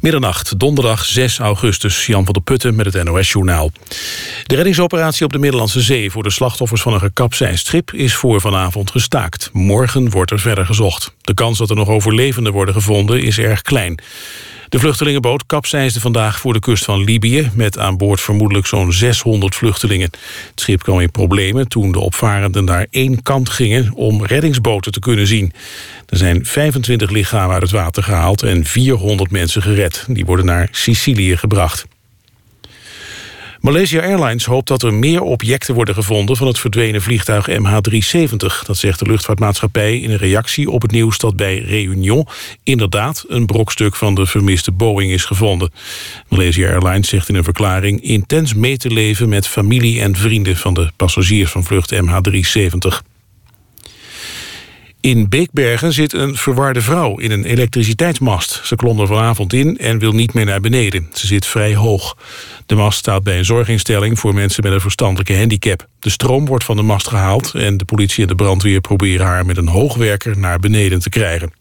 Middernacht, donderdag 6 augustus. Jan van der Putten met het NOS-journaal. De reddingsoperatie op de Middellandse Zee... voor de slachtoffers van een gekapseisd schip is voor vanavond gestaakt. Morgen wordt er verder gezocht. De kans dat er nog overlevenden worden gevonden is erg klein. De vluchtelingenboot kapseisde vandaag voor de kust van Libië... met aan boord vermoedelijk zo'n 600 vluchtelingen. Het schip kwam in problemen toen de opvarenden naar één kant gingen... om reddingsboten te kunnen zien. Er zijn 25 lichamen uit het water gehaald en 400 mensen gered. Die worden naar Sicilië gebracht. Malaysia Airlines hoopt dat er meer objecten worden gevonden... van het verdwenen vliegtuig MH370. Dat zegt de luchtvaartmaatschappij in een reactie op het nieuws... dat bij Réunion inderdaad een brokstuk van de vermiste Boeing is gevonden. Malaysia Airlines zegt in een verklaring... intens mee te leven met familie en vrienden... van de passagiers van vlucht MH370. In Beekbergen zit een verwarde vrouw in een elektriciteitsmast. Ze klom er vanavond in en wil niet meer naar beneden. Ze zit vrij hoog. De mast staat bij een zorginstelling voor mensen met een verstandelijke handicap. De stroom wordt van de mast gehaald en de politie en de brandweer proberen haar met een hoogwerker naar beneden te krijgen.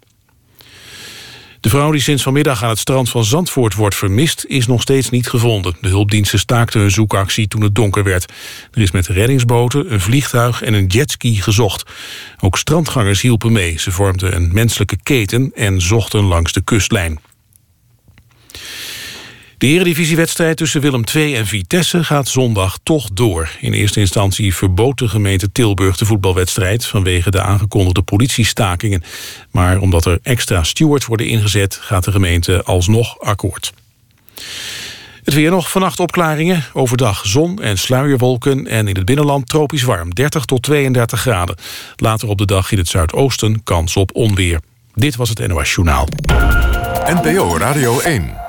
De vrouw die sinds vanmiddag aan het strand van Zandvoort wordt vermist... is nog steeds niet gevonden. De hulpdiensten staakten hun zoekactie toen het donker werd. Er is met reddingsboten, een vliegtuig en een jetski gezocht. Ook strandgangers hielpen mee. Ze vormden een menselijke keten en zochten langs de kustlijn. De eredivisiewedstrijd tussen Willem II en Vitesse gaat zondag toch door. In eerste instantie verbood de gemeente Tilburg de voetbalwedstrijd... vanwege de aangekondigde politiestakingen. Maar omdat er extra stewards worden ingezet... gaat de gemeente alsnog akkoord. Het weer nog, vannacht opklaringen, overdag zon en sluierwolken... en in het binnenland tropisch warm, 30 tot 32 graden. Later op de dag in het zuidoosten kans op onweer. Dit was het NOS Journaal. NPO Radio 1.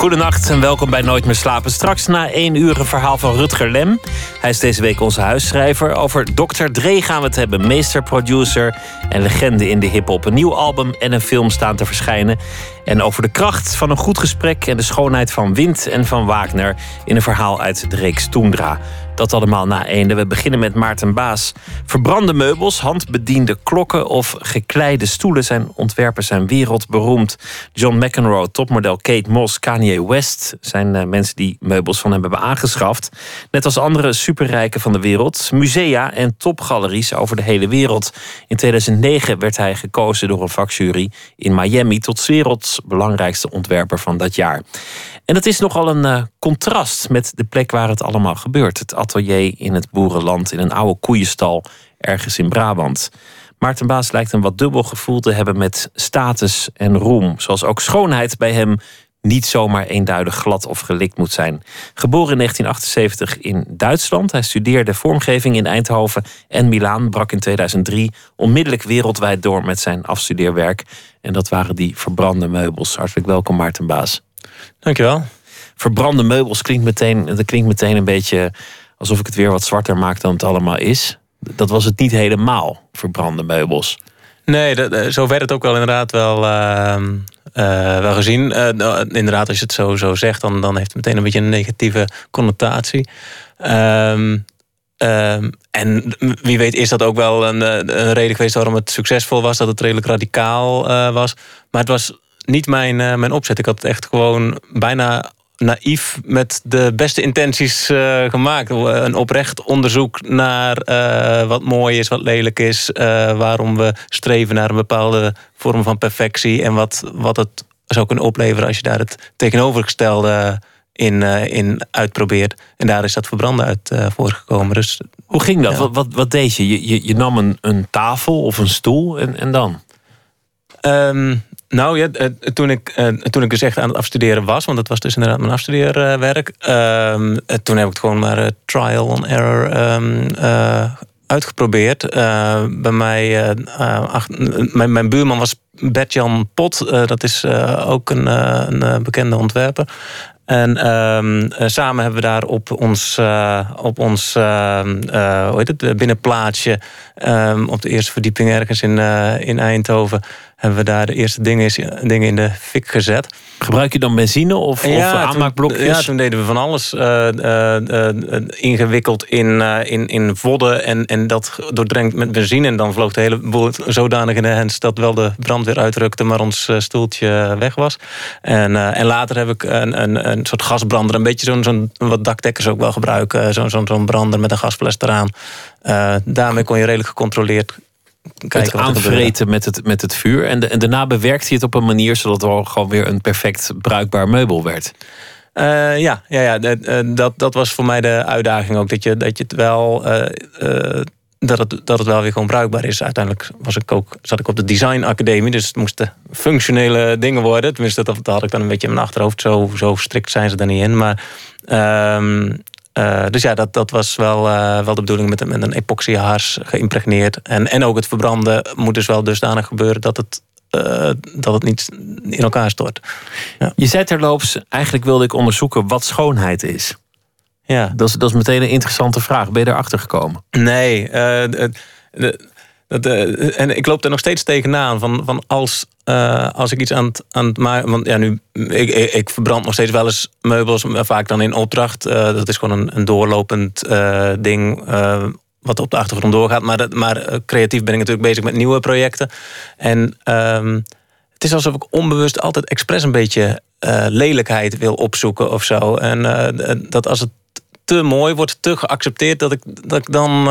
Goedenacht en welkom bij Nooit meer slapen. Straks na één uur een verhaal van Rutger Lem. Hij is deze week onze huisschrijver. Over Dr. Dre gaan we het hebben. Meester, producer en legende in de hiphop. Een nieuw album en een film staan te verschijnen. En over de kracht van een goed gesprek en de schoonheid van Wind en van Wagner in een verhaal uit de reeks Toendra. Dat allemaal na eende. We beginnen met Maarten Baas. Verbrande meubels, handbediende klokken of gekleide stoelen. Zijn ontwerpen zijn wereldberoemd. John McEnroe, topmodel Kate Moss, Kanye West... zijn uh, mensen die meubels van hem hebben aangeschaft. Net als andere superrijken van de wereld. Musea en topgaleries over de hele wereld. In 2009 werd hij gekozen door een vakjury in Miami... tot werelds belangrijkste ontwerper van dat jaar. En dat is nogal een uh, contrast met de plek waar het allemaal gebeurt. Het atelier in het boerenland, in een oude koeienstal ergens in Brabant. Maarten Baas lijkt een wat dubbel gevoel te hebben met status en roem. Zoals ook schoonheid bij hem niet zomaar eenduidig glad of gelikt moet zijn. Geboren in 1978 in Duitsland. Hij studeerde vormgeving in Eindhoven en Milaan. Brak in 2003 onmiddellijk wereldwijd door met zijn afstudeerwerk. En dat waren die verbrande meubels. Hartelijk welkom Maarten Baas. Dankjewel. Verbrande meubels klinkt meteen, dat klinkt meteen een beetje alsof ik het weer wat zwarter maak dan het allemaal is. Dat was het niet helemaal, verbrande meubels. Nee, dat, eh, zo werd het ook wel inderdaad wel, uh, wel gezien. Uh, inderdaad, als je het zo, zo zegt, dan, dan heeft het meteen een beetje een negatieve connotatie. Ehm, ehm, en wie weet is dat ook wel een, een, reden geweest waarom het succesvol was, dat het redelijk radicaal was. Maar het was niet mijn, mijn opzet. Ik had het echt gewoon bijna naïef met de beste intenties uh, gemaakt. Een oprecht onderzoek naar uh, wat mooi is, wat lelijk is. Uh, waarom we streven naar een bepaalde vorm van perfectie. En wat, wat het zou kunnen opleveren als je daar het tegenovergestelde in, in uitprobeert. En daar is dat verbranden uit voorgekomen. Dus, Hoe ging dat? Wat, wat, wat, deed je? Je, je, je nam een, een tafel of een stoel en, en dan? Um, nou ja, eh, toen ik, eh, toen ik dus echt aan het afstuderen was, want dat was dus inderdaad mijn afstudeerwerk. Uh, toen heb ik het gewoon maar trial and error ehm, uitgeprobeerd. bij mij, mijn, mijn buurman was Bert-Jan Pot. dat is ook een, een bekende ontwerper. En ehm, samen hebben we daar op ons, op ons hoe heet het, binnenplaatsje... op de eerste verdieping ergens in, in Eindhoven hebben we daar de eerste dingen, dingen in de fik gezet. Gebruik je dan benzine of, of aanmaakblokjes? ja, toen deden we van alles uh, uh, ingewikkeld in, in, in vodden en, en dat doordrenkt met benzine. En dan vloog de hele boel zodanig in de hens dat wel de brandweer uitrukte, maar ons stoeltje weg was. En, en later heb ik een, een, een soort gasbrander, een beetje zo'n zo'n wat dakdekkers ook wel gebruiken. Zo'n zo'n zo'n brander met een gasfles eraan. daarmee kon je redelijk gecontroleerd het aanvreten met het, met het vuur. En, de, en daarna bewerkte hij het op een manier zodat het gewoon weer een perfect bruikbaar meubel werd. Uh, ja, ja, ja dat, dat was voor mij de uitdaging ook. Dat je, dat je het wel. Uh, uh, dat het, dat het wel weer gewoon bruikbaar is. Uiteindelijk was ik ook, zat ik op de Design Academie. Dus het moesten functionele dingen worden. Tenminste, dat, dat had ik dan een beetje in mijn achterhoofd. Zo, zo strikt zijn ze er niet in. Maar uh, uh, dus ja, dat, dat was wel, uh, wel de bedoeling met, met een epoxyhaars geïmpregneerd. En, en ook het verbranden moet dus wel dusdanig gebeuren dat het, uh, dat het niet in elkaar stort. Ja. Je zei terloops, eigenlijk wilde ik onderzoeken wat schoonheid is. Ja. Dat is, dat is meteen een interessante vraag. Ben je erachter gekomen? Nee, de, dat, uh, en ik loop er nog steeds tegenaan. Van, van als, uh, als ik iets aan het, aan het maken. Want ja, nu, ik, ik, verbrand nog steeds wel eens meubels. Vaak dan in opdracht. Uh, dat is gewoon een, een doorlopend ding. wat op de achtergrond doorgaat. Maar, maar creatief ben ik natuurlijk bezig met nieuwe projecten. En um, het is alsof ik onbewust altijd expres een beetje lelijkheid wil opzoeken of zo. En dat als het te mooi wordt, te geaccepteerd, dat ik, dat ik dan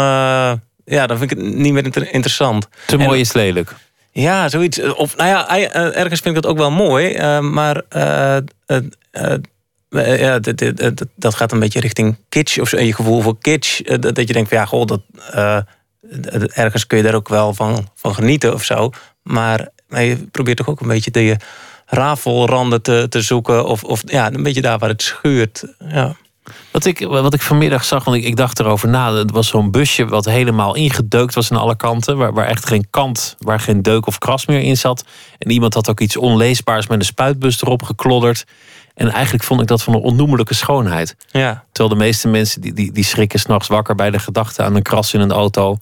ja, dan vind ik het niet meer interessant. Te mooi is lelijk. Ja, zoiets. Of nou ja, eh, ergens vind ik dat ook wel mooi. Uh, maar uh, ja, dat gaat een beetje richting kitsch. Of zo, je gevoel voor kitsch. dat je denkt van ja, goh, dat, ergens kun je daar ook wel van, van genieten of zo. Maar, maar je probeert toch ook een beetje de rafelranden te, te zoeken. Of, of ja, een beetje daar waar het schuurt. Ja. Wat ik, wat ik vanmiddag zag, want ik, ik dacht erover na. Het was zo'n busje wat helemaal ingedeukt was aan alle kanten. Waar, waar echt geen kant, waar geen deuk of kras meer in zat. En iemand had ook iets onleesbaars met een spuitbus erop geklodderd. En eigenlijk vond ik dat van een onnoemelijke schoonheid. Ja. Terwijl de meeste mensen die, die, die schrikken s'nachts wakker bij de gedachte aan een kras in een auto.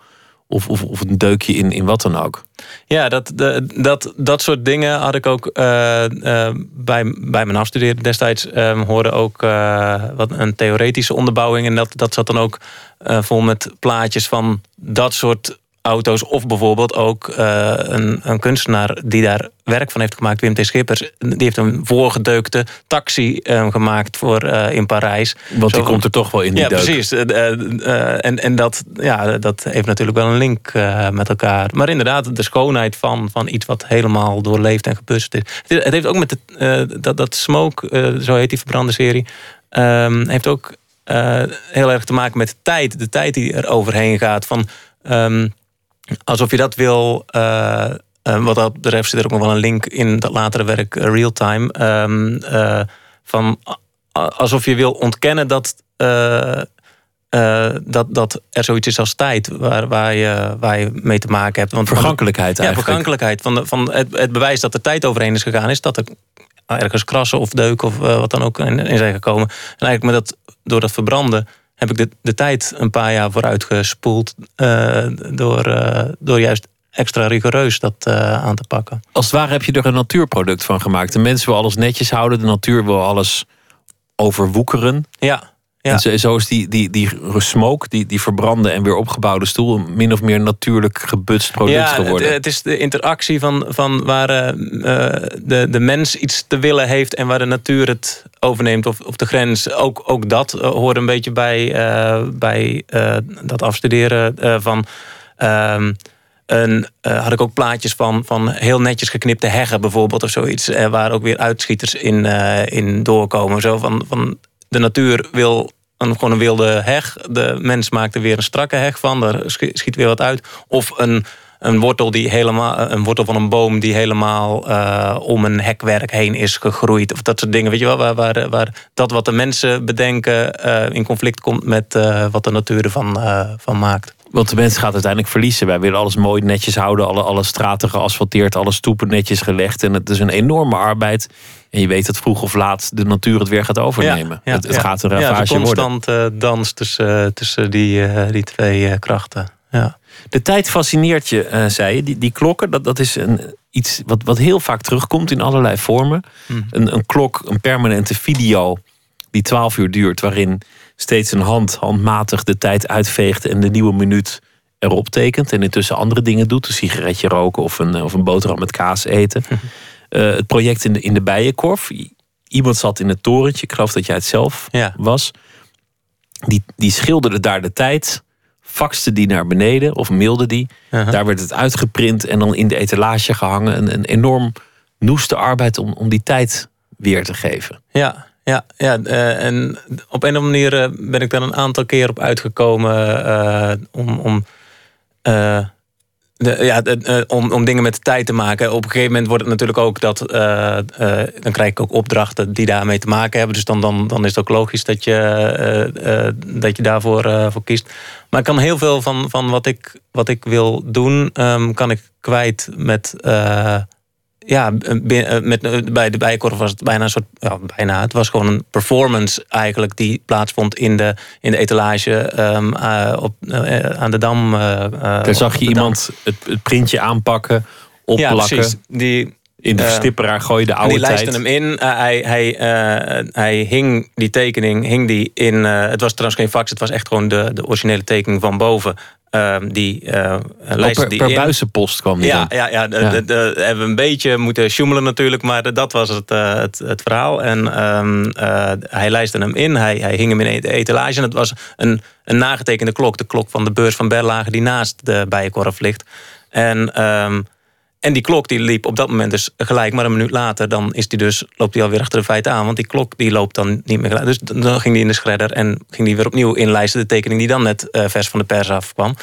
Of, of, of een deukje in, in wat dan ook. Ja, dat, dat, dat soort dingen had ik ook uh, uh, bij, bij mijn afstuderen destijds. Um, hoorde ook uh, wat een theoretische onderbouwing. En dat, dat zat dan ook vol met plaatjes van dat soort auto's. Of bijvoorbeeld ook uh, een, een, kunstenaar die daar werk van heeft gemaakt, Wim T. Schippers. Die heeft een voorgedeukte taxi uh, gemaakt voor, uh, in Parijs. Want die komt er toch wel in die Ja, deuk. precies. en en dat, ja, dat heeft natuurlijk wel een link met elkaar. Maar inderdaad, de schoonheid van, van iets wat helemaal doorleefd en gepust is. Het heeft ook met de, dat, dat Smoke, zo heet die verbrande serie, ehm, heeft ook heel erg te maken met de tijd. De tijd die er overheen gaat. Van, um, alsof je dat wil. Uh, wat dat betreft zit er ook nog wel een link in dat latere werk, uh, Real Time. Um, van alsof je wil ontkennen dat, dat, dat er zoiets is als tijd, waar, waar, je, waar je mee te maken hebt. Want vergankelijkheid eigenlijk. Ja, vergankelijkheid. Van, de, van het, het bewijs dat er tijd overheen is gegaan, is dat er ergens krassen of deuken of wat dan ook in, in zijn gekomen. En eigenlijk met dat, door dat verbranden heb ik de, de tijd een paar jaar vooruit gespoeld. Uh, door, uh, door juist extra rigoureus dat uh, aan te pakken. Als het ware heb je er een natuurproduct van gemaakt. De mensen wil alles netjes houden, de natuur wil alles overwoekeren. Ja. Ja. En zo, is die, die, die smoke, die, die verbrande en weer opgebouwde stoel, min of meer natuurlijk gebutst product ja, geworden. Het, het is de interactie van, van waar uh, de, de mens iets te willen heeft en waar de natuur het overneemt, of, of de grens. Ook, ook dat uh, hoort een beetje bij, uh, bij dat afstuderen van. Ehm, een, uh, had ik ook plaatjes van, van heel netjes geknipte heggen bijvoorbeeld of zoiets. Uh, waar ook weer uitschieters in, uh, in doorkomen. Zo van, van de natuur wil een, gewoon een wilde heg. De mens maakt er weer een strakke heg van. Daar schiet weer wat uit. Of een, een wortel, die helemaal, een wortel van een boom die helemaal uh, om een hekwerk heen is gegroeid. Of dat soort dingen. Weet je wel, waar, waar, dat wat de mensen bedenken uh, in conflict komt met uh, wat de natuur ervan van maakt. Want de mens gaat uiteindelijk verliezen. Wij willen alles mooi netjes houden. Alle, alle straten geasfalteerd, alle stoepen netjes gelegd. En het is een enorme arbeid. En je weet dat vroeg of laat de natuur het weer gaat overnemen. Ja, ja, het, het ja. gaat een ravage ja, worden. constant uh, dans tussen, tussen die, uh, die twee uh, krachten. Ja. De tijd fascineert je, zei je. Die, die klokken, dat, dat is een, iets wat, wat heel vaak terugkomt in allerlei vormen. Hmm. Een, een klok, een permanente video die 12 uur duurt, waarin steeds een hand handmatig de tijd uitveegt en de nieuwe minuut erop tekent. En intussen andere dingen doet, een sigaretje roken of een, of een boterham met kaas eten. Uh, het project in de, in de Bijenkorf. Iemand zat in het torentje, ik geloof dat jij het zelf Ja. was. Die, die schilderde daar de tijd, faxte die naar beneden of mailde die. Uh-huh. Daar werd het uitgeprint en dan in de etalage gehangen. Een, een enorm noeste arbeid om, om die tijd weer te geven. Ja, ja, ja eh, en op een of andere manier eh, ben ik daar een aantal keer op uitgekomen eh, om, om, ja, om, om dingen met de tijd te maken. Op een gegeven moment wordt het natuurlijk ook dat, dan krijg ik ook opdrachten die daarmee te maken hebben. Dus dan, dan, dan is het ook logisch dat je, dat je daarvoor voor kiest. Maar ik kan heel veel van, van wat, ik, wat ik wil doen, ehm, kan ik kwijt met. Ja, eh, met, eh, bij de Bijenkorf was het bijna een soort... Ja, bijna, het was gewoon een performance eigenlijk... die plaatsvond in de, in de etalage ehm, eh, op, aan de Dam. eh, Daar zag je iemand het, het printje aanpakken, Ja, opplakken. precies. Die, in de verstipperaar gooien de oude die tijd. lijsten hem in. Hij, hij, hij hing die tekening hing die in. het was trouwens geen fax, het was echt gewoon de, de originele tekening van boven. Ehm, die uh, lijst per, die per in. buizenpost kwam die Ja, dan. ja, ja, de, Ja. de- de- hebben we een beetje moeten sjoemelen natuurlijk, maar dat was het, eh, het, het verhaal. En ehm, eh, hij lijstte hem in, hij, hij hing hem in de etalage. En het was een, een nagetekende klok, de klok van de beurs van Berlage, die naast de bijenkorf ligt. En, ehm, en die klok die liep op dat moment dus gelijk, maar een minuut later dan is die dus, loopt hij alweer achter de feiten aan. Want die klok die loopt dan niet meer gelijk. Dus dan ging die in de shredder en ging die weer opnieuw inlijsten. De tekening die dan net eh, vers van de pers afkwam.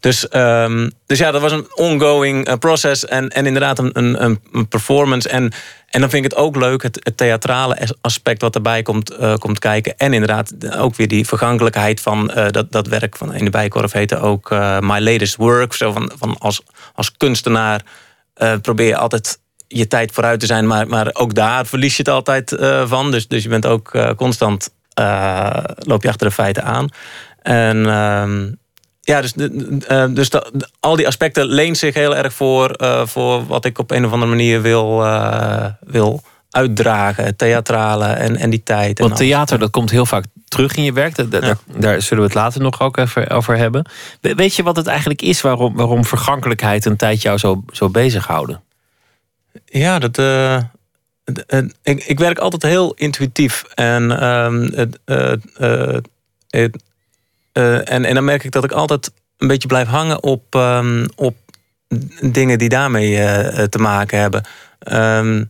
Dus, ehm, dus ja, dat was een ongoing eh, process. En, en inderdaad een, een, een- performance. En, en dan vind ik het ook leuk, het, het theatrale as- aspect wat erbij komt, eh, komt kijken. En inderdaad ook weer die vergankelijkheid van dat, dat werk van in de Bijkorf heette ook My Latest Work. Zo van, van als, als kunstenaar eh, probeer je altijd je tijd vooruit te zijn. Maar, maar ook daar verlies je het altijd eh, van. Dus, dus je bent ook eh, constant, loop je achter de feiten aan. En ehm, ja, dus, dus de- al die aspecten leent zich heel erg voor, voor wat ik op een of andere manier wil, wil uitdragen. Theatrale en, en die tijd. En Want theater, dat komt heel vaak terug in je werk. Daar, daar, daar zullen we het later nog ook even over hebben. We- Weet je wat het eigenlijk is waarom, waarom vergankelijkheid een tijd jou zo, zo bezighouden? Ja, dat, eh, het- ik, ik werk altijd heel intuïtief. En, ehm, het, eh, eh, het, eh, en, en dan merk ik dat ik altijd een beetje blijf hangen op, ehm, op dingen die daarmee eh, te maken hebben. Ehm,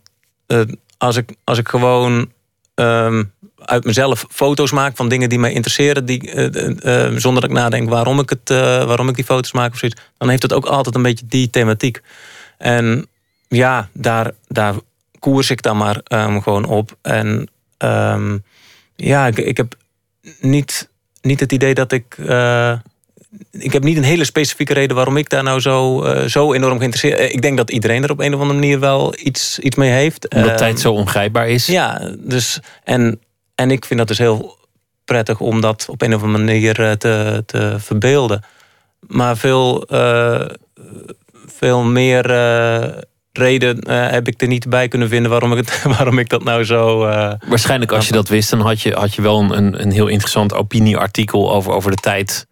eh, als, ik, als ik gewoon ehm, uit mezelf foto's maak van dingen die mij interesseren, die, eh, eh, eh, zonder dat ik nadenk waarom ik, het, waarom ik die foto's maak of zoiets, dan heeft het ook altijd een beetje die thematiek. En ja, daar, daar koers ik dan maar ehm, gewoon op. En ehm, ja, ik, ik heb niet, niet het idee dat ik. Ik heb niet een hele specifieke reden waarom ik daar nou zo, eh, zo enorm geïnteresseerd ben. Ik denk dat iedereen er op een of andere manier wel iets, iets mee heeft. Omdat Ehm, tijd zo ongrijpbaar is. Ja, dus. En, en ik vind dat dus heel prettig om dat op een of andere manier eh, te, te verbeelden. Maar veel, eh, veel meer eh, reden eh, heb ik er niet bij kunnen vinden waarom ik, het, waarom ik dat nou zo. eh, Waarschijnlijk als je dat wist, dan had je, had je wel een, een heel interessant opinieartikel over, over de tijd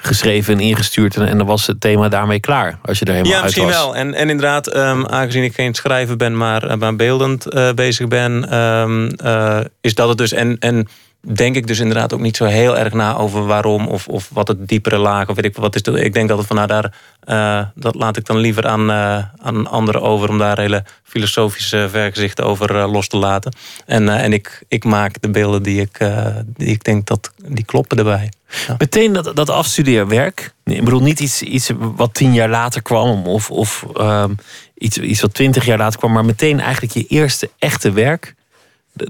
geschreven en ingestuurd. En, en dan was het thema daarmee klaar. Als je er helemaal ja, uit misschien was. wel. En, en inderdaad, ehm, aangezien ik geen schrijver ben, maar, eh, maar beeldend eh, bezig ben, ehm, eh, is dat het dus. En, en denk ik dus inderdaad ook niet zo heel erg na over waarom of, of wat het diepere laag of weet ik wat is. Ik denk dat het van nou, daar, eh, dat laat ik dan liever aan, eh, aan anderen over om daar hele filosofische vergezichten over eh, los te laten. En, en ik, ik maak de beelden die ik, die ik denk dat die kloppen erbij. Meteen dat, dat afstudeerwerk. Ik bedoel, niet iets, iets wat tien jaar later kwam. Of, of ehm, iets, iets wat twintig jaar later kwam. Maar meteen eigenlijk je eerste echte werk.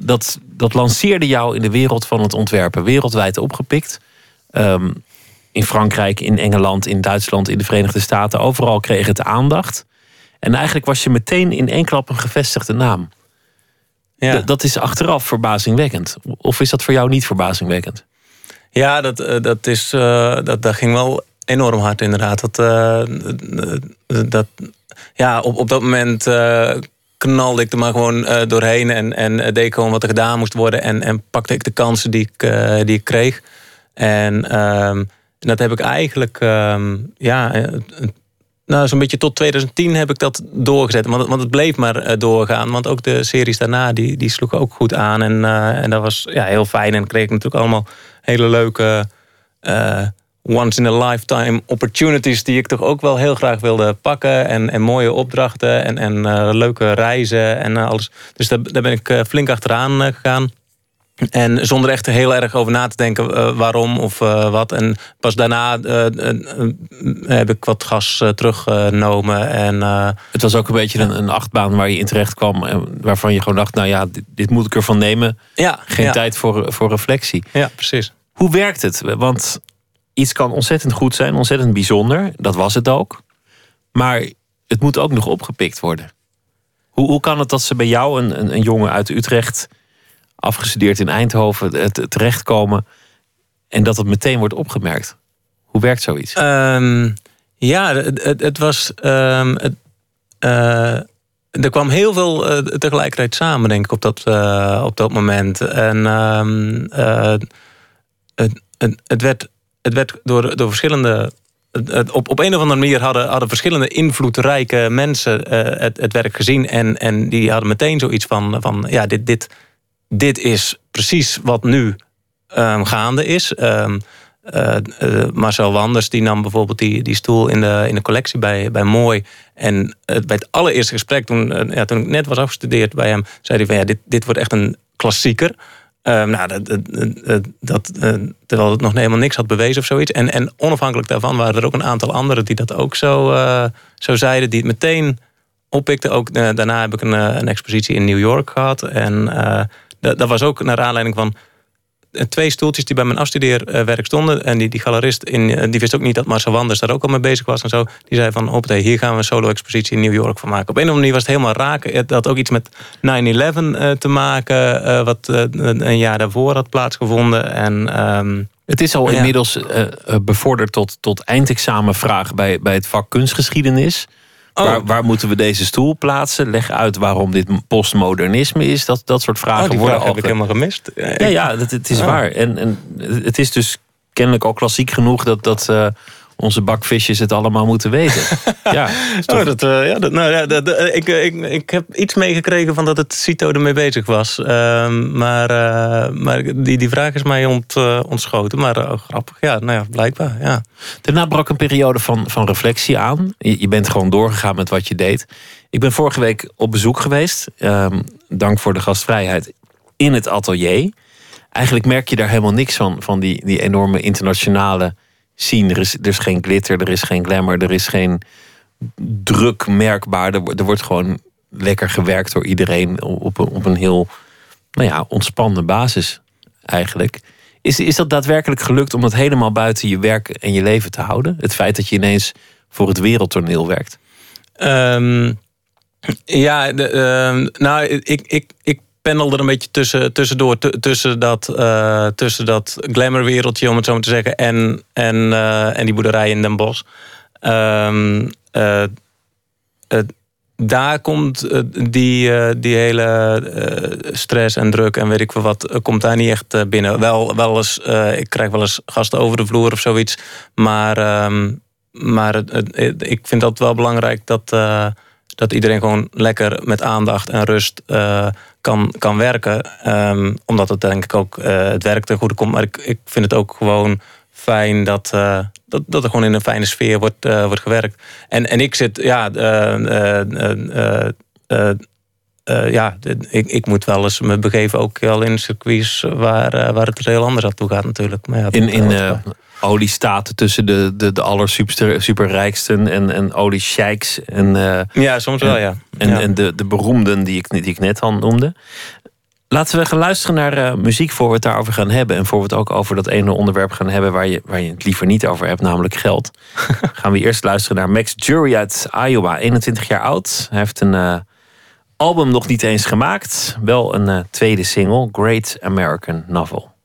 Dat, dat lanceerde jou in de wereld van het ontwerpen. Wereldwijd opgepikt. Ehm, in Frankrijk, in Engeland, in Duitsland, in de Verenigde Staten. Overal kreeg het aandacht. En eigenlijk was je meteen in één klap een gevestigde naam. Ja. D- dat is achteraf verbazingwekkend. Of is dat voor jou niet verbazingwekkend? Ja, dat, eh, dat, is, eh, dat, dat ging wel enorm hard inderdaad. Dat, uh, dat, ja, op, op dat moment uh, knalde ik er maar gewoon uh, doorheen en, en deed ik gewoon wat er gedaan moest worden. En, en pakte ik de kansen die ik, die ik kreeg. En um, dat heb ik eigenlijk, um, ja, nou, zo'n beetje tot 2010 heb ik dat doorgezet. Want, want het bleef maar doorgaan. Want ook de series daarna, die, die sloegen ook goed aan. En, en dat was ja, heel fijn. En kreeg ik natuurlijk allemaal hele leuke once in a lifetime opportunities die ik toch ook wel heel graag wilde pakken. En, en mooie opdrachten en, en uh, leuke reizen en uh, alles. Dus daar, daar ben ik uh, flink achteraan gegaan. En zonder echt heel erg over na te denken waarom of wat. En pas daarna heb ik wat gas teruggenomen. En, het was ook een beetje een, een, achtbaan waar je in terecht kwam. En waarvan je gewoon dacht, nou ja, dit, dit moet ik ervan nemen. Ja, Geen ja. tijd voor, voor reflectie. Ja, precies. Hoe werkt het? Want iets kan ontzettend goed zijn, ontzettend bijzonder. Dat was het ook. Maar het moet ook nog opgepikt worden. Hoe, hoe kan het dat ze bij jou, een, een, een jongen uit Utrecht, afgestudeerd in Eindhoven, terechtkomen en dat het meteen wordt opgemerkt? Hoe werkt zoiets? Um, ja, het, het, was. Het, uh, er kwam heel veel uh, tegelijkertijd samen, denk ik, op dat, op dat moment. En het, het, het werd het werd door, door verschillende. Op, op een of andere manier hadden, hadden verschillende invloedrijke mensen uh, het, het werk gezien. En, en die hadden meteen zoiets van: van ja, dit, dit, dit is precies wat nu um, gaande is. Um, uh, uh, Marcel Wanders die nam bijvoorbeeld die, die stoel in de, in de collectie bij, bij Mooi. En bij het allereerste gesprek, toen, ja, toen ik net was afgestudeerd bij hem, zei hij van ja, dit, dit wordt echt een klassieker. Um, nou, dat, dat, dat, terwijl het nog helemaal niks had bewezen of zoiets. En, en onafhankelijk daarvan waren er ook een aantal anderen die dat ook zo, uh, zo zeiden. Die het meteen oppikten. Ook uh, daarna heb ik een, een, expositie in New York gehad. En dat, dat was ook naar aanleiding van twee stoeltjes die bij mijn afstudeerwerk stonden. En die, die galerist, in, die wist ook niet dat Marcel Wanders daar ook al mee bezig was en zo. Die zei van, op hier gaan we een solo-expositie in New York van maken. Op een of andere manier was het helemaal raak. Het had ook iets met 9-11 uh, te maken, wat een jaar daarvoor had plaatsgevonden. En... Um, het is al ja. inmiddels uh, bevorderd tot, tot eindexamenvraag bij, bij het vak kunstgeschiedenis. Oh. Waar, waar, moeten we deze stoel plaatsen? Leg uit waarom dit postmodernisme is. Dat, dat soort vragen oh, die worden vraag al. heb ik helemaal gemist. Ja, ja dat, het is oh. waar. En, en het is dus kennelijk al klassiek genoeg dat, dat uh, onze bakvisjes het allemaal moeten weten. ja, oh, dat, uh, ja, dat, nou, ja, dat, uh, ik, ik, ik heb iets meegekregen van dat het CITO ermee bezig was. maar maar die, die vraag is mij ont, ontschoten. Maar grappig, ja, nou ja, blijkbaar. Ja. Daarna brak een periode van, van reflectie aan. Je, je, bent gewoon doorgegaan met wat je deed. Ik ben vorige week op bezoek geweest. Um, dank voor de gastvrijheid. In het atelier. Eigenlijk merk je daar helemaal niks van. Van die, die enorme internationale scene. Er is, er is geen glitter, er is geen glamour, er is geen druk merkbaar. Er, er wordt gewoon lekker gewerkt door iedereen. Op een, op een heel nou ja, ontspannen basis eigenlijk. Is, is dat daadwerkelijk gelukt om dat helemaal buiten je werk en je leven te houden? Het feit dat je ineens voor het wereldtoneel werkt? Um, ja, de, uh, nou, ik, ik, ik pendel er een beetje tussen, tussendoor. Tussen dat, uh, tussen dat glamourwereldje, om het zo maar te zeggen, en, en, uh, en die boerderij in Den Bosch. Um, uh, daar komt die, die hele stress en druk en weet ik veel wat, komt daar niet echt binnen. Wel, wel eens, ik krijg wel eens gasten over de vloer of zoiets. Maar, um, maar ik vind dat wel belangrijk dat dat iedereen gewoon lekker met aandacht en rust kan, kan werken. Um, omdat het denk ik ook uh, het werk ten goede komt. Maar ik, ik vind het ook gewoon fijn dat, uh, dat, dat er gewoon in een fijne sfeer wordt, wordt gewerkt. En, en ik zit, ja, ja ik, ik moet wel eens me begeven ook al in circuits waar, waar het er heel anders aan toe gaat natuurlijk. Maar ja, in in oliestaten tussen de, de, de aller super, superrijksten en, en oliesheiks. En, uh, ja, soms wel, ja. En, ja. en de, de beroemden die ik, die ik net al noemde. Laten we gaan luisteren naar uh, muziek voor we het daarover gaan hebben. En voor we het ook over dat ene onderwerp gaan hebben waar je, waar je het liever niet over hebt, namelijk geld. gaan we eerst luisteren naar Max Jury uit Iowa, 21 jaar oud. Hij heeft een uh, album nog niet eens gemaakt, wel een tweede single, Great American Novel.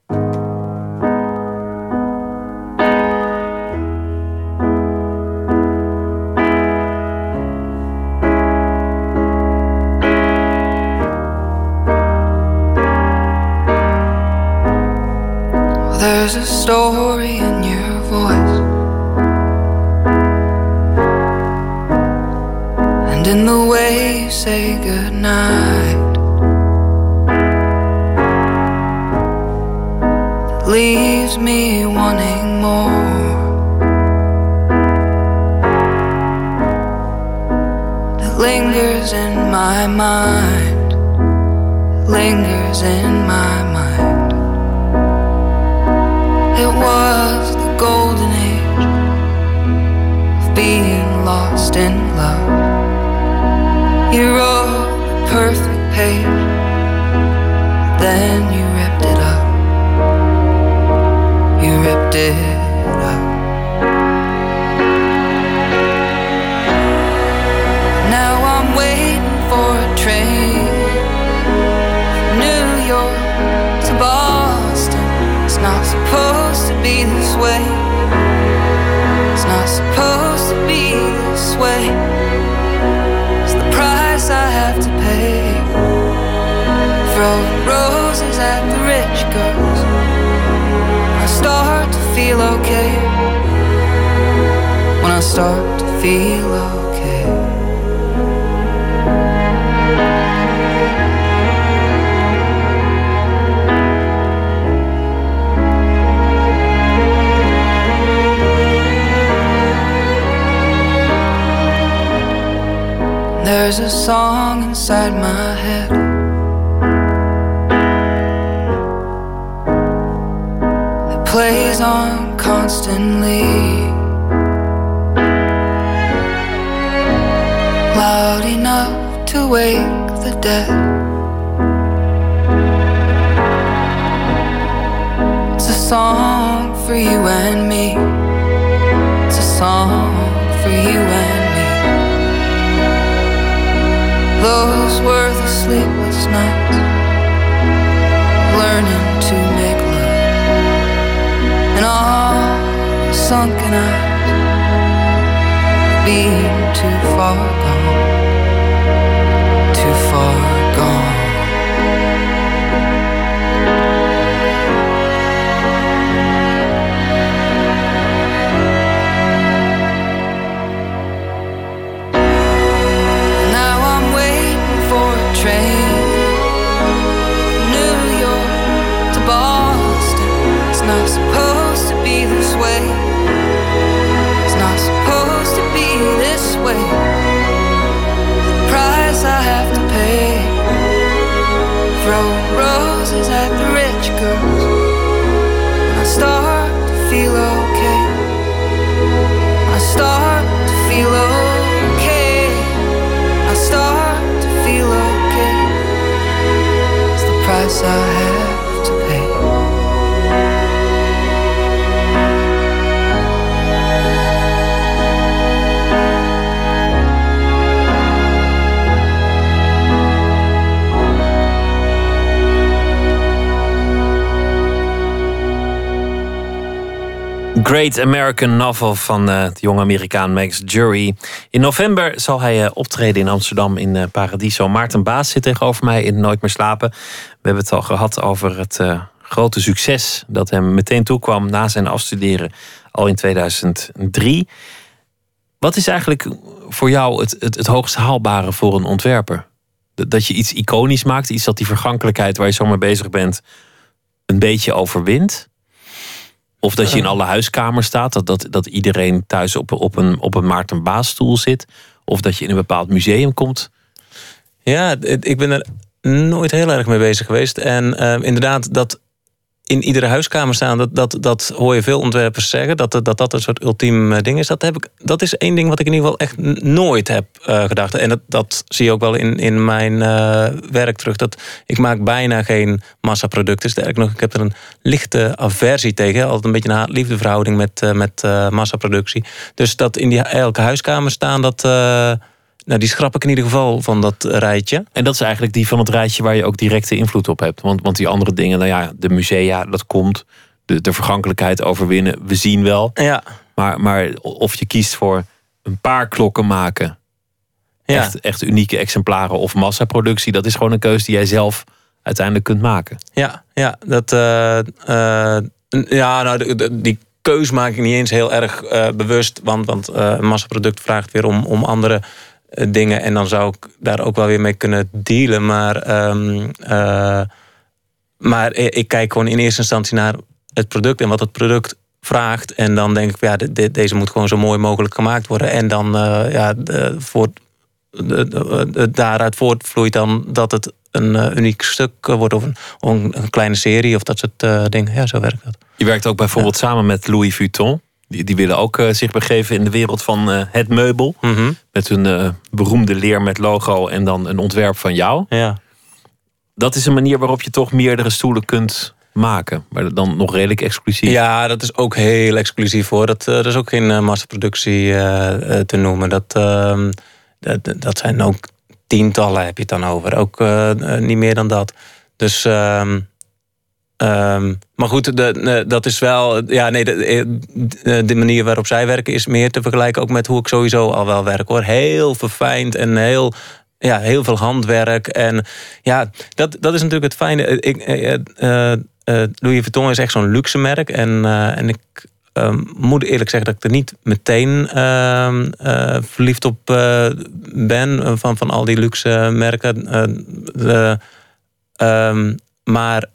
Great American Novel van eh, de jonge Amerikaan Max Jury. In november zal hij eh, optreden in Amsterdam in eh, Paradiso. Maarten Baas zit tegenover mij in Nooit meer slapen. We hebben het al gehad over het grote succes dat hem meteen toekwam na zijn afstuderen al in 2003. Wat is eigenlijk voor jou het, het, het hoogst haalbare voor een ontwerper? Dat- Dat je iets iconisch maakt, iets dat die vergankelijkheid waar je zo mee bezig bent een beetje overwint? Of dat je in alle huiskamers staat, dat, dat, dat iedereen thuis op, op, een, op een Maarten Baasstoel zit? Of dat je in een bepaald museum komt? Ja, ik ben er nooit heel erg mee bezig geweest. En eh, inderdaad, dat in iedere huiskamer staan, dat, dat, dat hoor je veel ontwerpers zeggen. Dat dat, dat een soort ultiem eh, ding is. Dat, heb ik, dat is één ding wat ik in ieder geval echt nooit heb eh, gedacht. En dat, dat zie je ook wel in, in mijn eh, werk terug. Dat ik maak bijna geen massaproducten. Sterker nog, ik heb er een lichte aversie tegen. Altijd een beetje een haat-liefde verhouding met, eh, met massaproductie. Dus dat in die, elke huiskamer staan, dat... nou, die schrap ik in ieder geval van dat rijtje. En dat is eigenlijk die van het rijtje waar je ook directe invloed op hebt. Want, want die andere dingen, nou ja, de musea, dat komt. De, de vergankelijkheid overwinnen, we zien wel. Ja, Maar, maar of je kiest voor een paar klokken maken, ja. echt, echt unieke exemplaren of massaproductie, dat is gewoon een keuze die jij zelf uiteindelijk kunt maken. Ja, ja dat, eh, eh, Ja, nou, de- de- die keus maak ik niet eens heel erg eh, bewust. Want, want een massaproduct vraagt weer om, om andere dingen. En dan zou ik daar ook wel weer mee kunnen dealen. Maar, ehm, eh, maar ik kijk gewoon in eerste instantie naar het product en wat het product vraagt. En dan denk ik, ja, de- de- deze moet gewoon zo mooi mogelijk gemaakt worden. En dan eh, ja, de, voor, de, de- de- daaruit voortvloeit dan dat het een eh, uniek stuk eh, wordt. Of een, of een, kleine serie of dat soort eh, dingen. Ja, zo werkt dat. Je werkt ook bijvoorbeeld samen met Louis Vuitton. Die, die willen ook eh, zich begeven in de wereld van eh, het meubel. Mhm. Met hun eh, beroemde leer met logo en dan een ontwerp van jou. Ja. Dat is een manier waarop je toch meerdere stoelen kunt maken. Maar dan nog redelijk exclusief. Ja, dat is ook heel exclusief hoor. Dat, dat is ook geen massaproductie te noemen. Dat, ehm, dat, dat zijn ook tientallen heb je het dan over. Ook niet meer dan dat. Dus, ehm, ehm, maar goed, dat is wel. Ja, nee, de, de, manier waarop zij werken is meer te vergelijken ook met hoe ik sowieso al wel werk hoor. Heel verfijnd en heel. Ja, heel veel handwerk. En ja, dat, dat is natuurlijk het fijne. Ik, eh, eh, eh, Louis Vuitton is echt zo'n luxe merk. En, eh, en ik ehm, moet eerlijk zeggen dat ik er niet meteen ehm, eh, verliefd op eh, ben. eh, Van, van al die luxe merken. Eh, maar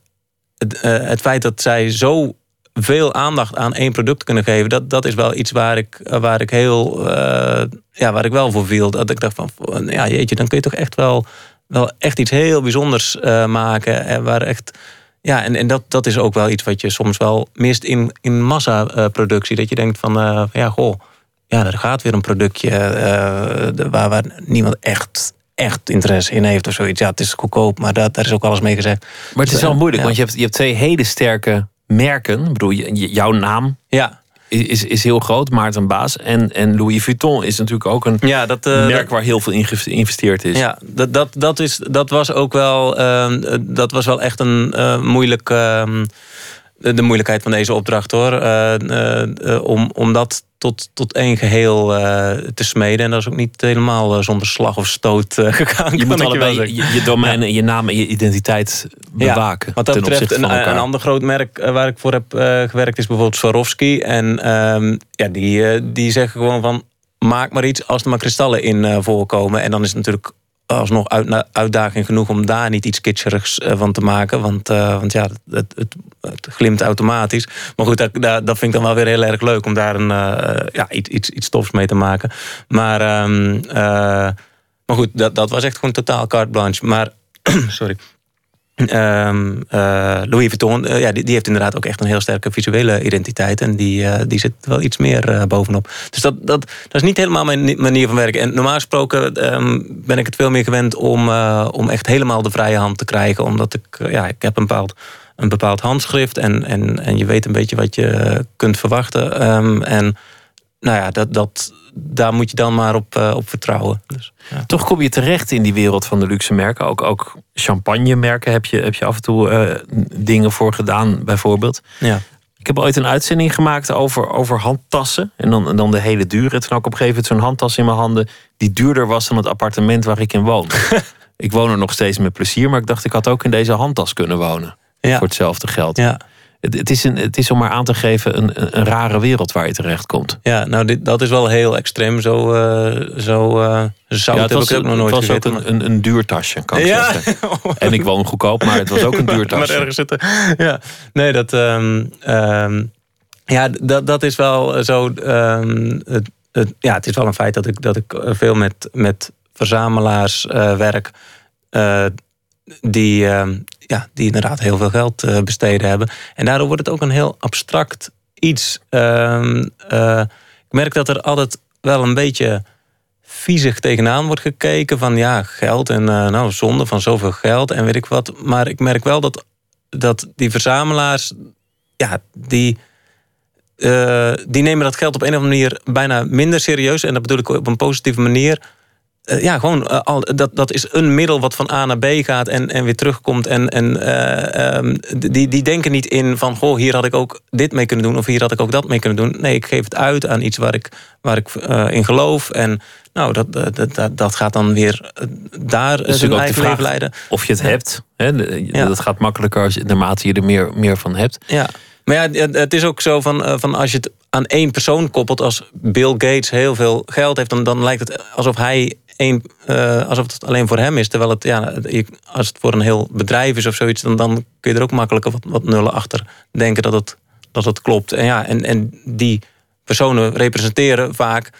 het, eh, het feit dat zij zo veel aandacht aan één product kunnen geven, dat, dat is wel iets waar ik, waar ik heel, eh, ja, waar ik wel voor viel. Dat ik dacht van, ja, jeetje, dan kun je toch echt wel, wel echt iets heel bijzonders eh, maken. En waar echt, ja, en, en dat, dat is ook wel iets wat je soms wel mist in, in massaproductie. dat je denkt van, eh, ja, goh, ja, er gaat weer een productje eh, waar, waar niemand echt, echt interesse in heeft of zoiets. Ja, het is goedkoop, maar daar, daar is ook alles mee gezegd. Maar het is wel Ja. moeilijk, want je hebt, je hebt twee hele sterke merken. Ik bedoel, jouw naam Ja, is, is heel groot, Maarten Baas. En, en Louis Vuitton is natuurlijk ook een ja dat, eh, merk waar heel veel in geïnvesteerd is. Ja, dat, dat, dat, is, dat was ook wel, ehm, dat was wel echt een eh, moeilijk, ehm, de, moeilijkheid van deze opdracht hoor. Eh, eh, eh, om, om dat tot, tot één geheel eh, te smeden. En dat is ook niet helemaal zonder slag of stoot gegaan. Je moet je allebei je, je domein en je naam en je identiteit bewaken. Wat dat betreft, een, een ander groot merk waar ik voor heb gewerkt is bijvoorbeeld Swarovski. En ehm, ja, die, die zeggen gewoon van maak maar iets als er maar kristallen in voorkomen. En dan is het natuurlijk alsnog uit, uitdaging genoeg om daar niet iets kitscherigs eh, van te maken. Want, eh, want ja, het, het, het glimt automatisch. Maar goed, dat, dat, vind ik dan wel weer heel erg leuk om daar een, eh, ja, iets, iets, iets tofs mee te maken. Maar, ehm, eh, maar goed, dat, dat was echt gewoon totaal carte blanche. Maar, sorry. Ehm, eh, Louis Vuitton, eh, ja, die, heeft inderdaad ook echt een heel sterke visuele identiteit. En die, eh, die zit wel iets meer bovenop. Dus dat, dat, dat is niet helemaal mijn ni- manier van werken. En normaal gesproken ehm, ben ik het veel meer gewend om, om echt helemaal de vrije hand te krijgen. Omdat ik, ja, ik heb een bepaald, een bepaald handschrift. En, en, en je weet een beetje wat je kunt verwachten. Ehm, en nou ja, dat, dat, daar moet je dan maar op, eh, op vertrouwen. Dus, ja. Toch kom je terecht in die wereld van de luxe merken. Ook, ook champagne merken heb je, heb je af en toe eh, dingen voor gedaan, bijvoorbeeld. ja. Ik heb ooit een uitzending gemaakt over, over handtassen. En dan, en dan de hele dure. Toen had ik op een gegeven moment zo'n handtas in mijn handen... die duurder was dan het appartement waar ik in woon. ik woon er nog steeds met plezier... maar ik dacht, ik had ook in deze handtas kunnen wonen. Ja. Voor hetzelfde geld. Ja. Het, het, is een, het is om maar aan te geven een, een, rare wereld waar je terecht komt. Ja, nou, dit, dat is wel heel extreem. Zo, eh zo eh zout heb ik ook nog nooit het was ook een, een, een duur tasje, kan ik Ja. zeggen. En ik woon goedkoop, maar het was ook een duur maar ergens zitten. Ja, nee, dat. ehm, ehm, ja, dat, dat is wel zo. ehm, het, het, ja, het is wel een feit dat ik, dat ik eh, veel met, met verzamelaars eh, werk. Die, ehm, ja, die inderdaad heel veel geld eh, besteden hebben. En daardoor wordt het ook een heel abstract iets. Ehm, eh, ik merk dat er altijd wel een beetje viezig tegenaan wordt gekeken van ja, geld en eh, nou, zonde van zoveel geld en weet ik wat. Maar ik merk wel dat, dat die verzamelaars, ja, die, die nemen dat geld op een of andere manier bijna minder serieus. En dat bedoel ik op een positieve manier. Eh, ja, gewoon, eh, al, dat, dat is een middel wat van A naar B gaat en, en weer terugkomt. En, en eh, ehm, die, die denken niet in van, goh, hier had ik ook dit mee kunnen doen... of hier had ik ook dat mee kunnen doen. Nee, ik geef het uit aan iets waar ik, waar ik in geloof. En nou, dat, dat, dat, dat gaat dan weer daar is zijn eigen leven leiden. Of je het hebt. Hè, Ja. Dat gaat makkelijker als naarmate je er meer, meer van hebt. Ja. Maar ja, het- is ook zo van, van als je het aan één persoon koppelt, als Bill Gates heel veel geld heeft, dan, dan lijkt het alsof hij één, eh, alsof het alleen voor hem is. Terwijl het, ja, als het voor een heel bedrijf is of zoiets, dan, dan kun je er ook makkelijker wat, wat nullen achter denken dat het, dat het klopt. En ja, en, en die personen representeren vaak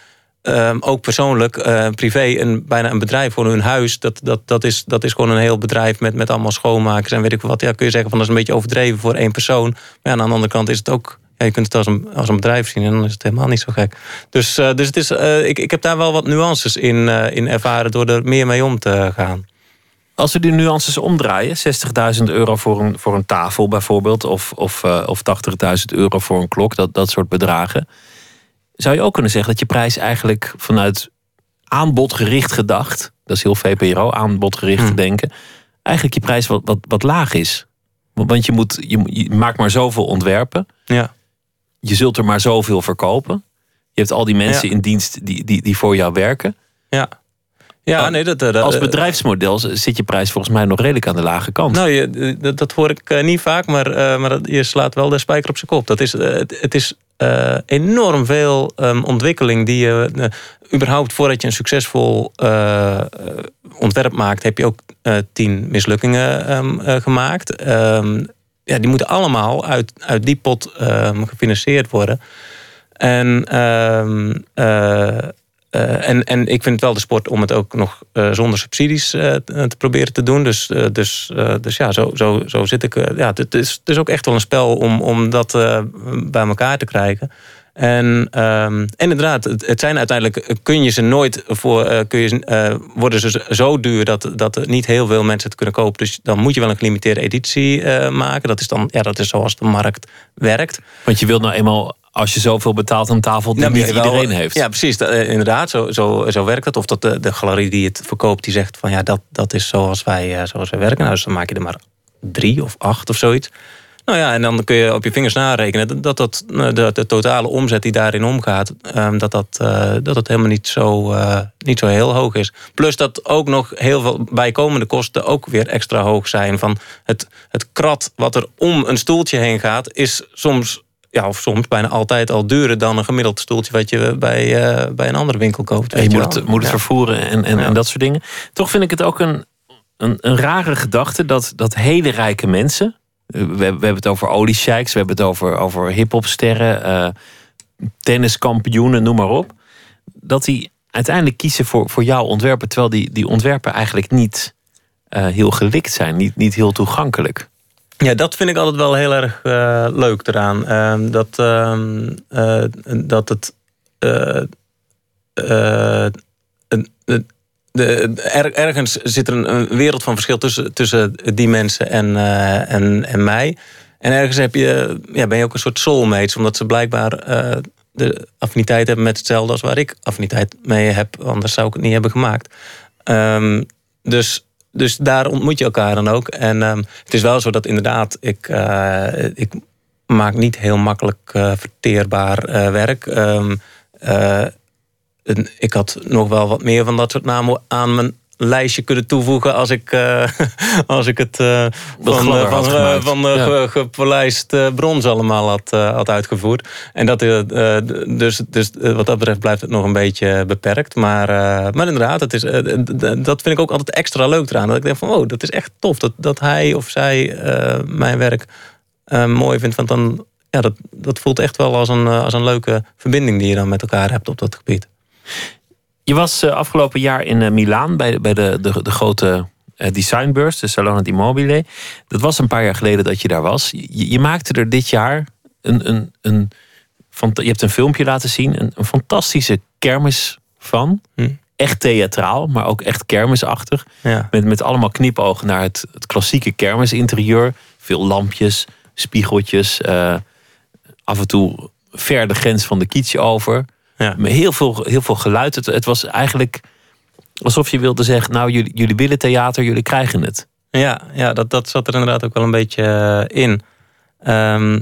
ehm, ook persoonlijk, eh, privé, een, bijna een bedrijf voor hun huis. Dat, dat, dat, is, dat is gewoon een heel bedrijf met, met allemaal schoonmakers en weet ik wat. Ja, kun je zeggen van dat is een beetje overdreven voor één persoon. Maar ja, aan de andere kant is het ook. Ja, je kunt het als een, als een bedrijf zien en dan is het helemaal niet zo gek. Dus, eh, dus het is, eh, ik, ik heb daar wel wat nuances in, eh, in ervaren door er meer mee om te gaan. Als we die nuances omdraaien, 60.000 euro voor een, voor een tafel bijvoorbeeld, of, of, of 80.000 euro voor een klok, dat, dat soort bedragen. Zou je ook kunnen zeggen dat je prijs eigenlijk vanuit aanbodgericht gedacht, dat is heel VPRO, aanbodgericht te denken, eigenlijk je prijs wat, wat, wat laag is? Want je, moet, je, je maakt maar zoveel ontwerpen, Ja. Je zult er maar zoveel verkopen. Je hebt al die mensen Ja. in dienst die, die, die voor jou werken. Ja, ja Al- nee, dat, dat, Als eh, bedrijfsmodel zit je prijs volgens mij nog redelijk aan de lage kant. Nou, je, dat, dat hoor ik eh, niet vaak, maar, eh, maar dat- je slaat wel de spijker op zijn kop. Dat is, eh, het, het is eh, enorm veel ehm, ontwikkeling die je. eh, überhaupt voordat je een succesvol eh, eh, ontwerp maakt, heb je ook eh, tien mislukkingen ehm, eh, gemaakt. Ehm, ja, die moeten allemaal uit, uit die pot ehm, gefinancierd worden. En, ehm, eh, eh, en, en ik vind het wel de sport om het ook nog eh, zonder subsidies te proberen te doen. Dus, dus, dus ja, zo, zo, zo zit ik. ja, het, is, het ook echt wel een spel om, om dat bij elkaar te krijgen. En, ehm, en inderdaad, het, het zijn uiteindelijk, kun je ze nooit voor, eh, kun je, eh, worden ze zo duur dat, dat er niet heel veel mensen het kunnen kopen. Dus dan moet je wel een gelimiteerde editie eh, maken. Dat is dan, ja, dat is zoals de markt werkt. Want je wilt nou eenmaal, als je zoveel betaalt, een tafel die Nou, niet wel- iedereen heeft. Ja, precies. dat, eh, inderdaad, zo, zo, zo werkt het. Of dat de, de galerie die het verkoopt, die zegt van ja, dat, dat is zoals wij, eh, zoals wij werken. Nou, dus dan maak je er maar drie of acht of zoiets. Nou ja, en dan kun je op je vingers narekenen dat, dat, eh, de, totale omzet die daarin omgaat, ehm, dat, dat, eh, dat het helemaal niet zo, eh, niet zo heel hoog is. Plus dat ook nog heel veel bijkomende kosten ook weer extra hoog zijn. Van het, het krat wat er om een stoeltje heen gaat, is soms ja, of soms bijna altijd al duurder dan een gemiddeld stoeltje wat je bij, bij een andere winkel koopt. Weet je je moet het, moet het Ja. vervoeren en, en, en dat soort dingen. Toch vind ik het ook een, een, een rare gedachte dat, dat hele rijke mensen. Eh, We, hebben het over oliesheiks, we hebben het over, over hip-hopsterren, eh, tenniskampioenen, noem maar op. Dat die uiteindelijk kiezen voor, voor jouw ontwerpen, terwijl die, die ontwerpen eigenlijk niet eh, heel gelikt zijn, niet, niet heel toegankelijk. Ja, dat vind ik altijd wel heel erg leuk eraan. Ehm, dat, ehm, eh, dat het. Er- ergens zit er een, een wereld van verschil tussen, tussen die mensen en, eh, en, en mij. En ergens heb je, ja, ben je ook een soort soulmates, omdat ze blijkbaar eh, de affiniteit hebben met hetzelfde als waar ik affiniteit mee heb. Anders zou ik het niet hebben gemaakt. Ehm, dus, dus daar ontmoet je elkaar dan ook. En ehm, het is wel zo dat inderdaad, ik, eh, ik maak niet heel makkelijk verteerbaar werk. Ehm, eh, en ik had nog wel wat meer van dat soort namen aan mijn lijstje kunnen toevoegen als ik, eh, als ik het eh, van, had van, van Ja. ge- gepolijst brons allemaal had, had uitgevoerd. En dat, dus, dus wat dat betreft blijft het nog een beetje beperkt. Maar, maar inderdaad, het is, dat vind ik ook altijd extra leuk eraan. Dat ik denk van, oh, dat is echt tof. Dat, dat hij of zij mijn werk mooi vindt. Want dan, ja, dat, dat voelt echt wel als een, als een leuke verbinding die je dan met elkaar hebt op dat gebied. Je was eh, afgelopen jaar in eh, Milaan bij, de- bij de, de, de grote eh, designbeurs, de Salone di Mobile. Dat was een paar jaar geleden dat je daar was. Je, je maakte er dit jaar een, een, een, van, je hebt een filmpje laten zien, een, een fantastische kermis van. Hm. Echt theatraal, maar ook echt kermisachtig. Ja. Met, met allemaal knipogen naar het, het klassieke kermisinterieur. Veel lampjes, spiegeltjes. af en toe ver de grens van de kitsch over. Ja. Met heel veel, heel veel geluid. Het, het was eigenlijk alsof je wilde zeggen... nou, jullie, jullie willen theater, jullie krijgen het. Ja, ja dat, dat zat er inderdaad ook wel een beetje eh, in. Ehm,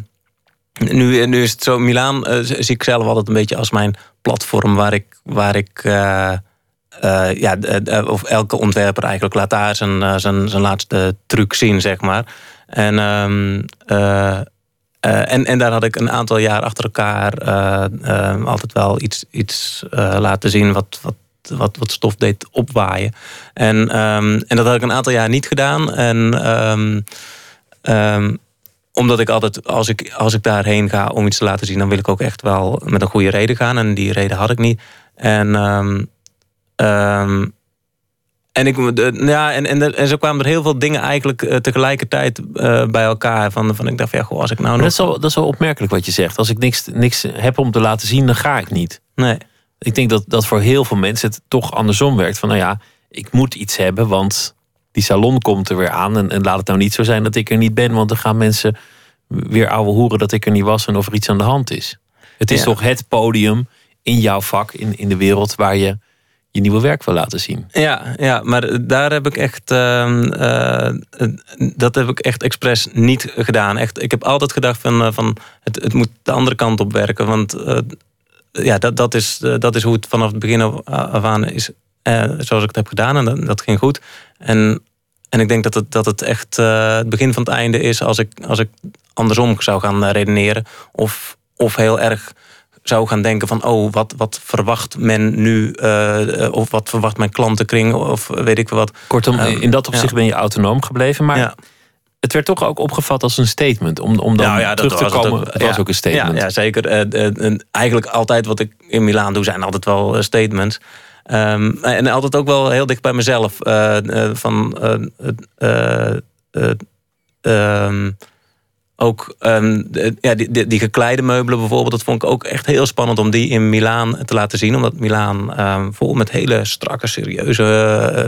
nu, nu is het zo, Milaan eh, zie ik zelf altijd een beetje als mijn platform waar ik, waar ik eh, ja, of elke ontwerper eigenlijk laat daar zijn, zijn, zijn laatste truc zien, zeg maar. En, ehm, eh, en, en daar had ik een aantal jaar achter elkaar eh, eh, altijd wel iets, iets laten zien wat, wat, wat, wat stof deed opwaaien. En, ehm, en dat had ik een aantal jaar niet gedaan. En ehm, ehm, omdat ik altijd, als ik, als ik daarheen ga om iets te laten zien, dan wil ik ook echt wel met een goede reden gaan. En die reden had ik niet. En, en, ik, de- ja, en, en, en zo kwamen er heel veel dingen eigenlijk eh, tegelijkertijd eh, bij elkaar. Van, van ik dacht, van, ja, goh, als ik nou nog... dat, is wel, dat is wel opmerkelijk wat je zegt. Als ik niks, niks heb om te laten zien, dan ga ik niet. Nee. Ik denk dat, dat voor heel veel mensen het toch andersom werkt. Van nou ja, ik moet iets hebben, want die salon komt er weer aan. En, en laat het nou niet zo zijn dat ik er niet ben. Want dan gaan mensen weer ouwe hoeren dat ik er niet was en of er iets aan de hand is. Het is Ja. toch het podium in jouw vak, in, in de wereld, waar je je nieuwe werk wil laten zien. Ja, ja, maar daar heb ik echt. ehm, eh, dat heb ik echt expres niet gedaan. Echt, ik heb altijd gedacht van, eh, van het, het moet de andere kant op werken. Want eh, ja, dat, dat, is, dat is hoe het vanaf het begin af aan is. zoals ik het heb gedaan. En dat, dat ging goed. En, en ik denk dat het, dat het echt het begin van het einde is als ik, als ik andersom zou gaan redeneren. Of, of heel erg zou gaan denken van... oh, wat, wat verwacht men nu? eh, eh, of wat verwacht mijn klantenkring? Of weet ik wat. Kortom, Ehm, in dat opzicht ja. ben je autonoom gebleven. Maar Ja. het werd toch ook opgevat als een statement. Om, om dan Nou ja, dat terug te het komen. ook. Het was ook een statement. Ja, zeker. En eigenlijk altijd wat ik in Milaan doe, zijn altijd wel statements. Ehm, en altijd ook wel heel dicht bij mezelf. Van eh, eh, eh, ehm, ook ehm, de- ja, die, die, die gekleide meubelen bijvoorbeeld, dat vond ik ook echt heel spannend om die in Milaan te laten zien. Omdat Milaan ehm, vol met hele strakke, serieuze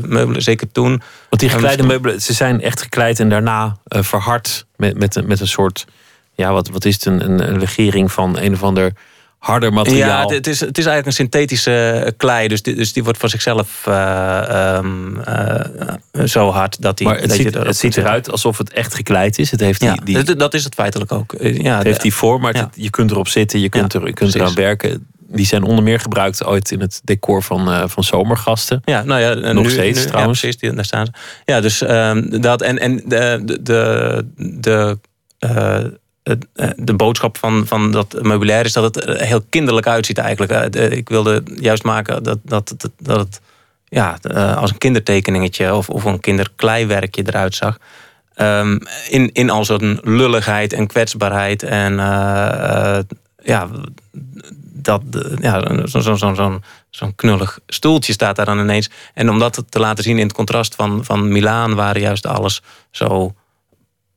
eh, meubelen, zeker toen. Want die En gekleide meubelen, ze zijn echt gekleid en daarna eh, verhard met, met, een- met een soort, ja, wat, wat is het, een, een legering van een of ander harder Ja, materiaal. het is, het is eigenlijk een synthetische eh, klei. Dus die, dus die wordt van zichzelf eh, ehm, eh, zo hard dat die. maar het ziet, het eruit alsof het echt gekleid is. Het heeft die, Ja, die, dat- dat is het feitelijk ook. Ja, het heeft die vorm, maar ja. het- je kunt erop zitten, je kunt, Ja, er, je kunt eraan werken. Die zijn onder meer gebruikt ooit in het decor van, eh, van zomergasten. Ja, nou ja, en Nog nu, steeds, nu, trouwens. Ja, precies, die, daar staan ze. Ja, dus ehm, dat en, en de, de, de, de, de boodschap van, van dat meubilair is dat het heel kinderlijk uitziet eigenlijk. Eh, Ik wilde juist maken dat, dat, dat, dat het ja, eh, als een kindertekeningetje of, of een kinderkleiwerkje eruit zag. Ehm, in, in al zo'n lulligheid en kwetsbaarheid en eh, eh, ja, dat, ja, zo'n zo, zo, zo, zo'n knullig stoeltje staat daar dan ineens. En om dat te laten zien in het contrast van, van Milaan, waar juist alles zo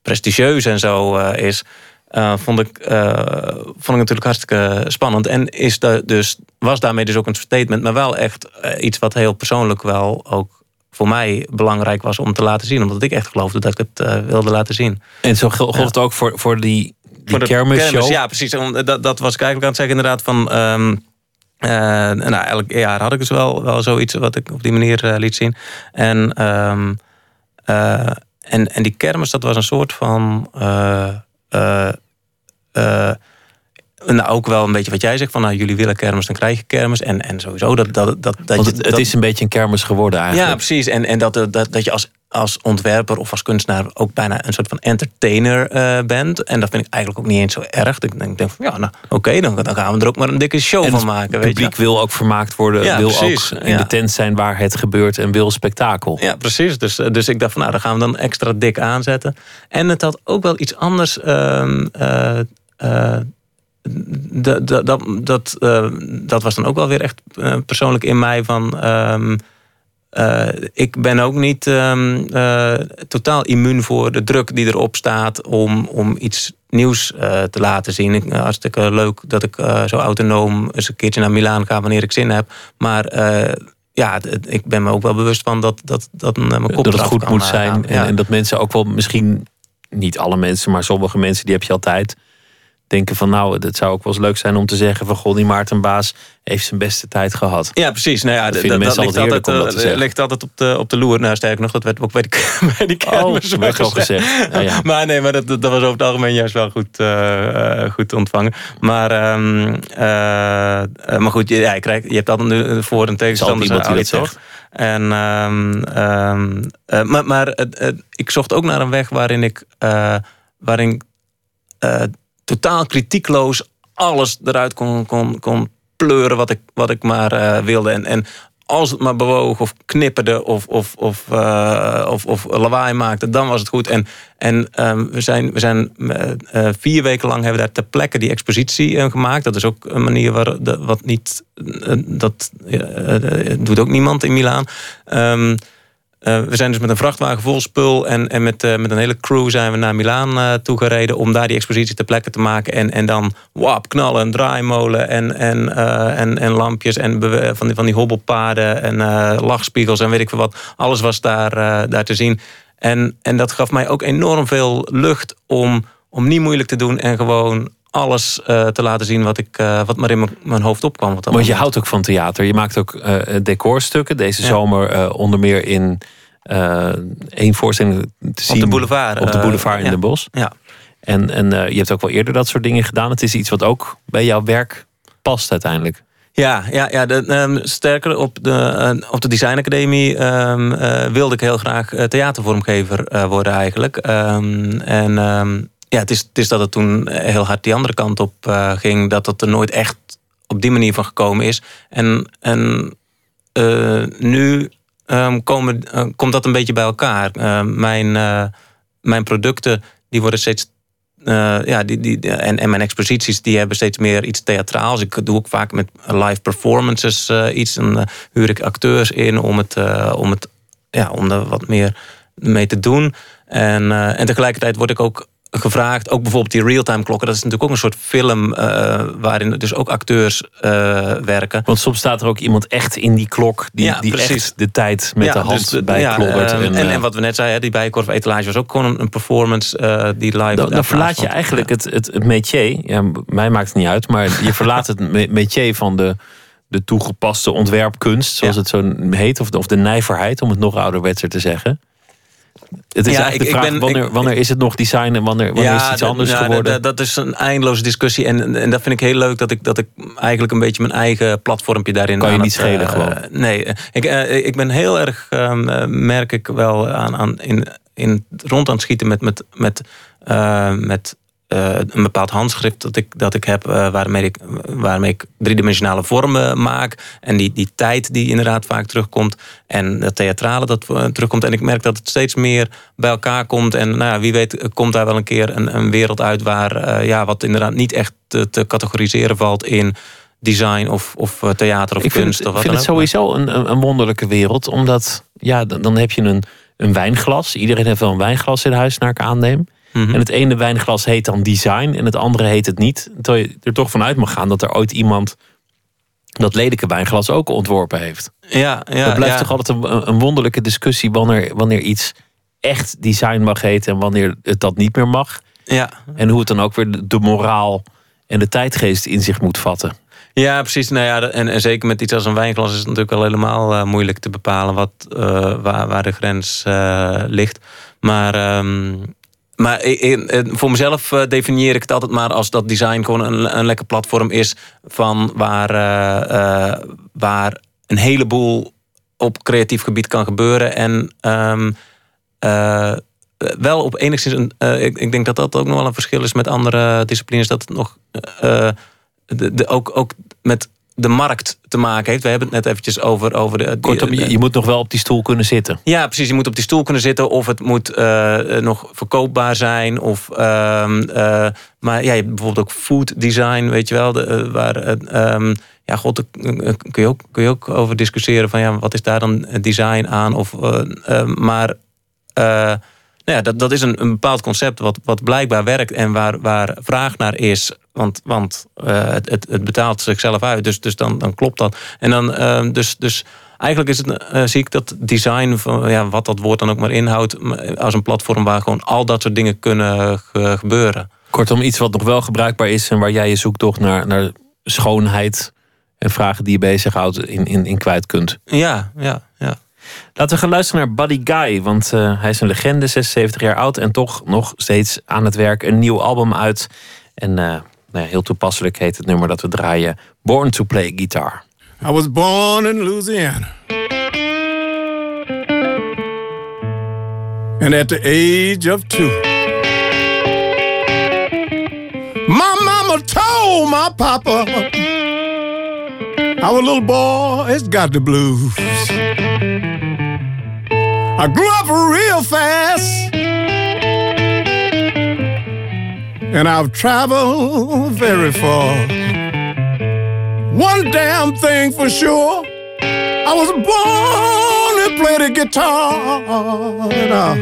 prestigieus en zo eh, is, eh, vond, ik, eh, vond ik natuurlijk hartstikke spannend. En is de, dus, was daarmee dus ook een statement, maar wel echt eh, iets wat heel persoonlijk wel ook voor mij belangrijk was om te laten zien. Omdat ik echt geloofde dat ik het wilde laten zien. En zo gold Ja. het ook voor, voor die, die Voor de kermisshow. Ja, precies. Dat, dat was ik eigenlijk aan het zeggen inderdaad van... ehm, eh, nou, elk jaar had ik dus wel, wel zoiets wat ik op die manier liet zien. En, ehm, eh, en, en die kermis, dat was een soort van... nou, ook wel een beetje wat jij zegt van nou, jullie willen kermis, dan krijg je kermis. En, en sowieso dat, dat, dat, dat Want je- het, het dat- is een beetje een kermis geworden eigenlijk. ja, precies. En, en dat, dat, dat je als, als ontwerper of als kunstenaar ook bijna een soort van entertainer eh, bent. En dat vind ik eigenlijk ook niet eens zo erg. Ik denk, van ja, nou oké, dan, dan gaan we er ook maar een dikke show En van het maken. Weet publiek wil ook vermaakt worden, Ja, wil precies. ook in Ja. de tent zijn waar het gebeurt en wil spektakel. Ja, precies. Dus, eh, dus ik dacht van nou, dan gaan we dan extra dik aanzetten. En het had ook wel iets anders. ehm, eh, dat, dat, dat, dat, dat was dan ook wel weer echt persoonlijk in mij van. ehm, eh, ik ben ook niet ehm, eh, totaal immuun voor de druk die erop staat om, om iets nieuws eh, te laten zien. Ik, hartstikke leuk dat ik zo autonoom eens een keertje naar Milaan ga wanneer ik zin heb. Maar ja, ik ben me ook wel bewust van dat, dat, dat mijn kop dat het goed moet zijn. En, Ja. en dat mensen ook wel misschien, niet alle mensen, maar sommige mensen, die heb je altijd, denken van nou, het zou ook wel eens leuk zijn om te zeggen van goh, die Maarten Baas heeft zijn beste tijd gehad. Ja, precies. Nou ja, Dat ligt altijd altijd, dat te eh, ligt altijd op de, op de loer. Nou, sterker nog, dat werd ook bij die Oh, kermis dat werd al gezegd. Ja. Maar nee, maar dat, dat was over het algemeen juist wel goed, eh, goed ontvangen. Maar, ehm, eh, eh, maar goed, je, ja, je, krijgt, je hebt altijd nu voor- en tegenstanders. iemand die dat zegt. En, ehm, ehm, eh, maar maar ik zocht ook naar een weg waarin ik, waarin ik, totaal kritiekloos alles eruit kon, kon, kon pleuren wat ik, wat ik maar eh, wilde. En, en als het maar bewoog of knipperde of, of, of, uh, of, of lawaai maakte, dan was het goed. En, en um, we zijn, we zijn uh, vier weken lang hebben daar ter plekke die expositie gemaakt. Dat is ook een manier waar, wat niet, dat doet ook niemand in Milaan. Um, uh, we zijn dus met een vrachtwagen vol spul en, en met, uh, met een hele crew zijn we naar Milaan uh, toegereden om daar die expositie ter plekke te maken. En, en dan wap, knallen, draaimolen en, en, en, en lampjes en van die, van die hobbelpaden en lachspiegels en weet ik veel wat. Alles was daar, daar te zien. En, en dat gaf mij ook enorm veel lucht om, om niet moeilijk te doen en gewoon alles uh, te laten zien wat, ik, uh, wat maar in mijn hoofd opkwam. Want moment. je houdt ook van theater. Je maakt ook uh, decorstukken. Deze ja. zomer onder meer in één voorstelling te zien. Op de boulevard. Op de boulevard in ja. Den Bosch. Ja. En, en je hebt ook wel eerder dat soort dingen gedaan. Het is iets wat ook bij jouw werk past uiteindelijk. Ja, ja, ja de, um, sterker op de, op de Design Academie um, wilde ik heel graag theatervormgever worden eigenlijk. Um, en ja, het is, het is dat het toen heel hard die andere kant op uh, ging. Dat het er nooit echt op die manier van gekomen is. En, en uh, nu um, komen, komt dat een beetje bij elkaar. mijn, mijn producten die worden steeds. ja, die, die, en, en mijn exposities die hebben steeds meer iets theatraals. Ik doe ook vaak met live performances iets. Dan huur ik acteurs in om, het, om, het, ja, om er wat meer mee te doen. En, en tegelijkertijd word ik ook gevraagd. Ook bijvoorbeeld die real-time klokken. Dat is natuurlijk ook een soort film uh, waarin dus ook acteurs uh, werken. Want soms staat er ook iemand echt in die klok die, ja, die echt de tijd met ja, de hand dus, bij ja, en, en, en, wat we net zeiden, die bijenkorf etalage was ook gewoon een, performance die live. Dan, dan verlaat je eigenlijk het, het, het métier. Ja, mij maakt het niet uit, maar je verlaat het métier van de de toegepaste ontwerpkunst, zoals het zo heet, of de, of de nijverheid, om het nog ouderwetser te zeggen. Het is ja, eigenlijk ik, de vraag, ben, wanneer, ik, wanneer is het nog design en wanneer, wanneer ja, is het iets anders ja, geworden? Dat, dat is een eindeloze discussie. En, en dat vind ik heel leuk dat ik, dat ik eigenlijk een beetje mijn eigen platformpje daarin... Kan je niet het, schelen uh, gewoon? Nee, ik, uh, ik ben heel erg, uh, merk ik wel, aan, aan in, in rond aan het schieten met, met, met, met uh, een bepaald handschrift dat ik, dat ik heb, uh, waarmee, ik, waarmee ik driedimensionale vormen maak. En die, die tijd die inderdaad vaak terugkomt. En het theatrale dat uh, terugkomt. En ik merk dat het steeds meer bij elkaar komt. En nou ja, wie weet komt daar wel een keer een, een wereld uit waar ja, wat inderdaad niet echt te, te categoriseren valt in design of, of theater of ik kunst. Of wat ik vind het sowieso een, een wonderlijke wereld. Omdat ja, dan, dan heb je een, een wijnglas. Iedereen heeft wel een wijnglas in huis, naar ik aanneem. En het ene wijnglas heet dan design en het andere heet het niet. Terwijl je er toch vanuit mag gaan dat er ooit iemand dat lelijke wijnglas ook ontworpen heeft. Ja, ja, dat blijft ja. toch altijd een, een, wonderlijke discussie wanneer, wanneer iets echt design mag heten en wanneer het dat niet meer mag. Ja. En hoe het dan ook weer de moraal en de tijdgeest in zich moet vatten. Ja, precies. Nou ja, en, en zeker met iets als een wijnglas is het natuurlijk al helemaal uh, moeilijk te bepalen wat, uh, waar, waar de grens uh, ligt. Maar um, maar voor mezelf eh, definieer ik het altijd maar als dat design gewoon een, een lekker platform is van waar, uh, waar een heleboel op creatief gebied kan gebeuren. En uh, wel op enigszins een. ik, ik, denk dat dat ook nog wel een verschil is met andere disciplines. Dat het nog de, ook, ook met de markt te maken heeft. We hebben het net eventjes over... over de, Kortom, je, je, moet nog wel op die stoel kunnen zitten. Ja, precies. Je moet op die stoel kunnen zitten. Of het moet uh, nog verkoopbaar zijn. Of, uh, uh, maar ja, je hebt bijvoorbeeld ook food design, weet je wel. De, waar, um, ja, god, daar kun je, ook, kun je ook over discussiëren. Van ja, wat is daar dan design aan? Of, maar... Ja, dat, dat is een, een bepaald concept wat, wat blijkbaar werkt en waar, waar vraag naar is. Want, want uh, het, het, betaalt zichzelf uit. Dus, dus dan, dan klopt dat. En dan, uh, dus, dus eigenlijk is het, uh, zie ik dat design, van, ja, wat dat woord dan ook maar inhoudt, als een platform waar gewoon al dat soort dingen kunnen ge gebeuren. Kortom, iets wat nog wel gebruikbaar is en waar jij je zoektocht naar, naar schoonheid en vragen die je bezighoudt in, in, in kwijt kunt. Ja, ja. Laten we gaan luisteren naar Buddy Guy, want uh, hij is een legende, 76 jaar oud en toch nog steeds aan het werk. Een nieuw album uit. En uh, nou ja, heel toepasselijk heet het nummer dat we draaien: Born to Play Guitar. I was born in Louisiana. And at the age of two, My mama told my papa, our little boy has got the blues. I grew up real fast, and I've traveled very far. One damn thing for sure, I was born to play the guitar, and uh,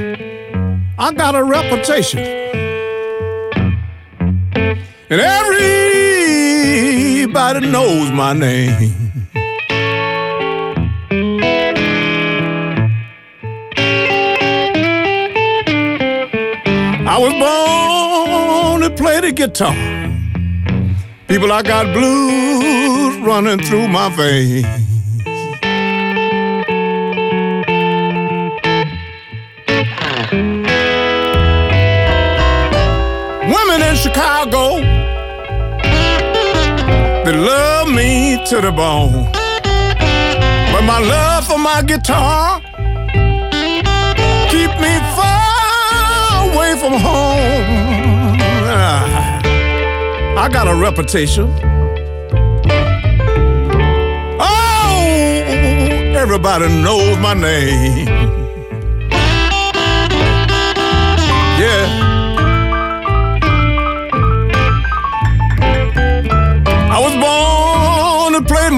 I got a reputation. And everybody knows my name. I was born to play the guitar. People, I got blues running through my veins. Women in Chicago, love me to the bone. But my love for my guitar keep me far away from home. Ah, I got a reputation. Oh, everybody knows my name.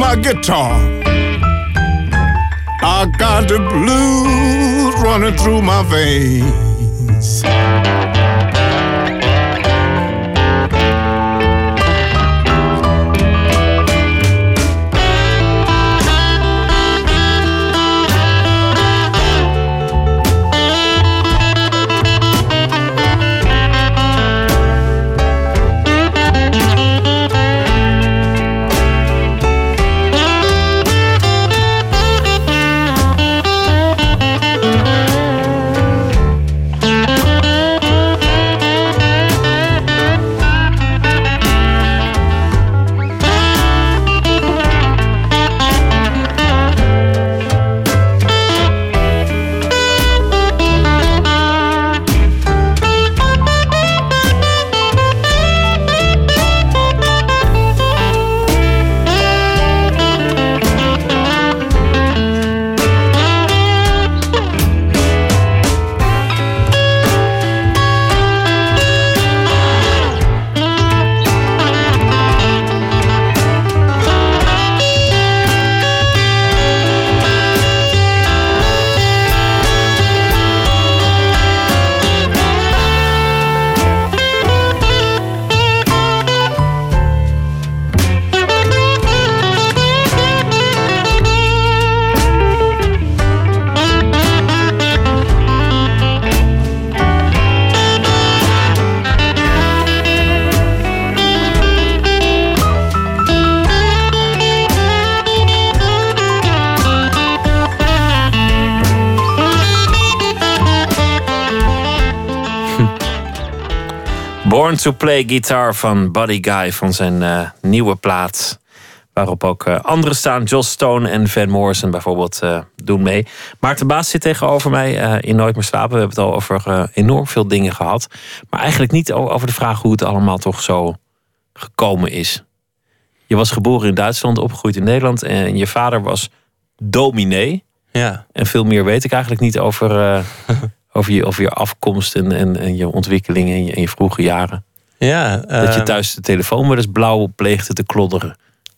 My guitar. I got the blues running through my veins. To Play Guitar van Buddy Guy van zijn eh, nieuwe plaat. Waarop ook eh, anderen staan. Joss Stone en Van Morrison bijvoorbeeld eh, doen mee. Maarten Baas zit tegenover mij in Nooit meer slapen. We hebben het al over enorm veel dingen gehad. Maar eigenlijk niet over de vraag hoe het allemaal toch zo gekomen is. Je was geboren in Duitsland, opgegroeid in Nederland. En je vader was dominee. Ja. En veel meer weet ik eigenlijk niet over, over, je, over je afkomst en, en, en je ontwikkeling je, in je vroege jaren. Ja, Dat je ehm, thuis de telefoon wel eens blauw pleegde te klodderen.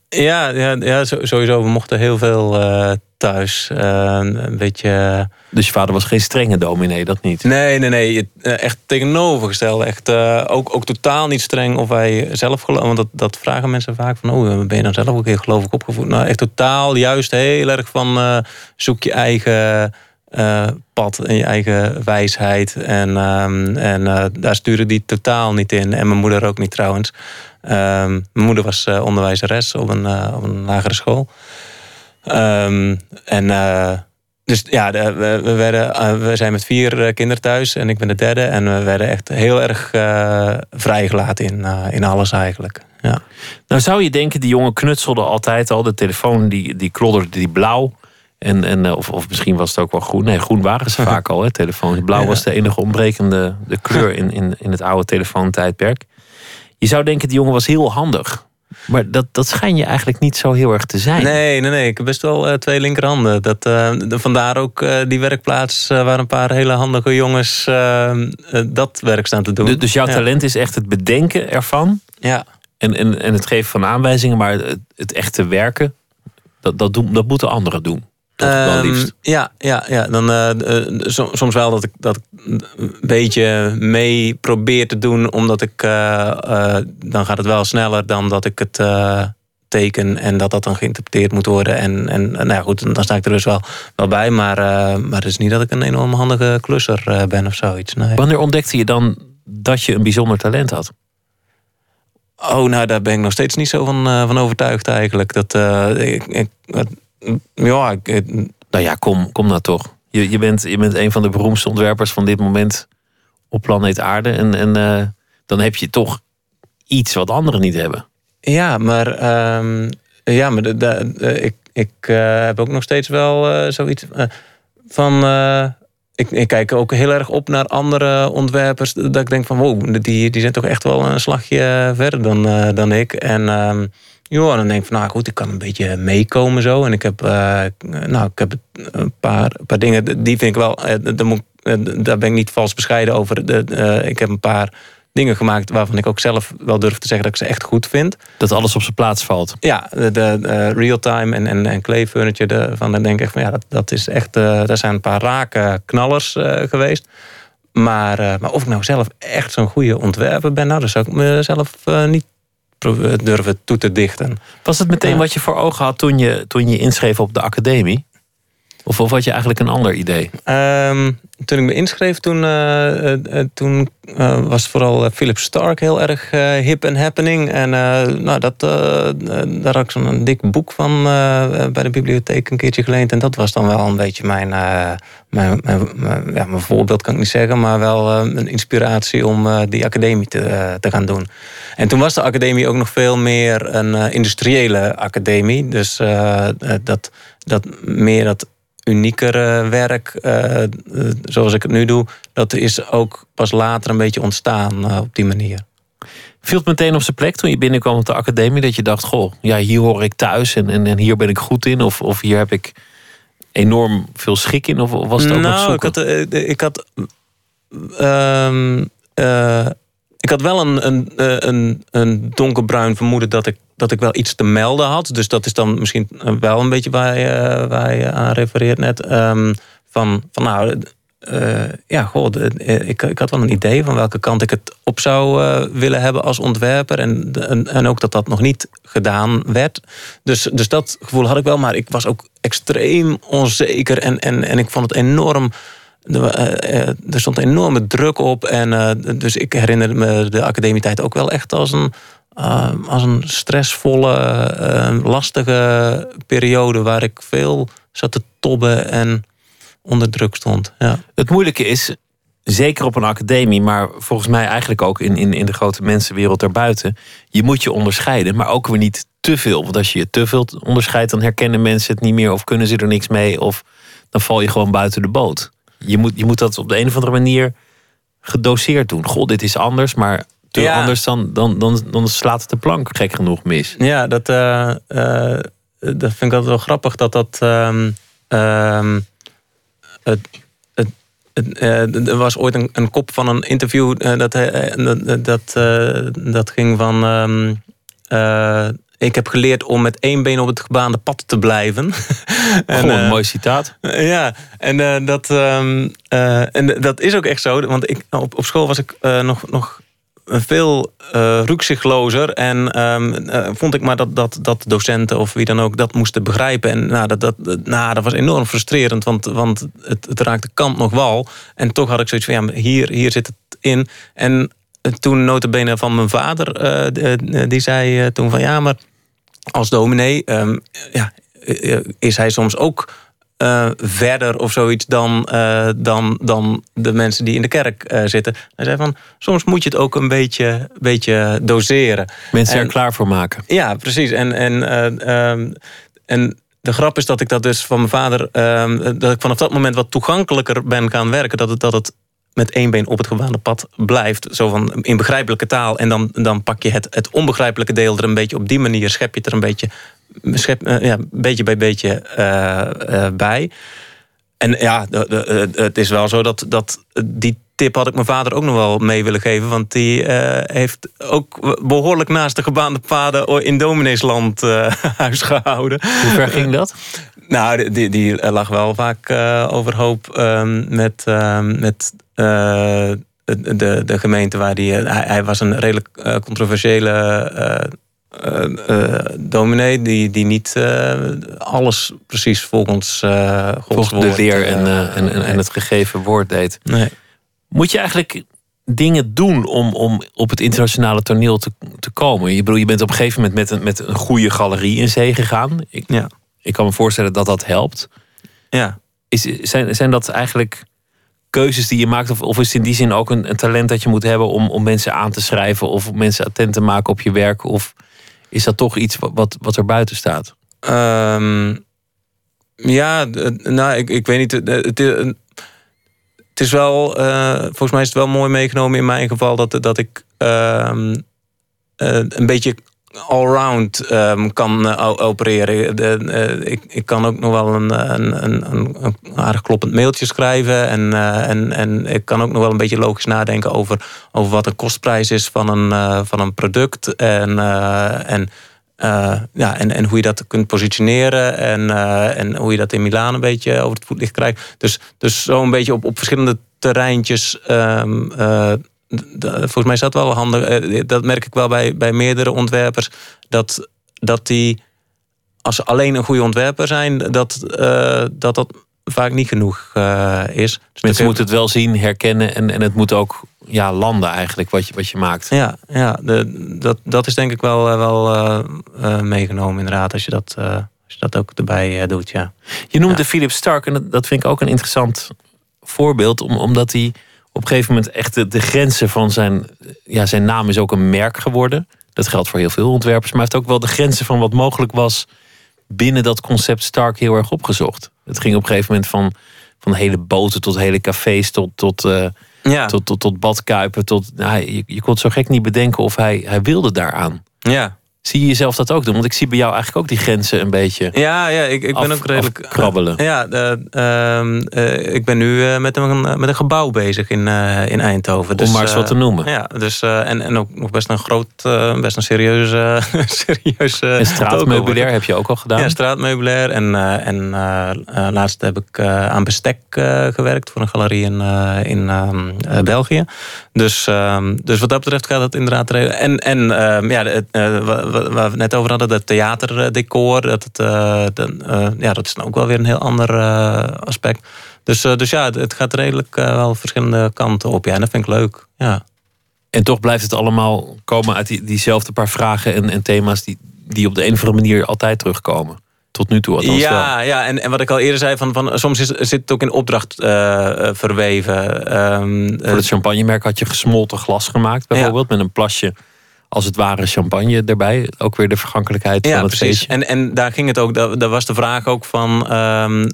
Ja, ja, ja sowieso. We mochten heel veel eh, thuis. Eh, een beetje. Dus je vader was geen strenge dominee, dat niet. Nee, nee, nee. eh, Echt tegenovergesteld. Echt eh, ook, ook totaal niet streng of wij zelf geloven. Want dat, dat vragen mensen vaak van. Oh, ben je dan zelf ook heel gelovig opgevoed? Nou, echt totaal juist heel erg van. eh, zoek je eigen eh, pad en je eigen wijsheid. En, ehm, en eh, daar stuurde die totaal niet in. En mijn moeder ook niet trouwens. Ehm, mijn moeder was eh, onderwijzeres op een, op een lagere school. Ehm, en dus ja, we, we, werden, we zijn met vier kinderen thuis en ik ben de derde. En we werden echt heel erg vrijgelaten in, in alles eigenlijk. Ja. Nou zou je denken, die jongen knutselde altijd al. De telefoon die, die klodderde die blauw. En, en, eh, of, of misschien was het ook wel groen. Nee, groen waren ze vaak al, hè, telefoons. Blauw Ja. was de enige ontbrekende de kleur in, in, in het oude telefoontijdperk. Je zou denken, die jongen was heel handig. Maar dat, dat schijn je eigenlijk niet zo heel erg te zijn. Nee, nee, nee. Ik heb best wel eh, twee linkerhanden. Dat, eh, de- vandaar ook die werkplaats waar een paar hele handige jongens dat werk staan te doen. Du- Dus jouw Ja. talent is echt het bedenken ervan. Ja. En, en, en het geven van aanwijzingen. Maar het, het echte werken, dat, dat, doen, dat moeten anderen doen. Liefst. ja, ja, ja. Dan, eh, eh, som- soms wel dat ik dat een beetje mee probeer te doen, omdat ik. eh, dan gaat het wel sneller dan dat ik het teken en dat dat dan geïnterpreteerd moet worden. En, en nou ja, goed, dan sta ik er dus wel, wel bij. Maar, maar het is niet dat ik een enorm handige klusser ben of zoiets. Nee. Wanneer ontdekte je dan dat je een bijzonder talent had? Oh, nou, daar ben ik nog steeds niet zo van, van overtuigd eigenlijk. Dat, ik, ik, ja, ik, het- Nou ja, kom, kom nou toch. Je, je, bent, je bent een van de beroemdste ontwerpers van dit moment op planeet Aarde. En, en eh, dan heb je toch iets wat anderen niet hebben. Ja, maar, ehm, ja, maar de, de- de- ik, ik eh, heb ook nog steeds wel eh, zoiets eh, van. eh, ik, ik kijk ook heel erg op naar andere ontwerpers. Dat ik denk van wow, die, die zijn toch echt wel een slagje verder dan, eh, dan ik. En ehm ja, dan denk ik van nou goed, ik kan een beetje meekomen zo. En ik heb, eh, nou, ik heb een paar, een paar dingen, die vind ik wel. eh, daar, eh, daar ben ik niet vals bescheiden over. De, ik heb een paar dingen gemaakt waarvan ik ook zelf wel durf te zeggen dat ik ze echt goed vind. Dat alles op zijn plaats valt. Ja, de, de real-time en, en, en clay furniture, de, van, dan denk ik van ja, dat, dat is echt, eh daar zijn een paar rake knallers geweest. Maar, maar of ik nou zelf echt zo'n goede ontwerper ben, nou, dat zou ik mezelf niet durven toe te dichten. Was het meteen wat je voor ogen had toen je, toen je inschreef op de academie? Of, of had je eigenlijk een ander idee? Ehm, toen ik me inschreef, toen, eh, eh, eh, toen was vooral Philip Stark heel erg hip en happening. En nou, dat, daar had ik zo'n dik boek van bij de bibliotheek een keertje geleend. En dat was dan wel een beetje mijn, mijn, mijn, mijn- ja, mijn voorbeeld, kan ik niet zeggen. Maar wel een inspiratie om die academie te, te gaan doen. En toen was de academie ook nog veel meer een industriële academie. Dus dat, dat meer dat uniekere werk, eh, eh, zoals ik het nu doe, dat is ook pas later een beetje ontstaan eh, op die manier. Viel het meteen op zijn plek toen je binnenkwam op de academie? Dat je dacht, goh, ja, hier hoor ik thuis en, en, en hier ben ik goed in. Of, of hier heb ik enorm veel schik in. Of was het ook nog nou, ik had, eh, ik had, ehm, eh, ik had wel een, een, eh, een, een donkerbruin vermoeden dat ik, dat ik wel iets te melden had. Dus dat is dan misschien wel een beetje waar je, eh, waar aan refereert net. Ehm, van, van nou, eh, ja, goh, eh, ik, ik had wel een idee van welke kant ik het op zou eh, willen hebben als ontwerper. En, en, en ook dat dat nog niet gedaan werd. Dus, dus dat gevoel had ik wel, maar ik was ook extreem onzeker. En, en, en ik vond het enorm. Er, eh, eh, er stond enorme druk op. En eh, dus ik herinner me de academietijd ook wel echt als een, als een stressvolle, lastige periode waar ik veel zat te tobben en onder druk stond. Ja. Het moeilijke is, zeker op een academie, maar volgens mij eigenlijk ook in, in, in de grote mensenwereld daarbuiten. Je moet je onderscheiden, maar ook weer niet te veel. Want als je je te veel onderscheidt, dan herkennen mensen het niet meer of kunnen ze er niks mee. Of dan val je gewoon buiten de boot. Je moet, je moet dat op de een of andere manier gedoseerd doen. Goh, dit is anders, maar te Ja. anders dan, dan, dan, dan slaat het de plank gek genoeg mis. Ja, dat, eh, eh, dat vind ik altijd wel grappig dat dat. ehm, ehm, het, het, het, eh, er was ooit een, een kop van een interview dat, dat, dat, dat ging van. ehm, eh, ik heb geleerd om met één been op het gebaande pad te blijven. En, Gewoon een eh, mooi citaat. ja, en, eh, dat, ehm, eh, en dat is ook echt zo. Want ik, op, op school was ik eh, nog, nog veel eh rukzichtlozer. En ehm, eh, vond ik maar dat, dat, dat docenten of wie dan ook dat moesten begrijpen. En nou, dat, dat, nou, dat was enorm frustrerend, want, want het, het raakte kant nog wal. En toch had ik zoiets van, ja, hier, hier zit het in. En toen notabene van mijn vader, eh, die- zei eh, toen van... ja, maar als dominee ehm, ja, eh, is hij soms ook eh, verder of zoiets dan, eh, dan, dan de mensen die in de kerk zitten. Hij zei van, soms moet je het ook een beetje, beetje doseren. Mensen er klaar voor maken. Ja, precies. En, en, eh, ehm, en de grap is dat ik dat dus van mijn vader... ehm, dat ik vanaf dat moment wat toegankelijker ben gaan werken. Dat het, dat het met één been op het gebaande pad blijft. Zo van in begrijpelijke taal. En dan, dan pak je het, het onbegrijpelijke deel er een beetje op die manier. Schep je het er een beetje, schep, uh, ja, beetje bij beetje uh, uh, bij. En ja, de, de, het is wel zo dat, dat die tip had ik mijn vader ook nog wel mee willen geven. Want die heeft ook behoorlijk naast de gebaande paden in Domineesland huis gehouden. Hoe ver ging dat? Nou, die, die lag wel vaak uh, overhoop um, met, uh, met uh, de, de gemeente waar die, hij, hij was een redelijk controversiële dominee die, die niet alles precies volgens, volgens de leer en, en, en, en, het gegeven woord deed. Nee. Moet je eigenlijk dingen doen om, om op het internationale toneel te, te komen? Je, bedoel, je bent op een gegeven moment met een, met een goede galerie in zee gegaan. Ik, ja ik kan me voorstellen dat dat helpt. Ja. Is, zijn, zijn dat eigenlijk keuzes die je maakt? Of, of is het in die zin ook een, een, talent dat je moet hebben om, om mensen aan te schrijven of om mensen attent te maken op je werk? Of is dat toch iets wat, wat er buiten staat? Um, ja, nou, ik, ik weet niet. Het, het is wel, uh, volgens mij is het wel mooi meegenomen in mijn geval dat, dat ik uh, uh, een beetje allround um, kan uh, opereren. De, uh, ik, ik kan ook nog wel een, een, een, een aardig kloppend mailtje schrijven. En, en, en ik kan ook nog wel een beetje logisch nadenken over, over wat de kostprijs is van een, van een product. En, en, ja, en, en hoe je dat kunt positioneren. En, en hoe je dat in Milaan een beetje over het voetlicht krijgt. Dus, dus zo een beetje op, op verschillende terreintjes. Um, volgens mij is dat wel handig. Eh, dat merk ik wel bij, bij meerdere ontwerpers. Dat, dat die, als ze alleen een goede ontwerper zijn, dat uh, dat, dat vaak niet genoeg uh, is. Dus Mensen moeten het wel zien, herkennen en, en het moet ook ja, landen eigenlijk wat je, wat je maakt. Ja, ja de, dat, dat is denk ik wel, wel uh, meegenomen inderdaad als je dat, als je dat ook erbij doet. Ja. Je noemde ja. Philip Stark en dat, dat vind ik ook een interessant voorbeeld, om, omdat hij op een gegeven moment echt de, de, grenzen van zijn. Ja, zijn naam is ook een merk geworden. Dat geldt voor heel veel ontwerpers. Maar hij heeft ook wel de grenzen van wat mogelijk was binnen dat concept Stark heel erg opgezocht. Het ging op een gegeven moment van, van hele boten tot hele cafés tot, tot, uh, ja. tot, tot, tot badkuipen. Tot, nou, je, je kon het zo gek niet bedenken of hij, hij wilde daaraan. Ja. Zie je jezelf dat ook doen? Want ik zie bij jou eigenlijk ook die grenzen een beetje. Ja, ja ik, ik ben ook redelijk. krabbelen. Uh, ja, uh, uh, ik ben nu met, een, met een gebouw bezig in, in Eindhoven. Dus, Om maar eens wat te noemen. Ja, dus, en, en ook nog best een groot, best een serieuze. serieuze en straatmeubilair heb je ook al gedaan? Ja, straatmeubilair. En, en laatst heb ik aan bestek gewerkt voor een galerie in, in België. Dus, ehm, dus wat dat betreft gaat het inderdaad. En, en ja, waar we net over hadden, dat theaterdecor, dat, het, uh, uh, ja, dat is dan ook wel weer een heel ander uh, aspect. Dus, dus ja, het gaat redelijk wel verschillende kanten op. Ja, en dat vind ik leuk. Ja. En toch blijft het allemaal komen uit die, diezelfde paar vragen en, en thema's die, die op de een of andere manier altijd terugkomen. Tot nu toe althans ja, wel. Ja, en, en wat ik al eerder zei, van, van, soms is, zit het ook in opdracht verweven. Um, Voor het champagnemerk had je gesmolten glas gemaakt bijvoorbeeld, ja. met een plasje als het ware champagne erbij. Ook weer de vergankelijkheid ja, van het precies. feestje. En, en daar ging het ook, daar, was de vraag ook van... Um, uh,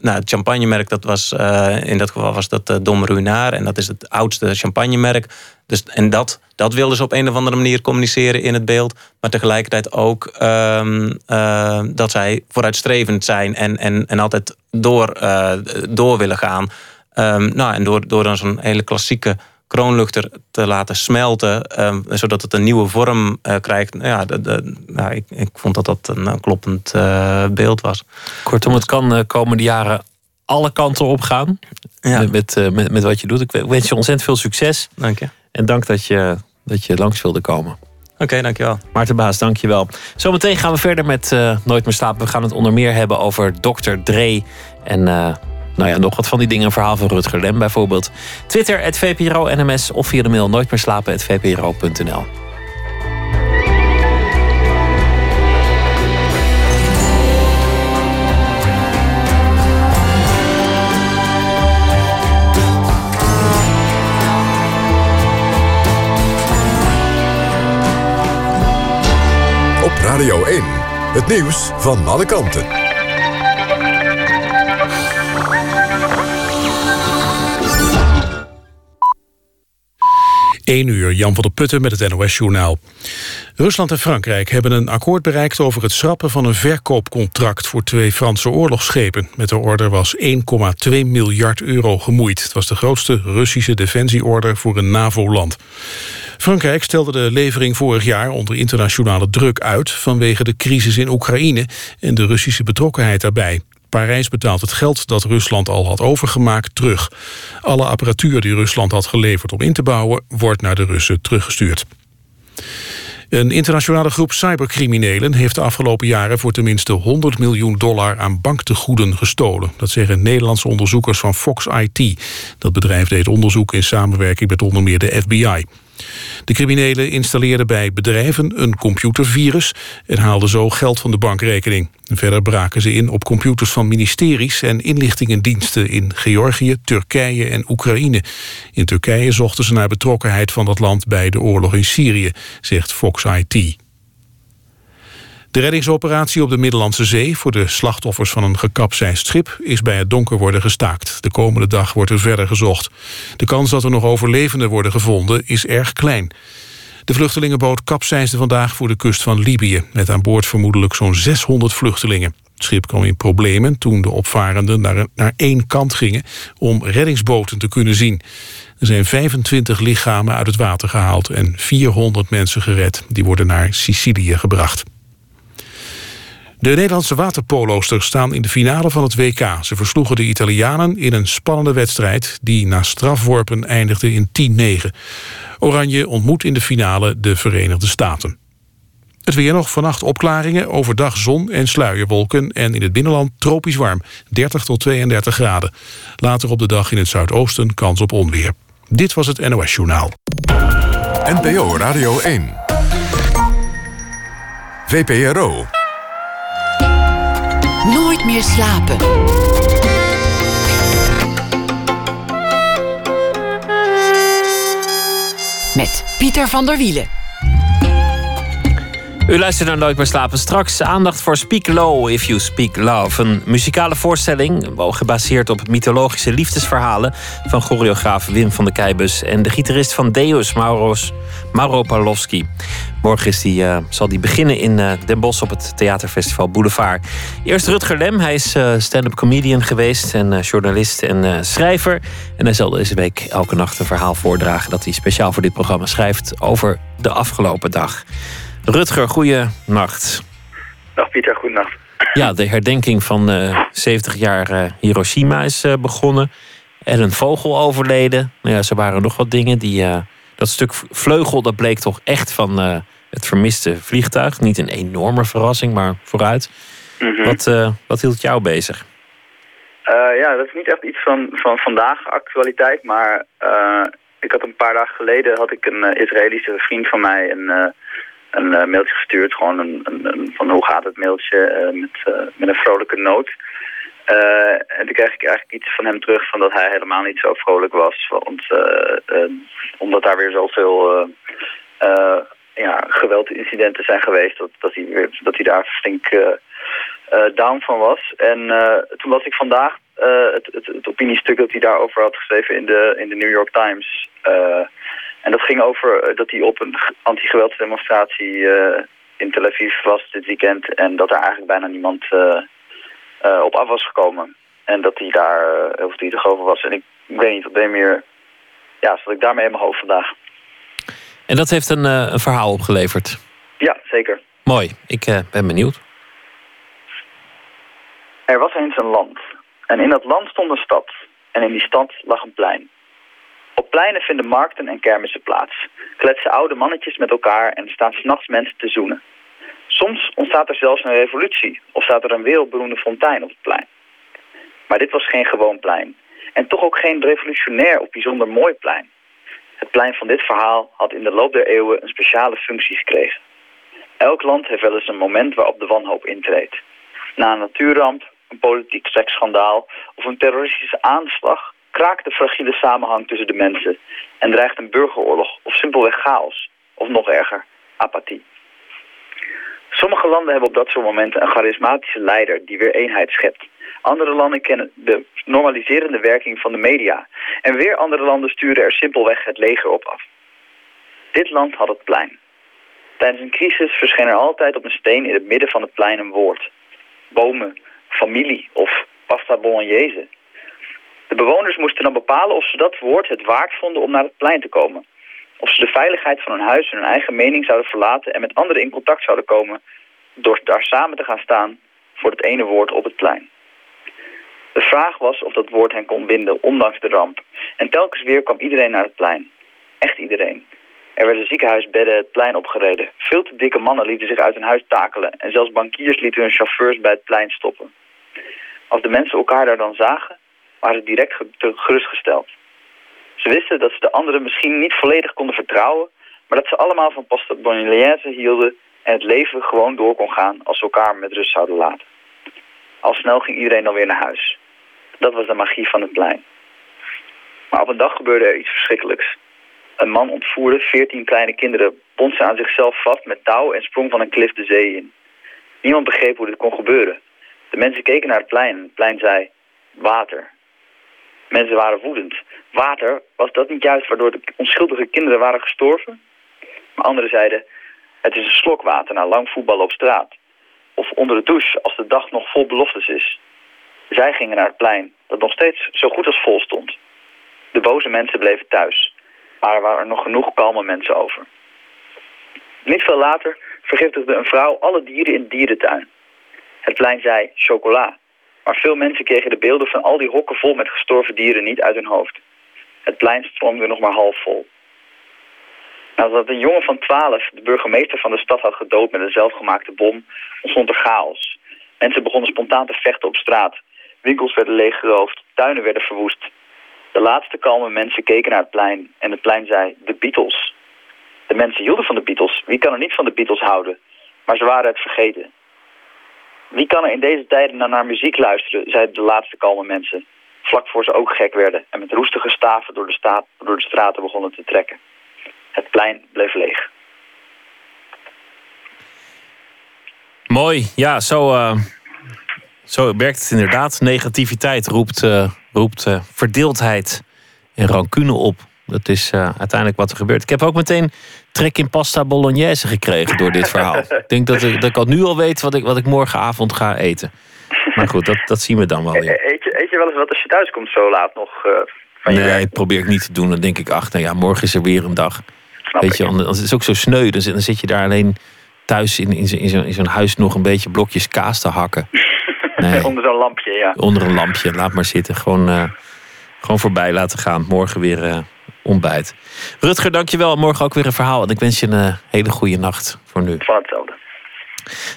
nou, het champagnemerk, dat was, uh, in dat geval was dat uh, Dom Ruinaar. En dat is het oudste champagnemerk. Dus, en dat, dat wilden ze op een of andere manier communiceren in het beeld. Maar tegelijkertijd ook um, dat zij vooruitstrevend zijn... en, en, en altijd door, door willen gaan. Um, nou, en door, door dan zo'n hele klassieke kroonluchter te laten smelten, um, zodat het een nieuwe vorm uh, krijgt. Ja, de, de, nou, ik, ik vond dat dat een, een kloppend uh, beeld was. Kortom, het kan de uh, komende jaren alle kanten op gaan ja. met, met, met, met, wat je doet. Ik wens je ontzettend veel succes. Dank je. En dank dat je, dat je langs wilde komen. Oké, okay, dankjewel. Maarten Baas, dankjewel. Zometeen gaan we verder met Nooit meer slapen. We gaan het onder meer hebben over Dr. Dre en nou ja, nog wat van die dingen. Een verhaal van Rutger Lem bijvoorbeeld. Twitter, het VPRO NMS of via de mail nooit meer slapen, het VPRO.nl. Op Radio 1, het nieuws van alle kanten. 1 uur, Jan van der Putten met het NOS-journaal. Rusland en Frankrijk hebben een akkoord bereikt over het schrappen van een verkoopcontract voor twee Franse oorlogsschepen. Met de order was 1,2 miljard euro gemoeid. Het was de grootste Russische defensieorder voor een NAVO-land. Frankrijk stelde de levering vorig jaar onder internationale druk uit vanwege de crisis in Oekraïne en de Russische betrokkenheid daarbij. Parijs betaalt het geld dat Rusland al had overgemaakt terug. Alle apparatuur die Rusland had geleverd om in te bouwen... wordt naar de Russen teruggestuurd. Een internationale groep cybercriminelen heeft de afgelopen jaren voor tenminste 100 miljoen dollar aan banktegoeden gestolen. Dat zeggen Nederlandse onderzoekers van Fox IT. Dat bedrijf deed onderzoek in samenwerking met onder meer de FBI. De criminelen installeerden bij bedrijven een computervirus... en haalden zo geld van de bankrekening. Verder braken ze in op computers van ministeries en inlichtingendiensten... in Georgië, Turkije en Oekraïne. In Turkije zochten ze naar betrokkenheid van dat land bij de oorlog in Syrië, zegt Fox IT. De reddingsoperatie op de Middellandse Zee voor de slachtoffers van een gekapseist schip is bij het donker worden gestaakt. De komende dag wordt er verder gezocht. De kans dat er nog overlevenden worden gevonden is erg klein. De vluchtelingenboot kapseisde vandaag voor de kust van Libië... met aan boord vermoedelijk zo'n 600 vluchtelingen. Het schip kwam in problemen toen de opvarenden naar, naar één kant gingen... om reddingsboten te kunnen zien. Er zijn 25 lichamen uit het water gehaald en 400 mensen gered. Die worden naar Sicilië gebracht. De Nederlandse waterpolosters staan in de finale van het WK. Ze versloegen de Italianen in een spannende wedstrijd... die na strafworpen eindigde in 10-9. Oranje ontmoet in de finale de Verenigde Staten. Het weer nog vannacht opklaringen, overdag zon en sluierwolken... en in het binnenland tropisch warm, 30 tot 32 graden. Later op de dag in het zuidoosten kans op onweer. Dit was het NOS Journaal. NPO Radio 1. VPRO. Meer slapen. Met Pieter van der Wielen. U luistert naar Nooit meer slapen. Straks aandacht voor Speak Low If You Speak Love. Een muzikale voorstelling gebaseerd op mythologische liefdesverhalen... van choreograaf Wim van de Keibus en de gitarist van Deus, Mauros, Mauro Pawlowski. Morgen uh, zal die beginnen in uh, Den Bosch op het theaterfestival Boulevard. Eerst Rutger Lem, hij is uh, stand-up comedian geweest... en journalist en schrijver. En hij zal deze week elke nacht een verhaal voordragen... dat hij speciaal voor dit programma schrijft over de afgelopen dag. Rutger, goeie nacht. Dag Pieter, goedenacht. Ja, de herdenking van uh, 70 jaar uh, Hiroshima is uh, begonnen. En een vogel overleden. Nou ja, er waren nog wat dingen. Die, dat stuk vleugel, dat bleek toch echt van het vermiste vliegtuig. Niet een enorme verrassing, maar vooruit. Mm -hmm. wat, wat hield jou bezig? ja, dat is niet echt iets van, van vandaag, actualiteit. Maar ik had een paar dagen geleden had ik een Israëlische vriend van mij... Een, een uh, mailtje gestuurd. Gewoon een, een, van hoe gaat het mailtje uh, met, uh, met een vrolijke noot. en toen kreeg ik eigenlijk iets van hem terug van dat hij helemaal niet zo vrolijk was. Want, omdat daar weer zoveel ja, geweldincidenten zijn geweest. Dat, dat, hij, weer, dat hij daar flink down van was. En toen las ik vandaag het, het, het, opiniestuk dat hij daarover had geschreven in de, in de New York Times... En dat ging over uh, dat hij op een anti-geweldsdemonstratie uh, in Tel Aviv was dit weekend. En dat er eigenlijk bijna niemand uh, op af was gekomen. En dat hij daar heel verdrietig over was. En ik, ik weet niet, op de meer... Ja, zat ik daarmee in mijn hoofd vandaag. En dat heeft een, een verhaal opgeleverd? Ja, zeker. Mooi. Ik ben benieuwd. Er was eens een land. En in dat land stond een stad. En in die stad lag een plein. Op pleinen vinden markten en kermissen plaats. Kletsen oude mannetjes met elkaar en staan s'nachts mensen te zoenen. Soms ontstaat er zelfs een revolutie of staat er een wereldberoemde fontein op het plein. Maar dit was geen gewoon plein. En toch ook geen revolutionair of bijzonder mooi plein. Het plein van dit verhaal had in de loop der eeuwen een speciale functie gekregen. Elk land heeft wel eens een moment waarop de wanhoop intreedt. Na een natuurramp, een politiek seksschandaal of een terroristische aanslag kraakt de fragiele samenhang tussen de mensen en dreigt een burgeroorlog of simpelweg chaos, of nog erger, apathie. Sommige landen hebben op dat soort momenten een charismatische leider die weer eenheid schept. Andere landen kennen de normaliserende werking van de media. En weer andere landen sturen er simpelweg het leger op af. Dit land had het plein. Tijdens een crisis verscheen er altijd op een steen in het midden van het plein een woord. Bomen, familie of pasta bolognese. De bewoners moesten dan bepalen of ze dat woord het waard vonden om naar het plein te komen. Of ze de veiligheid van hun huis en hun eigen mening zouden verlaten en met anderen in contact zouden komen door daar samen te gaan staan voor het ene woord op het plein. De vraag was of dat woord hen kon binden, ondanks de ramp. En telkens weer kwam iedereen naar het plein. Echt iedereen. Er werden ziekenhuisbedden het plein opgereden. Veel te dikke mannen lieten zich uit hun huis takelen. En zelfs bankiers lieten hun chauffeurs bij het plein stoppen. Als de mensen elkaar daar dan zagen, waren direct gerustgesteld. Ze wisten dat ze de anderen misschien niet volledig konden vertrouwen... maar dat ze allemaal van bolognese hielden... en het leven gewoon door kon gaan als ze elkaar met rust zouden laten. Al snel ging iedereen dan weer naar huis. Dat was de magie van het plein. Maar op een dag gebeurde er iets verschrikkelijks. Een man ontvoerde veertien kleine kinderen, bond ze aan zichzelf vast met touw en sprong van een klif de zee in. Niemand begreep hoe dit kon gebeuren. De mensen keken naar het plein en het plein zei, water. Mensen waren woedend. Water, was dat niet juist waardoor de onschuldige kinderen waren gestorven? Maar anderen zeiden, het is een slok water na lang voetballen op straat. Of onder de douche als de dag nog vol beloftes is. Zij gingen naar het plein, dat nog steeds zo goed als vol stond. De boze mensen bleven thuis, maar er waren nog genoeg kalme mensen over. Niet veel later vergiftigde een vrouw alle dieren in de dierentuin. Het plein zei chocola, maar veel mensen kregen de beelden van al die hokken vol met gestorven dieren niet uit hun hoofd. Het plein stroomde nog maar half vol. Nadat een jongen van twaalf de burgemeester van de stad had gedood met een zelfgemaakte bom, ontstond er chaos. Mensen begonnen spontaan te vechten op straat. Winkels werden leeggeroofd, tuinen werden verwoest. De laatste kalme mensen keken naar het plein en het plein zei, de Beatles. De mensen hielden van de Beatles. Wie kan er niet van de Beatles houden? Maar ze waren het vergeten. Wie kan er in deze tijden naar, muziek luisteren, zeiden de laatste kalme mensen. Vlak voor ze ook gek werden en met roestige staven door de, staat, door de straten begonnen te trekken. Het plein bleef leeg. Mooi, ja, zo, uh, zo werkt het inderdaad. Negativiteit roept, uh, roept uh, verdeeldheid en rancune op. Dat is uiteindelijk wat er gebeurt. Ik heb ook meteen trek in pasta bolognese gekregen door dit verhaal. ik denk dat ik, dat ik al nu al weet wat ik, wat ik morgenavond ga eten. Maar goed, dat, dat zien we dan wel weer. Eet je, eet je wel eens wat als je thuis komt zo laat nog? van nee, dat probeer ik niet te doen. Dan denk ik, ach, nou ja, morgen is er weer een dag. Weet je, dan, het is ook zo sneu. Dan zit, dan zit je daar alleen thuis in, in zo'n huis nog een beetje blokjes kaas te hakken. Nee. Onder zo'n lampje, ja. Onder een lampje, laat maar zitten. Gewoon, uh, gewoon voorbij laten gaan. Morgen weer uh, ontbijt. Rutger, dankjewel. Morgen ook weer een verhaal. En ik wens je een uh, hele goede nacht voor nu. Van hetzelfde.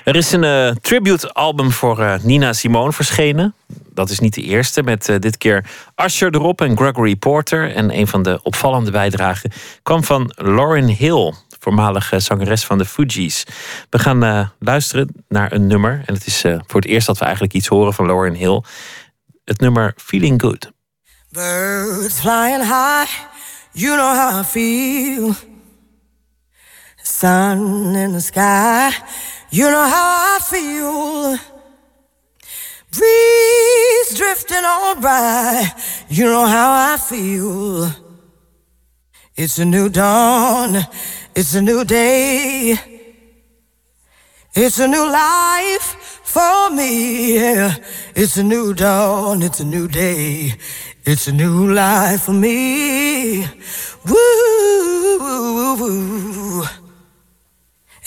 Er is een uh, tribute-album voor uh, Nina Simone verschenen. Dat is niet de eerste, met uh, dit keer Usher erop en Gregory Porter. En een van de opvallende bijdragen kwam van Lauryn Hill, voormalige zangeres van de Fugees. We gaan luisteren naar een nummer. En het is voor het eerst dat we eigenlijk iets horen van Lauryn Hill. Het nummer Feeling Good. Birds flying high, you know how I feel. Sun in the sky. You know how I feel. Breeze drifting on by. You know how I feel. It's a new dawn. It's a new day. It's a new life for me. It's a new dawn. It's a new day. It's a new life for me. Woo.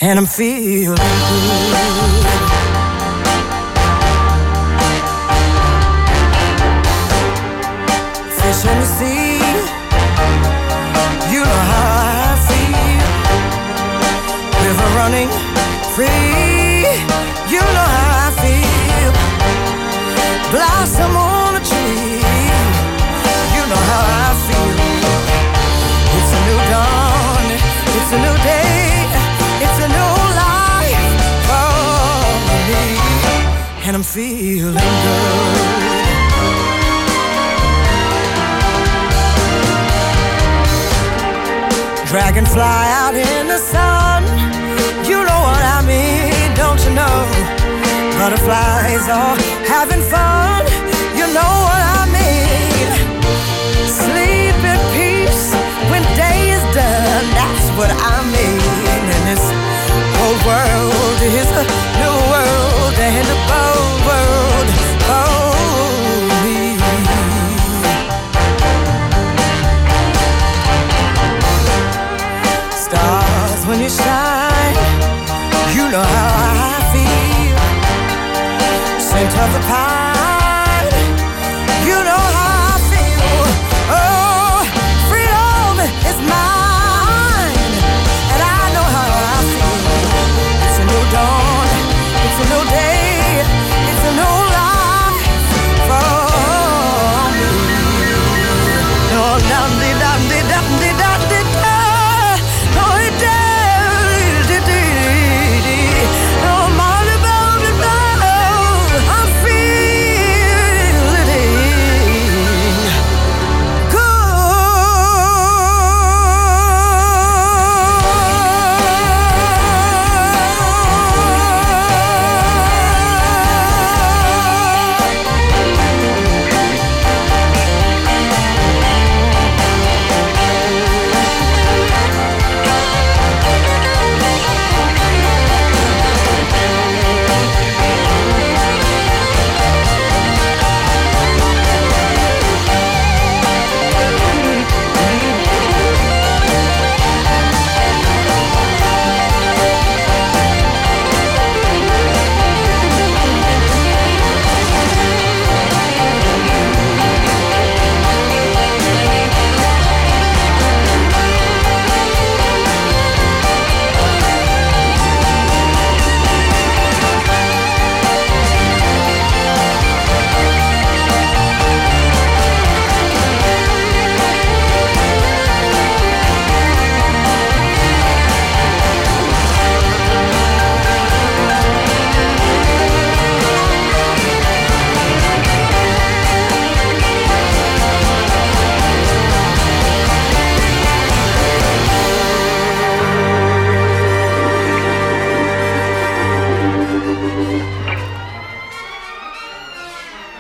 and I'm feeling good. Fish in the sea, you know how I feel. River running free, I'm feeling good. Dragonfly out in the sun, you know what I mean, don't you know? Butterflies are having fun, you know what I mean. Sleep in peace when day is done, that's what I mean. And this whole world is of the pine,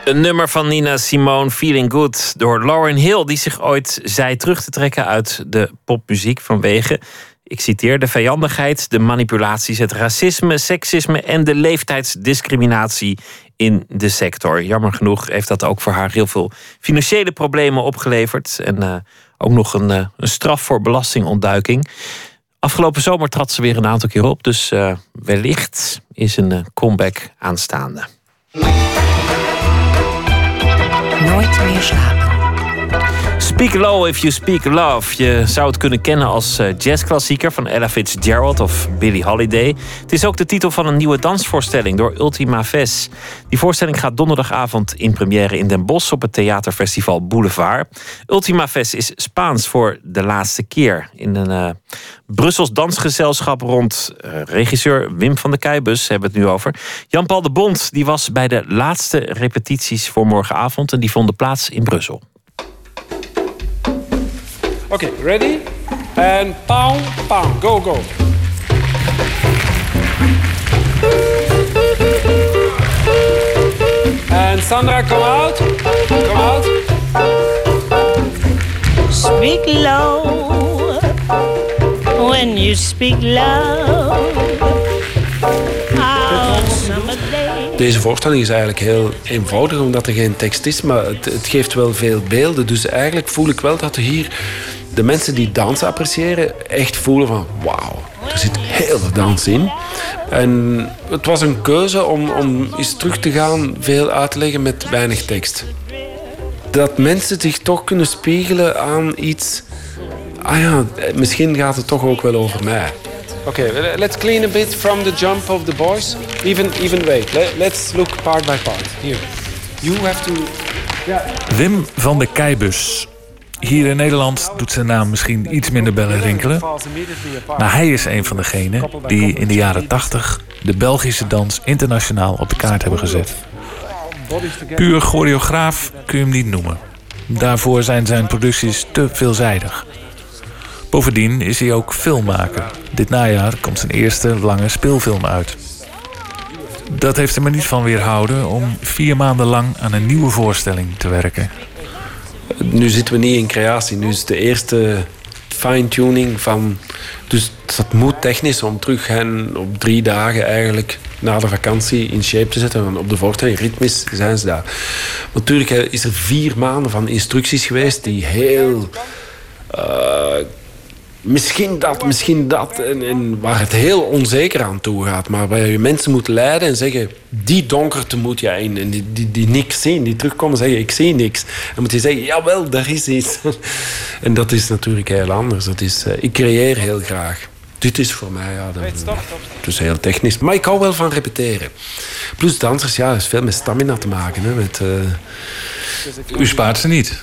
Een nummer van Nina Simone, Feeling Good, door Lauren Hill, die zich ooit zei terug te trekken uit de popmuziek vanwege, ik citeer, de vijandigheid, de manipulaties, het racisme, seksisme en de leeftijdsdiscriminatie in de sector. Jammer genoeg heeft dat ook voor haar heel veel financiële problemen opgeleverd en eh, ook nog een, eh, een straf voor belastingontduiking. Afgelopen zomer trad ze weer een aantal keer op, dus eh, wellicht is een comeback aanstaande. Nooit meer slapen. Speak Low If You Speak Love. Je zou het kunnen kennen als eh, jazzklassieker van Ella Fitzgerald of Billie Holiday. Het is ook de titel van een nieuwe dansvoorstelling door Ultima Ves. Die voorstelling gaat donderdagavond in première in Den Bosch op het theaterfestival Boulevard. Ultima Ves is Spaans voor de laatste keer. In een eh, Brussels dansgezelschap rond eh, regisseur Wim van de Keibus hebben we het nu over. Jan-Paul de Bond die was bij de laatste repetities voor morgenavond en die vonden plaats in Brussel. Okay, ready? And pound, pound. Go, go. And Sandra, come out. Come out. Speak low when you speak day. Deze voorstelling is eigenlijk heel eenvoudig, omdat er geen tekst is, maar het, het geeft wel veel beelden. Dus eigenlijk voel ik wel dat er hier de mensen die dans appreciëren echt voelen van wauw, er zit heel veel dans in. En het was een keuze om, om eens terug te gaan, veel uit te leggen met weinig tekst. Dat mensen zich toch kunnen spiegelen aan iets. Ah ja, misschien gaat het toch ook wel over mij. Okay, let's clean a bit from the jump of the boys. Even, even wait. Let, let's look part by part. Here, you have to. Wim van de Keibus. Hier in Nederland doet zijn naam misschien iets minder bellen rinkelen. Maar hij is een van degenen die in de jaren 80 de Belgische dans internationaal op de kaart hebben gezet. Puur choreograaf kun je hem niet noemen. Daarvoor zijn zijn producties te veelzijdig. Bovendien is hij ook filmmaker. Dit najaar komt zijn eerste lange speelfilm uit. Dat heeft hem er niet van weerhouden om vier maanden lang aan een nieuwe voorstelling te werken. Nu zitten we niet in creatie. Nu is de eerste fine-tuning van... Dus dat moet technisch om terug hen op drie dagen eigenlijk na de vakantie in shape te zetten. Want op de voorstelling, ritmisch, zijn ze daar. Natuurlijk is er vier maanden van instructies geweest die heel... eh, misschien dat, misschien dat. En, en waar het heel onzeker aan toe gaat. Maar waar je mensen moet leiden en zeggen... die donkerte moet je in. En die, die, die niks zien. Die terugkomen en zeggen, ik zie niks. Dan moet je zeggen, jawel, daar is iets. en dat is natuurlijk heel anders. Dat is, eh, ik creëer heel graag. Dit is voor mij, ja, dat, het is heel technisch. Maar ik hou wel van repeteren. Plus dansers, ja, is veel met stamina te maken. Hè, met, eh, U spaart ze niet.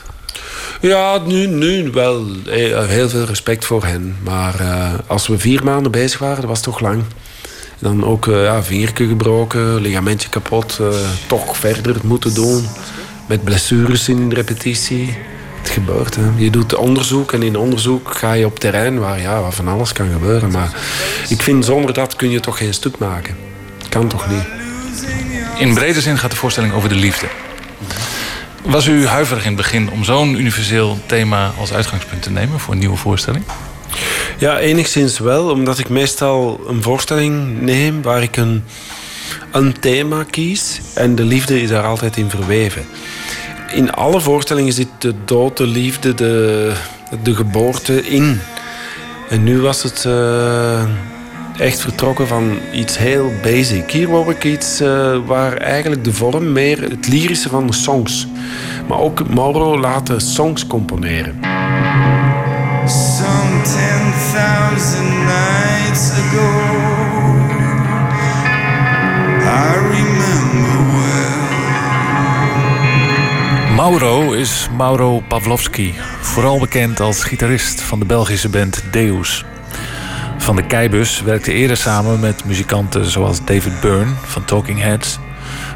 Ja, nu, nu wel. Eh, Heel veel respect voor hen. Maar eh, als we vier maanden bezig waren, dat was toch lang. Dan ook eh, ja, gebroken, ligamentje kapot. toch verder moeten doen. Met blessures in de repetitie. Het gebeurt. Hè. Je doet onderzoek en in onderzoek ga je op terrein waar, ja, waar van alles kan gebeuren. Maar ik vind zonder dat kun je toch geen stuk maken. Kan toch niet? In brede zin gaat de voorstelling over de liefde. Was u huiverig in het begin om zo'n universeel thema als uitgangspunt te nemen voor een nieuwe voorstelling? Ja, enigszins wel, omdat ik meestal een voorstelling neem waar ik een, een thema kies en de liefde is daar altijd in verweven. In alle voorstellingen zit de dood, de liefde, de, de geboorte in. En nu was het eh, echt vertrokken van iets heel basic. Hier wou ik iets eh, waar eigenlijk de vorm meer het lyrische van de songs. Maar ook Mauro laat de songs componeren. Some 10,000 nights ago, I remember Mauro is Mauro Pavlovski, vooral bekend als gitarist van de Belgische band Deus. Van de Keibus werkte eerder samen met muzikanten zoals David Byrne van Talking Heads.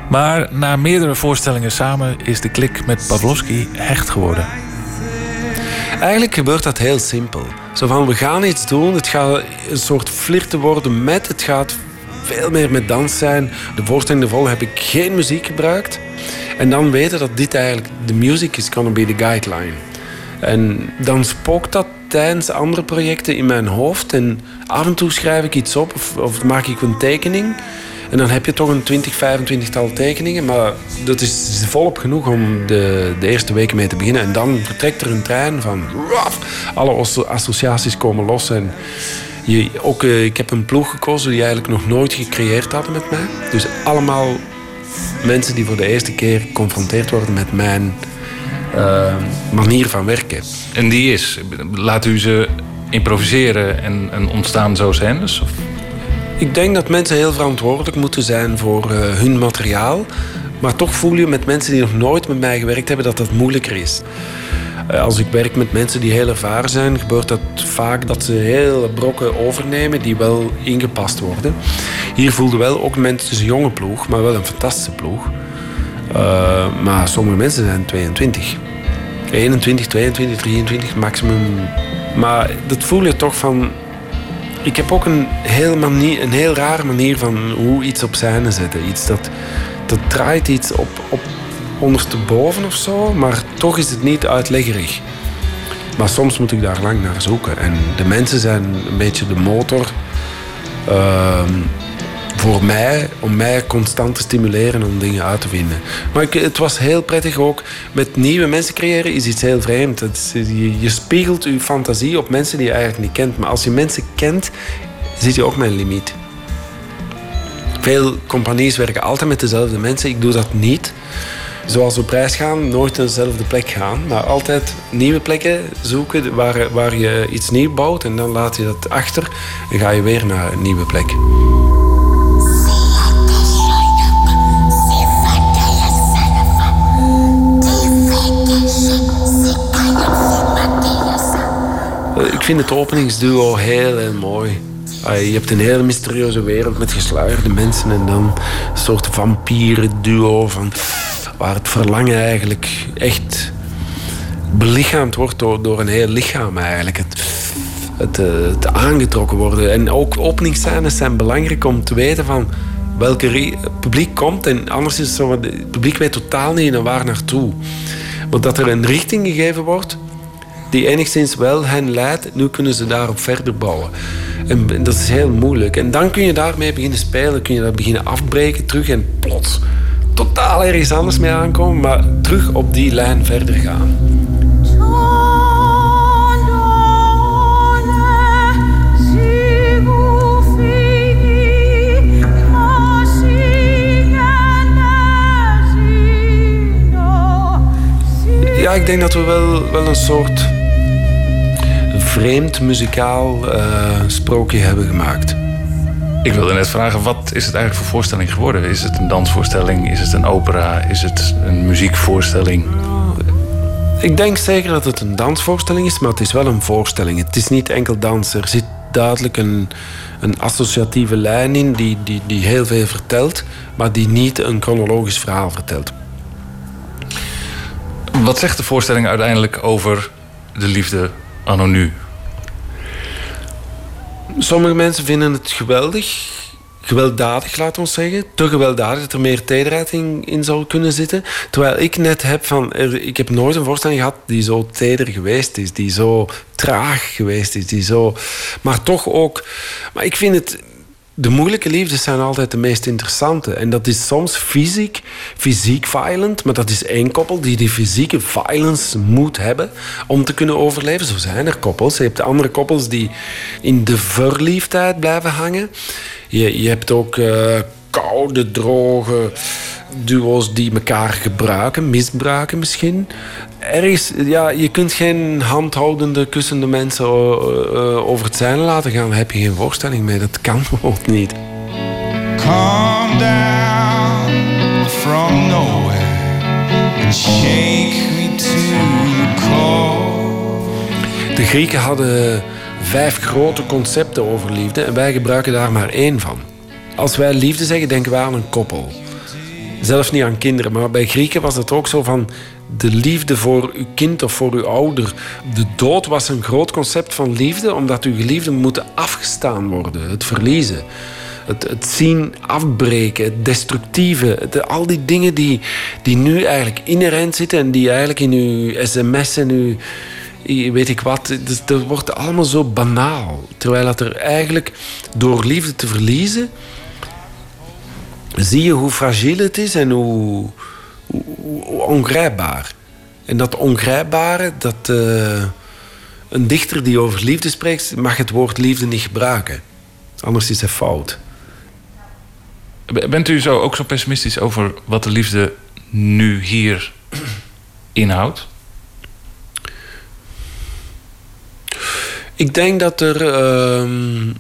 Maar na meerdere voorstellingen samen is de klik met Pavlovski hecht geworden. Eigenlijk gebeurt dat heel simpel. Zo van, we gaan iets doen, het gaat een soort flirten worden met, het gaat veel meer met dans zijn. De voorstelling ervoor heb ik geen muziek gebruikt. En dan weten dat dit eigenlijk, de music is gonna be the guideline. En dan spookt dat tijdens andere projecten in mijn hoofd. En af en toe schrijf ik iets op of, maak ik een tekening. En dan heb je toch een 20, 25 tal tekeningen. Maar dat is volop genoeg om de, de eerste weken mee te beginnen. En dan vertrekt er een trein van... alle asso- associaties komen los. En je, ook, eh, ik heb een ploeg gekozen die eigenlijk nog nooit gecreëerd hadden met mij. Dus allemaal mensen die voor de eerste keer geconfronteerd worden met mijn eh, manier van werken. En die is, laat u ze improviseren en, en ontstaan zo scènes? Of? Ik denk dat mensen heel verantwoordelijk moeten zijn voor eh, hun materiaal. Maar toch voel je met mensen die nog nooit met mij gewerkt hebben dat dat moeilijker is. Eh, Als ik werk met mensen die heel ervaren zijn, gebeurt dat vaak dat ze heel brokken overnemen die wel ingepast worden. Hier voelde wel ook mensen, het is een jonge ploeg, maar wel een fantastische ploeg. Eh, maar sommige mensen zijn 22. 21, 22, 23 maximum. Maar dat voel je toch van. Ik heb ook een heel, manier, een heel rare manier van hoe iets op scène zetten. Iets dat, dat draait iets op, op ondersteboven of zo, maar toch is het niet uitleggerig. Maar soms moet ik daar lang naar zoeken. En de mensen zijn een beetje de motor ehm, voor mij, om mij constant te stimuleren om dingen uit te vinden. Maar het was heel prettig ook. Met nieuwe mensen creëren is iets heel vreemd. Je, spiegelt je fantasie op mensen die je eigenlijk niet kent. Maar als je mensen kent, zit je ook een limiet. Veel compagnies werken altijd met dezelfde mensen. Ik doe dat niet. Zoals op reis gaan, nooit naar dezelfde plek gaan. Maar altijd nieuwe plekken zoeken waar, waar je iets nieuws bouwt. En dan laat je dat achter en ga je weer naar een nieuwe plek. Vind het openingsduo heel, heel mooi. Je hebt een hele mysterieuze wereld met gesluierde mensen en dan een soort vampieren-duo van waar het verlangen eigenlijk echt belichaamd wordt door, een heel lichaam eigenlijk. Eh, het aangetrokken worden. En ook openingsscènes zijn belangrijk om te weten van welke publiek komt. En anders is het zo, het publiek weet totaal niet naar waar naartoe. Maar dat er een richting gegeven wordt die enigszins wel hen leidt. Nu kunnen ze daarop verder bouwen. En dat is heel moeilijk. En dan kun je daarmee beginnen spelen, kun je dat beginnen afbreken terug en plots totaal ergens anders mee aankomen, maar terug op die lijn verder gaan. Ja, ik denk dat we wel, wel een soort vreemd muzikaal eh, sprookje hebben gemaakt. Ik wilde net vragen, wat is het eigenlijk voor voorstelling geworden? Is het een dansvoorstelling? Is het een opera? Is het een muziekvoorstelling? Ik denk zeker dat het een dansvoorstelling is, maar het is wel een voorstelling. Het is niet enkel dans. Er zit duidelijk een, een associatieve lijn in die, die, die heel veel vertelt, maar die niet een chronologisch verhaal vertelt. Wat zegt de voorstelling uiteindelijk over de liefde anno nu? Sommige mensen vinden het geweldig. Gewelddadig, laten we ons zeggen. Te gewelddadig dat er meer tederheid in, zou kunnen zitten. Terwijl ik net heb van... Ik heb nooit een voorstelling gehad die zo teder geweest is. Die zo traag geweest is. Die zo... Maar toch ook... Maar ik vind het... De moeilijke liefdes zijn altijd de meest interessante. En dat is soms fysiek, fysiek violent. Maar dat is één koppel die die fysieke violence moet hebben om te kunnen overleven. Zo zijn er koppels. Je hebt de andere koppels die in de verliefdheid blijven hangen. Je, je hebt ook eh, koude, droge duo's die elkaar gebruiken, misbruiken misschien. Ergens, ja, je kunt geen handhoudende, kussende mensen eh, eh, over het zijn laten gaan. Daar heb je geen voorstelling mee. Dat kan gewoon niet. Come down from nowhere and shake me to core. De Grieken hadden vijf grote concepten over liefde en wij gebruiken daar maar één van. Als wij liefde zeggen, denken wij aan een koppel. Zelfs niet aan kinderen, maar bij Grieken was het ook zo van de liefde voor uw kind of voor uw ouder. De dood was een groot concept van liefde, omdat uw geliefden moeten afgestaan worden, het verliezen. Het, zien afbreken, het destructieve. al die dingen die, die nu eigenlijk inherent zitten en die eigenlijk in uw sms en uw weet ik wat. Dus dat wordt allemaal zo banaal. Terwijl dat er eigenlijk door liefde te verliezen, zie je hoe fragiel het is en hoe, hoe, hoe ongrijpbaar. En dat ongrijpbare, dat eh, een dichter die over liefde spreekt, mag het woord liefde niet gebruiken. Anders is het fout. Bent u zo ook zo pessimistisch over wat de liefde nu hier inhoudt? Ik denk dat er ehm,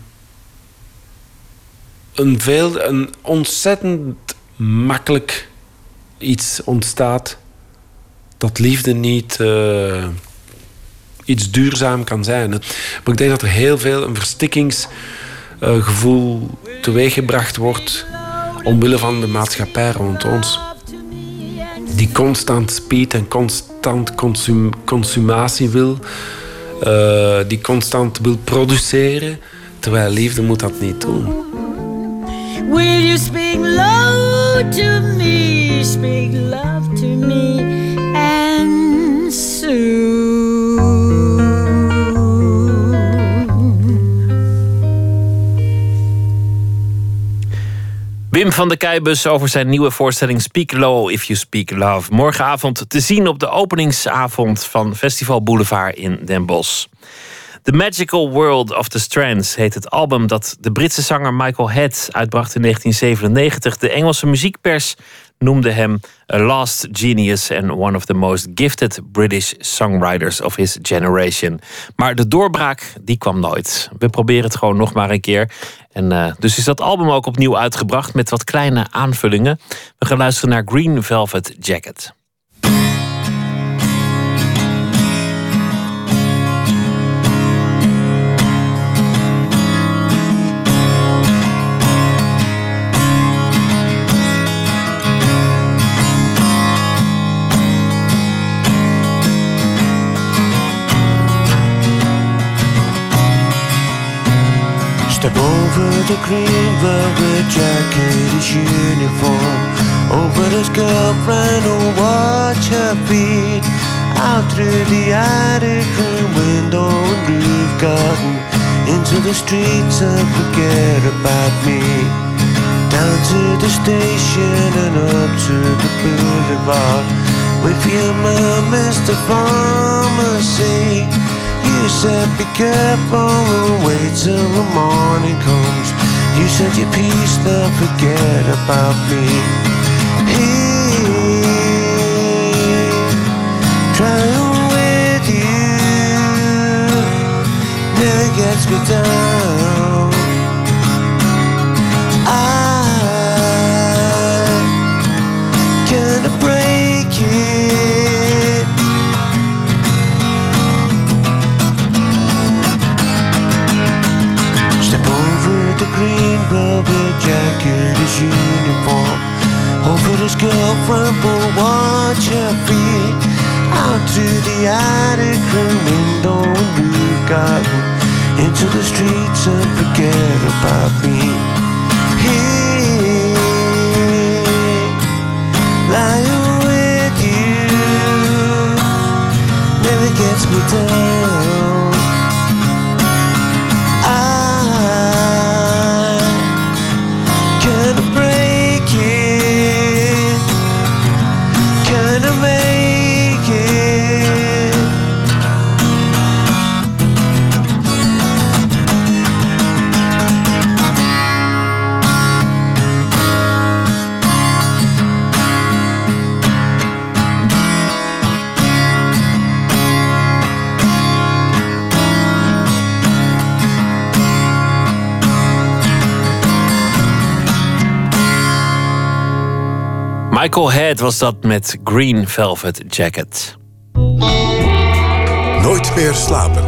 een, veel, een ontzettend makkelijk iets ontstaat dat liefde niet eh, iets duurzaam kan zijn. Maar ik denk dat er heel veel een verstikkingsgevoel teweeggebracht wordt omwille van de maatschappij rond ons. Die constant speed en constant consum- consumatie wil. eh, die constant wil produceren. Terwijl liefde moet dat niet doen. Will you speak low to me? Speak love to me and Wim van de Keibus over zijn nieuwe voorstelling Speak Low If You Speak Love. Morgenavond te zien op de openingsavond van Festival Boulevard in Den Bosch. The Magical World of the Strands heet het album dat de Britse zanger Michael Head uitbracht in 1997. De Engelse muziekpers noemde hem a last genius and one of the most gifted British songwriters of his generation. Maar de doorbraak die kwam nooit. We proberen het gewoon nog maar een keer. En eh, dus is dat album ook opnieuw uitgebracht met wat kleine aanvullingen. We gaan luisteren naar Green Velvet Jacket. The green velvet jacket, his uniform. Over his girlfriend who watch her feet. Out through the attic room window and roof garden. Into the streets and forget about me. Down to the station and up to the boulevard. For your mom, Mr. Pharmacy. You said be careful and wait till the morning comes. You said your peace, now forget about me. Here, trying with you never gets me down. Green velvet jacket, his uniform. Over his girlfriend, but watch her feet. Out to the attic room window and roof garden. Into the streets and forget about me. Here, lying with you never gets me down. Michael Head was dat met Green Velvet Jacket. Nooit meer slapen.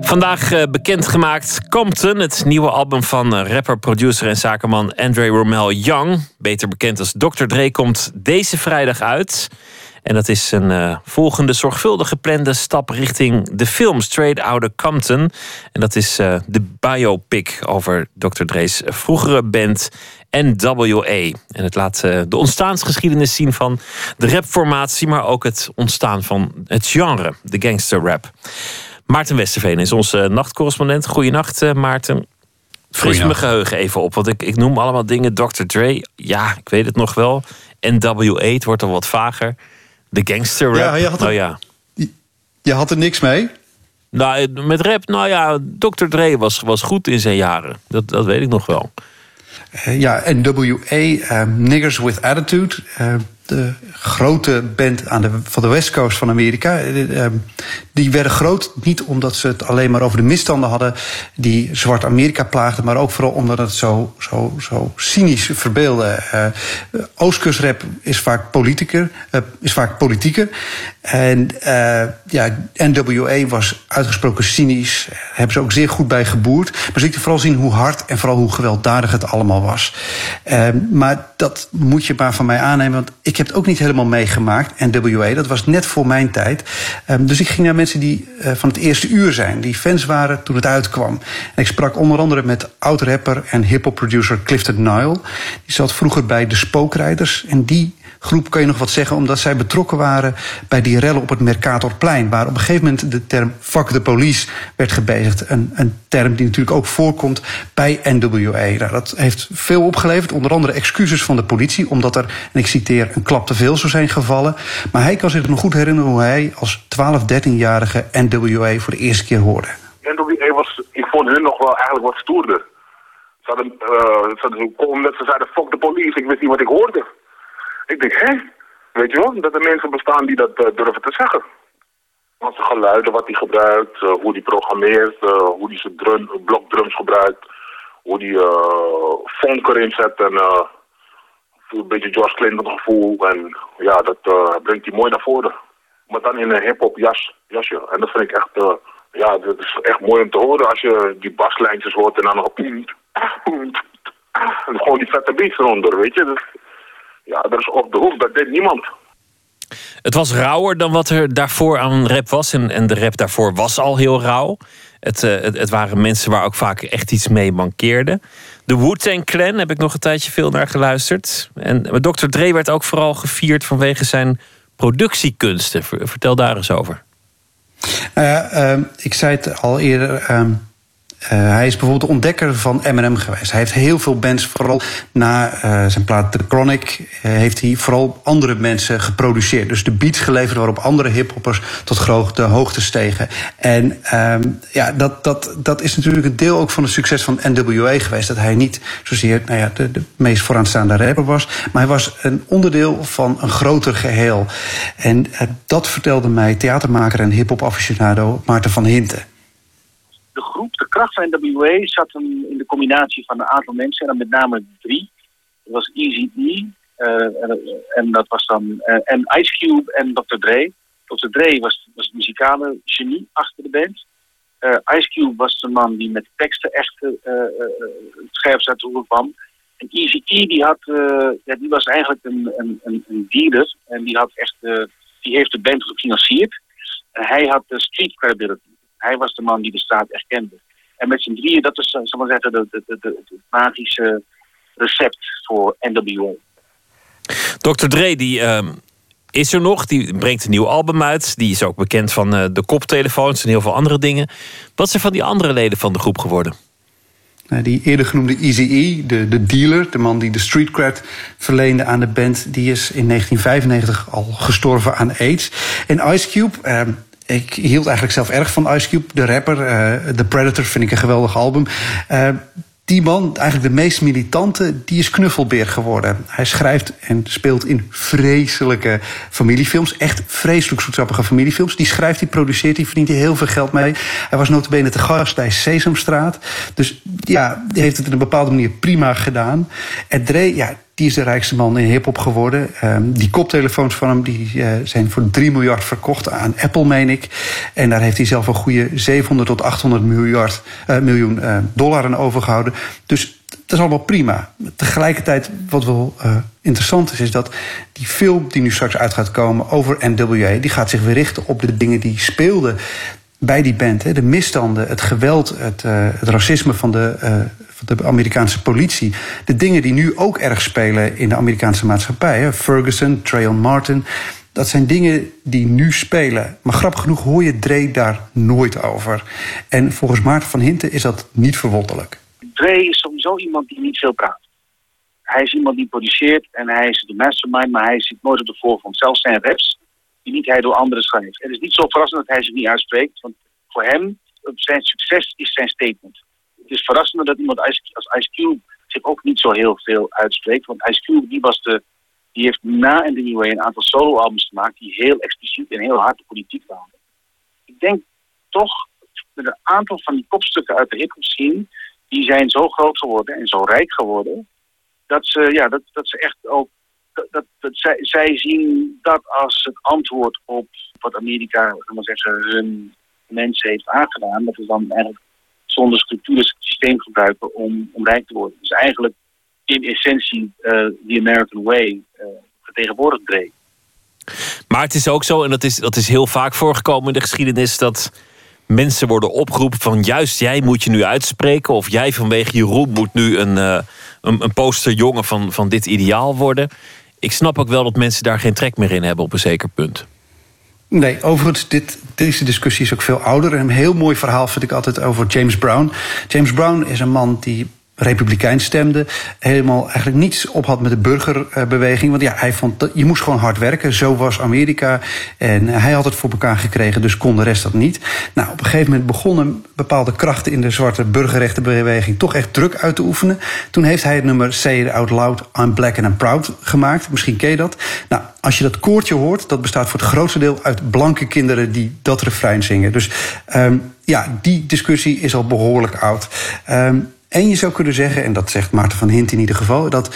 Vandaag eh, bekendgemaakt Compton, het nieuwe album van eh, rapper, producer en zakenman Andre Romel Young. Beter bekend als Dr. Dre, komt deze vrijdag uit. En dat is een eh, volgende zorgvuldig geplande stap richting de film Straight Outta Compton. En dat is eh, de biopic over Dr. Dre's vroegere band NWA. En het laat eh, de ontstaansgeschiedenis zien van de rapformatie, maar ook het ontstaan van het genre, de gangsterrap. Maarten Westerveen is onze nachtcorrespondent. Goedenacht, Maarten. Fris mijn geheugen even op, want ik, ik noem allemaal dingen. Dr. Dre, ja, ik weet het nog wel. NWA, het wordt al wat vager. De gangster rap. Ja, je had er- nou ja. Je had er niks mee? Nou, met rap, nou ja, Dr. Dre was, was goed in zijn jaren. Dat, dat weet ik nog wel. Eh, ja, NWA, eh, Niggers with Attitude. eh, de grote band aan de, van de West Coast van Amerika. Eh, eh, die werden groot niet omdat ze het alleen maar over de misstanden hadden... die zwart Amerika plaagden... maar ook vooral omdat het zo, zo, zo cynisch verbeelde. Eh, Oostkustrap is vaak, politieker, eh, is vaak politieker. En ja, NWA was uitgesproken cynisch. Hebben ze ook zeer goed bij geboerd. Maar ze lieten vooral zien hoe hard en vooral hoe gewelddadig het allemaal was. Eh, maar dat moet je maar van mij aannemen, want ik heb het ook niet helemaal meegemaakt. NWA, dat was net voor mijn tijd. Eh, dus ik ging naar mensen die eh, van het eerste uur zijn, die fans waren toen het uitkwam. En ik sprak onder andere met oud-rapper en hip-hop producer Clifton Nile. Die zat vroeger bij de Spookrijders. En die groep kan je nog wat zeggen, omdat zij betrokken waren bij die rellen op het Mercatorplein. Waar op een gegeven moment de term fuck the police werd gebezigd. Een, een term die natuurlijk ook voorkomt bij NWA. Nou, dat heeft veel opgeleverd, onder andere excuses van de politie, omdat er, en ik citeer, een klap te veel zou zijn gevallen. Maar hij kan zich nog goed herinneren hoe hij als 12, 13-jarige NWA voor de eerste keer hoorde. NWA was, ik vond hun nog wel eigenlijk wat stoerder. Ze hadden, eh, ze hadden komen dat ze zeiden, fuck de police, ik wist niet wat ik hoorde. Ik denk, hè? Weet je wel, dat er mensen bestaan die dat eh, durven te zeggen. Want zijn geluiden, wat hij gebruikt, eh, hoe hij programmeert, eh, hoe hij zijn drum, blokdrums gebruikt, hoe hij uh, funk erin zet en een beetje George Clinton gevoel. En ja, dat brengt hij mooi naar voren. Maar dan in een hip-hop jas, jasje. En dat vind ik echt, ja, dat is echt mooi om te horen als je die baslijntjes hoort en dan nog poem, en gewoon die vette beats eronder, weet je. Dus, ja, dat is op de hoek, dat deed niemand. Het was rauwer dan wat er daarvoor aan rap was. En, en de rap daarvoor was al heel rauw. Het, eh, het, het waren mensen waar ook vaak echt iets mee mankeerde. De Wu-Tang Clan heb ik nog een tijdje veel naar geluisterd. En Dr. Dre werd ook vooral gevierd vanwege zijn productiekunsten. Ver- Vertel daar eens over. Ja, ehm, ik zei het al eerder. ehm, eh, hij is bijvoorbeeld de ontdekker van Eminem geweest. Hij heeft heel veel bands, vooral na eh, zijn plaat The Chronic... eh, heeft hij vooral andere mensen geproduceerd. Dus de beats geleverd waarop andere hiphoppers tot grote hoogte stegen. En ehm, ja, dat, dat, dat is natuurlijk een deel ook van het succes van NWA geweest. Dat hij niet zozeer nou ja, de, meest vooraanstaande rapper was... maar hij was een onderdeel van een groter geheel. En eh, dat vertelde mij theatermaker en hiphop Maarten van Hinten. de groep, kracht van NWA zat hem in de combinatie van een aantal mensen, en dan met name drie. Dat was Easy-E, eh, en, en dat was dan, eh, en Ice Cube en Dr. Dre. Dr. Dre was, was het muzikale genie achter de band. Eh, Ice Cube was de man die met teksten echt eh, eh, eh, het scherpst uit de kwam. En Easy-E, die, had, eh, ja, die was eigenlijk een, een, een, dealer. En die, had echt, eh, die heeft de band gefinancierd. En hij had de street credibility. Hij was de man die de straat erkende. En met z'n drieën, dat is, eh, zal maar zeggen, de- de- de- de- het magische recept voor NWA. Dr. Dre die, ehm, is er nog. Die brengt een nieuw album uit. Die is ook bekend van eh, de koptelefoons en heel veel andere dingen. Wat is er van die andere leden van de groep geworden? Nou, Die eerder genoemde Eazy-E, de, de dealer, de man die de street cred verleende aan de band, die is in 1995 al gestorven aan AIDS. En Ice Cube, eh, ik hield eigenlijk zelf erg van Ice Cube, de rapper. eh The Predator vind ik een geweldig album. Eh, die man, eigenlijk de meest militante, die is knuffelbeer geworden. Hij schrijft en speelt in vreselijke familiefilms. Echt vreselijk zoetsappige familiefilms. Die schrijft, die produceert, die verdient heel veel geld mee. Hij was notabene te gast bij Sesamstraat. Dus ja, die heeft het op een bepaalde manier prima gedaan. En Dre, ja, die is de rijkste man in hip-hop geworden. Ehm, die koptelefoons van hem die, eh, zijn voor 3 miljard verkocht aan Apple, meen ik. En daar heeft hij zelf een goede 700 tot 800 miljard, eh, miljoen eh, dollar aan overgehouden. Dus dat is allemaal prima. Tegelijkertijd, wat wel interessant is, is dat die film die nu straks uit gaat komen over NWA, die gaat zich weer richten op de dingen die speelden bij die band. Hè. De misstanden, het geweld, het, het racisme van de, de Amerikaanse politie. De dingen die nu ook erg spelen in de Amerikaanse maatschappij. Ferguson, Trayon Martin. Dat zijn dingen die nu spelen. Maar grappig genoeg hoor je Dre daar nooit over. En volgens Maarten van Hinten is dat niet verwonderlijk. Dre is sowieso iemand die niet veel praat. Hij is iemand die produceert en hij is de mastermind, maar hij zit nooit op de voorgrond. Zelfs zijn raps, die niet hij door anderen schrijft. Het is niet zo verrassend dat hij zich niet uitspreekt, want voor hem, zijn succes is zijn statement. Het is verrassender dat iemand als Ice Cube zich ook niet zo heel veel uitspreekt. Want Ice Cube, die, was de, die heeft na NWA een aantal soloalbums gemaakt die heel expliciet en heel hard de politiek waren. Ik denk toch met een aantal van die kopstukken uit de hip-hop scene, die zijn zo groot geworden en zo rijk geworden, dat ze, ja, dat, dat ze echt ook. Dat, dat, dat zij, zij zien dat als het antwoord op wat Amerika, maar zeggen, hun mensen heeft aangedaan. Dat is dan eigenlijk zonder structuur het systeem gebruiken om, rijk te worden. Dus eigenlijk in essentie eh the American way eh vertegenwoordigd. Maar het is ook zo, en dat is, dat is heel vaak voorgekomen in de geschiedenis, dat mensen worden opgeroepen van juist jij moet je nu uitspreken. Of jij vanwege je roem moet nu een, eh, een, een posterjongen van, van dit ideaal worden. Ik snap ook wel dat mensen daar geen trek meer in hebben op een zeker punt. Nee, overigens, dit, deze discussie is ook veel ouder. En een heel mooi verhaal vind ik altijd over James Brown. James Brown is een man die republikein stemde. Helemaal eigenlijk niets op had met de burgerbeweging. Want ja, hij vond dat je moest gewoon hard werken. Zo was Amerika. En hij had het voor elkaar gekregen, dus kon de rest dat niet. Nou, op een gegeven moment begonnen bepaalde krachten in de zwarte burgerrechtenbeweging toch echt druk uit te oefenen. Toen heeft hij het nummer Say It Out Loud, I'm Black and I'm Proud gemaakt. Misschien ken je dat. Nou, als je dat koortje hoort, dat bestaat voor het grootste deel uit blanke kinderen die dat refrein zingen. Dus um, ja, die discussie is al behoorlijk oud. Um, en je zou kunnen zeggen, en dat zegt Maarten van Hint in ieder geval, dat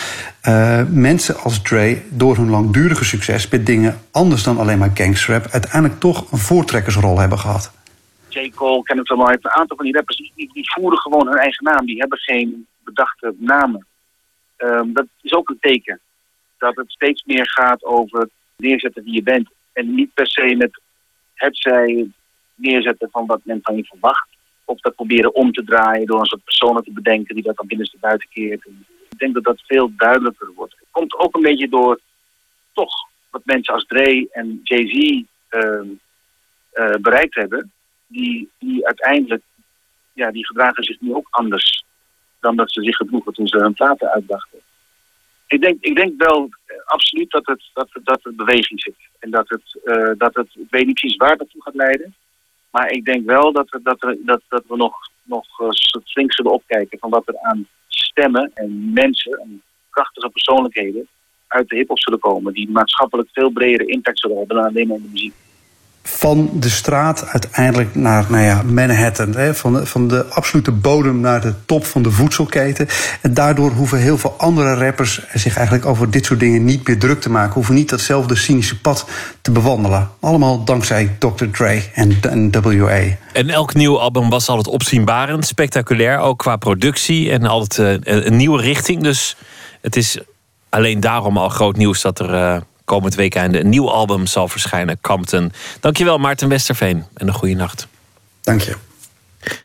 uh, mensen als Dre door hun langdurige succes met dingen anders dan alleen maar gangstrap uiteindelijk toch een voortrekkersrol hebben gehad. J. Cole, Kenneth Lamar, een aantal van die rappers, die, die voeren gewoon hun eigen naam. Die hebben geen bedachte namen. Um, dat is ook een teken. Dat het steeds meer gaat over neerzetten wie je bent. En niet per se met het zij neerzetten van wat men van je verwacht. Of dat proberen om te draaien door een soort personen te bedenken die dat dan binnenste buiten keert. Ik denk dat dat veel duidelijker wordt. Het komt ook een beetje door toch wat mensen als Dre en Jay-Z ehm, eh, bereikt hebben. Die, die uiteindelijk, ja, die gedragen zich nu ook anders dan dat ze zich gedroegen toen ze hun platen uitbrachten. Ik denk, ik denk wel eh, absoluut dat, het, dat, dat er beweging zit. En dat het, eh, dat het, ik weet niet precies waar dat toe gaat leiden. Maar ik denk wel dat, er, dat, er, dat, dat we nog, nog uh, flink zullen opkijken van wat er aan stemmen en mensen en krachtige persoonlijkheden uit de hip-hop zullen komen. Die maatschappelijk veel bredere impact zullen hebben dan alleen maar de muziek van de straat uiteindelijk naar nou ja, Manhattan. Hè, van, de, van de absolute bodem naar de top van de voedselketen. En daardoor hoeven heel veel andere rappers zich eigenlijk over dit soort dingen niet meer druk te maken. Hoeven niet datzelfde cynische pad te bewandelen. Allemaal dankzij Dr. Dre en, WA. En elk nieuw album was altijd opzienbarend, spectaculair, ook qua productie en altijd uh, een nieuwe richting. Dus het is alleen daarom al groot nieuws dat er. Uh, komend weekend een nieuw album zal verschijnen, Compton. Dankjewel Maarten Westerveen en een goede nacht. Dank je.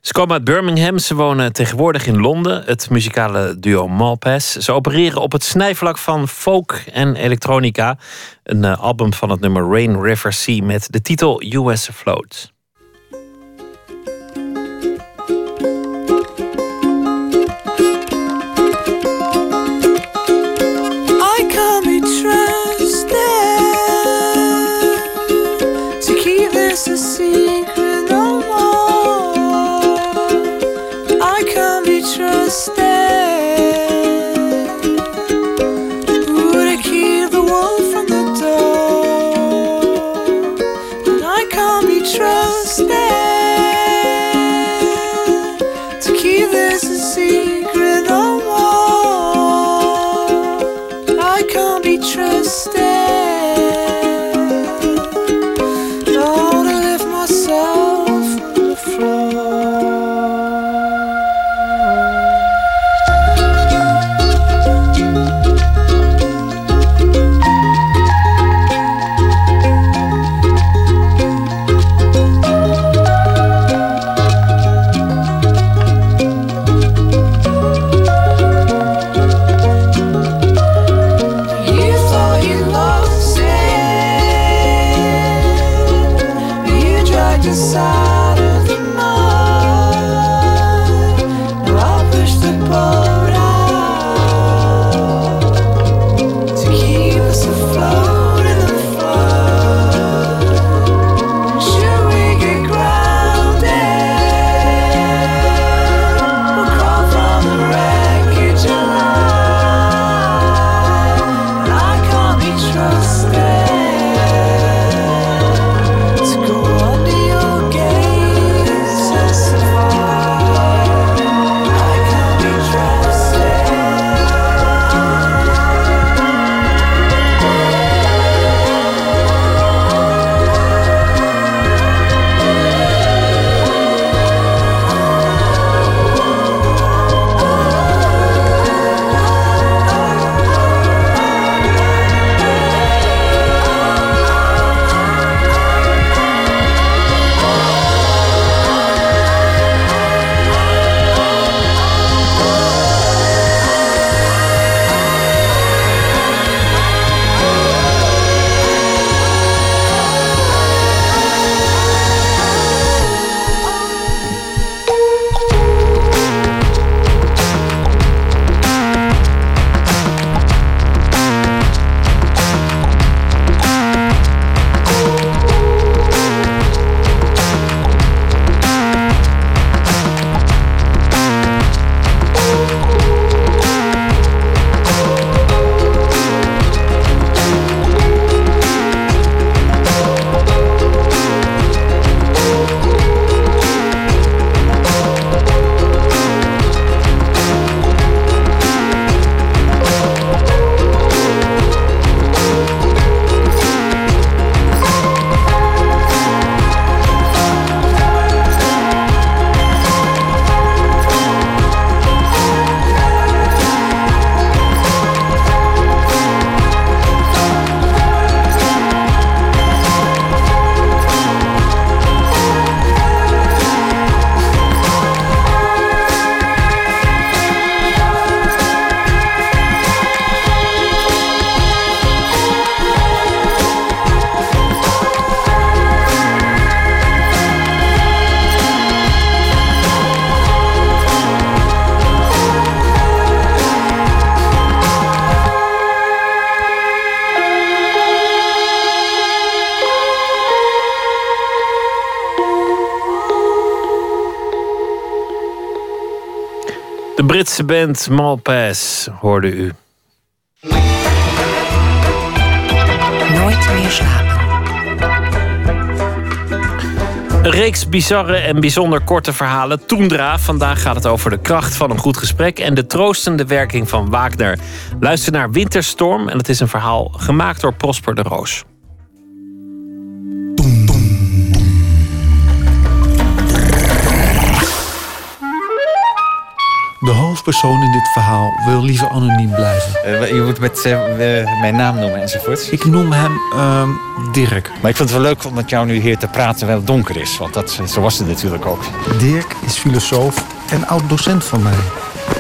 Ze komen uit Birmingham, ze wonen tegenwoordig in Londen, het muzikale duo Malpass. Ze opereren op het snijvlak van folk en elektronica. Een uh, album van het nummer Rain River Sea met de titel US Afloat. Just Malpass hoorde u. Nooit meer slapen. Een reeks bizarre en bijzonder korte verhalen. Toendra. Vandaag gaat het over de kracht van een goed gesprek en de troostende werking van Wagner. Luister naar Winterstorm en het is een verhaal gemaakt door Prosper de Roos. Hoofdpersoon in dit verhaal wil liever anoniem blijven. Eh, je moet met eh, mijn naam noemen enzovoort. Ik noem hem ehm, Dirk. Maar ik vind het wel leuk om met jou nu hier te praten terwijl het donker is. Want dat, zo was het natuurlijk ook. Dirk is filosoof en oud-docent van mij.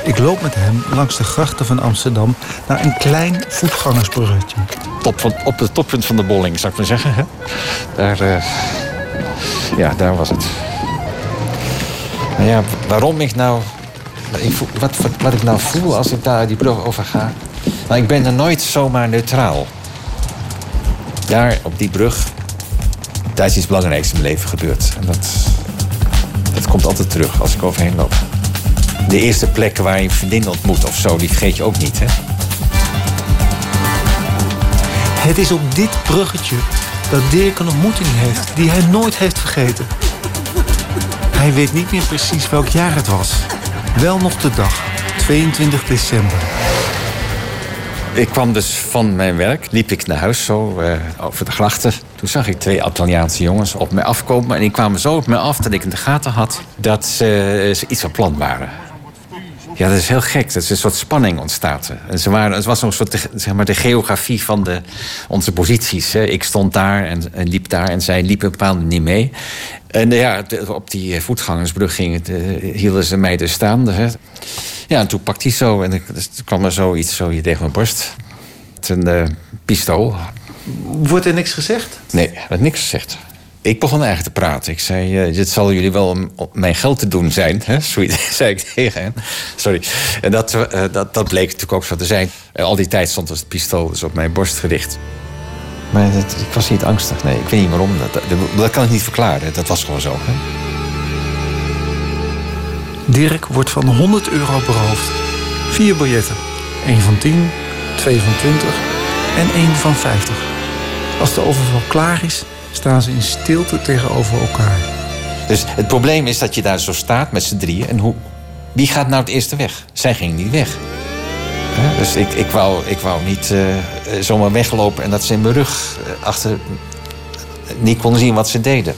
Ik loop met hem langs de grachten van Amsterdam naar een klein voetgangersbruggetje. Top van, op het toppunt van de bolling, zou ik maar zeggen. Hè? Daar, eh, ja, daar was het. Maar ja, waarom ik nou... Ik wat, wat, ik nou voel als ik daar die brug over ga... Nou, ik ben er nooit zomaar neutraal. Daar, op die brug... Daar is iets belangrijks in mijn leven gebeurd. En dat, dat komt altijd terug als ik overheen loop. De eerste plek waar je een vriendin ontmoet of zo, die vergeet je ook niet, hè? Het is op dit bruggetje dat Dirk een ontmoeting heeft die hij nooit heeft vergeten. Hij weet niet meer precies welk jaar het was. Wel nog de dag, 22 december. Ik kwam dus van mijn werk, liep ik naar huis zo eh, over de grachten. Toen zag ik twee Italiaanse jongens op mij afkomen. En die kwamen zo op mij af dat ik in de gaten had dat ze, ze iets van plan waren. Ja, dat is heel gek. Dat is een soort spanning ontstaat. En ze waren, het was een soort de, zeg maar, de geografie van de, onze posities. Hè. Ik stond daar en, en liep daar en zij liepen bepaald niet mee. En eh, ja, op die voetgangersbrug ging het, eh, hielden ze mij dus staan. Hè. Ja, en toen pakte hij zo en ik- dus er kwam er zoiets zo hier tegen mijn borst. Het een eh, pistool. Wordt er niks gezegd? Nee, er werd niks gezegd. Ik begon eigenlijk te praten. Ik zei, eh, dit zal jullie wel om mijn geld te doen zijn. Hè? Zei ik tegen hen. Sorry. En dat, eh, dat, dat bleek natuurlijk ook zo te zijn. Al die tijd stond het pistool dus op mijn borst gericht. Maar ik was niet angstig. Nee, ik weet niet waarom. Dat, dat, dat kan ik niet verklaren. Dat was gewoon zo. Hè? Dirk wordt van 100 euro beroofd. Vier biljetten. Eén van 10, twee van 20 en één van 50. Als de overval klaar is, staan ze in stilte tegenover elkaar. Dus het probleem is dat je daar zo staat met z'n drieën. En hoe, wie gaat nou het eerste weg? Zij ging niet weg. Dus ik, ik, wou, ik wou niet eh, zomaar weglopen en dat ze in mijn rug eh, achter niet konden zien wat ze deden.